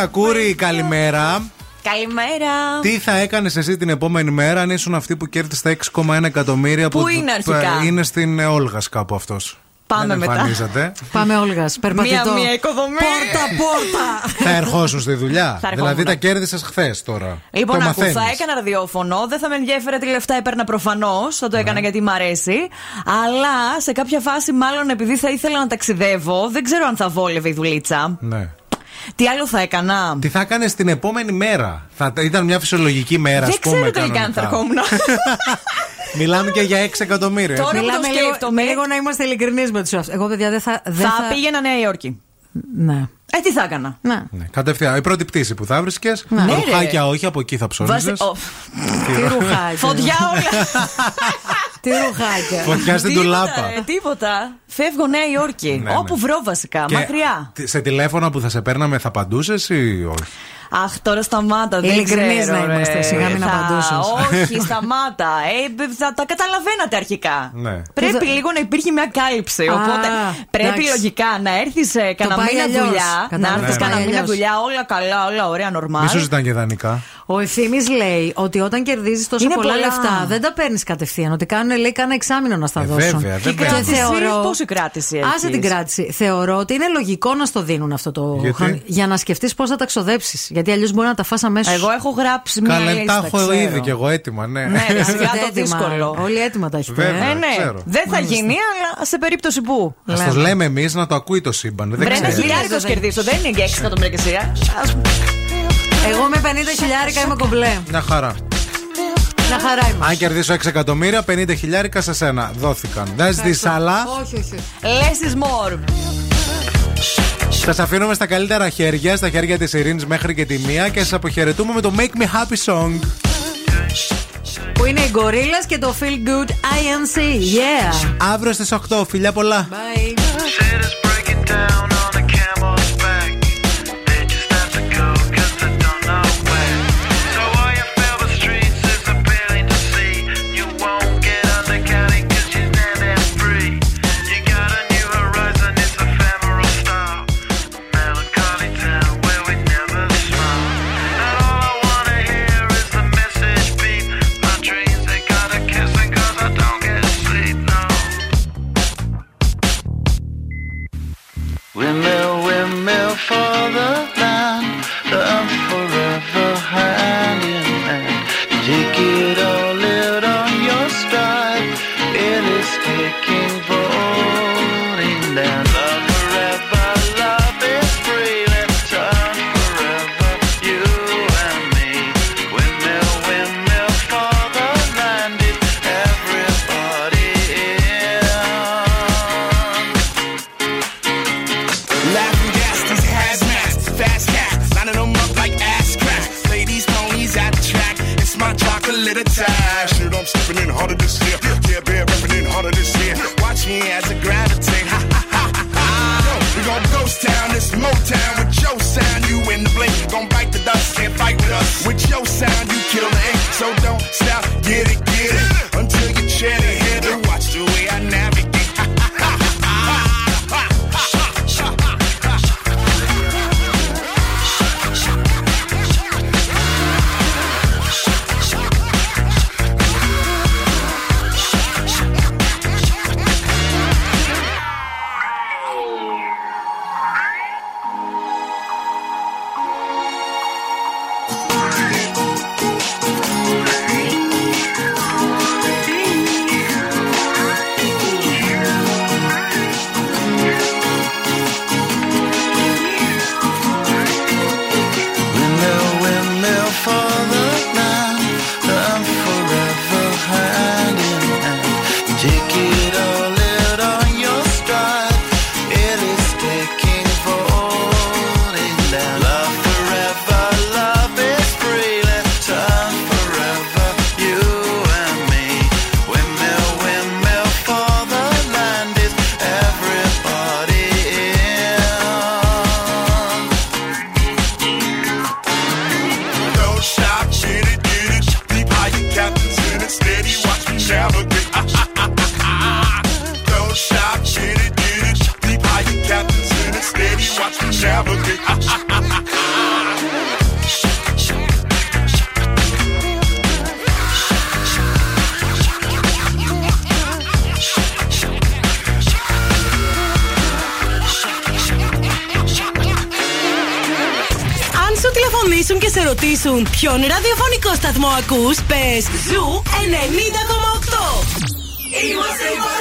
Κακούρη, καλημέρα. Καλημέρα. Τι θα έκανες εσύ την επόμενη μέρα αν ήσουν αυτή που κέρδισε τα 6,1 εκατομμύρια Πού που είναι αρχικά; ε, Είναι στην Όλγας κάπου αυτός. Πάμε Δεν μετά. Πάμε Όλγας. Περπατητό. Μία, μία οικοδομή. Πόρτα, πόρτα. θα ερχόσουν στη δουλειά. δηλαδή τα ναι. κέρδισες χθες τώρα. Λοιπόν, το ακούσα, μαθαίνεις. έκανα ραδιόφωνο. Δεν θα με ενδιαφέρε τι λεφτά έπαιρνα προφανώς. Θα το έκανα ναι. γιατί μ' αρέσει. Αλλά σε κάποια φάση, μάλλον επειδή θα ήθελα να ταξιδεύω, δεν ξέρω αν θα βόλευε η δουλίτσα. Ναι. Τι άλλο θα έκανα; Τι θα έκανε την επόμενη μέρα; Θα, ήταν μια φυσιολογική μέρα, ας πούμε. Δεν ξέρω τελικά αν θα ερχόμουν. Μιλάμε και για 6 εκατομμύρια. Τώρα Μιλάμε το σκέφτομαι. Λίγο να είμαστε ειλικρινείς με τους εαυτούς. Εγώ, παιδιά, δεν θα. Δεν θα, θα... πήγαινα Νέα Υόρκη. Ναι. Ε, τι θα έκανα; Ναι. ναι. Κατευθείαν. Η πρώτη πτήση που θα βρίσκες. Ναι. ναι ρουχάκια, όχι, από εκεί θα ψώνιζες. Βάζε... Φωτιά όλα. Τι ρουχάκια. Φωτιά στην Τίποτα, τουλάπα. ρε, Τίποτα. Φεύγω Νέα Υόρκη. Ναι, Όπου ναι. βρω βασικά. Και Μακριά. Σε τηλέφωνα που θα σε παίρναμε θα απαντούσες ή όχι; Αχ, τώρα σταμάτα. Δεν Ειλικρινείς ξέρω, να ρε. είμαστε, σιγά μην Θα- απαντούσες. Όχι, σταμάτα. Ε, θα τα καταλαβαίνατε αρχικά. Ναι. Πρέπει Και θα- λίγο να υπήρχε μια κάλυψη. Α, Οπότε πρέπει εντάξει. λογικά να έρθεις σε κανένα πάει μήνα αλλιώς. δουλειά. Να Κατάλαβα. έρθει Ναι, κανένα πάει μήνα αλλιώς. δουλειά, όλα καλά, όλα ωραία, νορμάλ. Μη σου ζητάνε και δανεικά. Ο ευθύνη λέει ότι όταν κερδίζεις τόσα Είναι πολλά, πολλά. λεφτά δεν τα παίρνεις κατευθείαν. Ότι κάνουν, λέει, κάνα εξάμεινο να στα Ε, δώσουν. βέβαια, Και η βέβαια. κράτηση, θεωρώ- πόση κράτηση Άσε έχεις; την κράτηση. Θεωρώ ότι είναι λογικό να στο δίνουν αυτό το Γιατί; χρόνο. Για να σκεφτείς πώς θα τα ξοδέψεις. Γιατί αλλιώς μπορεί να τα φας αμέσως. Εγώ έχω γράψει μια Καλά, λίστα. τα έχω ξέρω. ήδη κι εγώ έτοιμα, ναι. Ναι, ρε, σιγά το δύσκολο. Όλοι έτοιμα τα έχετε. Βέβαια. Ε, ναι, ξέρω. δεν θα Μάλιστα. γίνει, αλλά σε περίπτωση που. Α το λέμε εμείς να το ακούει το σύμπαν. Δεν Βρε ένα ξέρει. χιλιάρικος δεν- κερδίσω, δεν είναι για 6 εκατομμύρια Εγώ με 50 χιλιάρικα είμαι κομπλέ. Μια χαρά. Να χαρά είμαι. Αν κερδίσω 6 εκατομμύρια, 50 χιλιάρικα σε σένα. Δόθηκαν. Δεν ζητήσεις άλλα; Όχι, όχι. Less is more. Σα αφήνουμε στα καλύτερα χέρια, στα χέρια της Ειρήνης μέχρι και τη μία και σα αποχαιρετούμε με το Make Me Happy Song. Που είναι οι Gorillaz και το Feel Good INC. Yeah. Αύριο στις 8. Φιλιά πολλά. Bye. For the as I gravitate. Ha ha ha ha. We gon' ghost town, this Motown with your sound. You in the blink, gon' bite the dust, can't fight with us. With your sound, you kill the ink. So don't stop, get it, ρωτήσουν ποιον ραδιοφωνικό σταθμό ακούς, πες Zoo 90,8. Είμαστε η παρέα σου.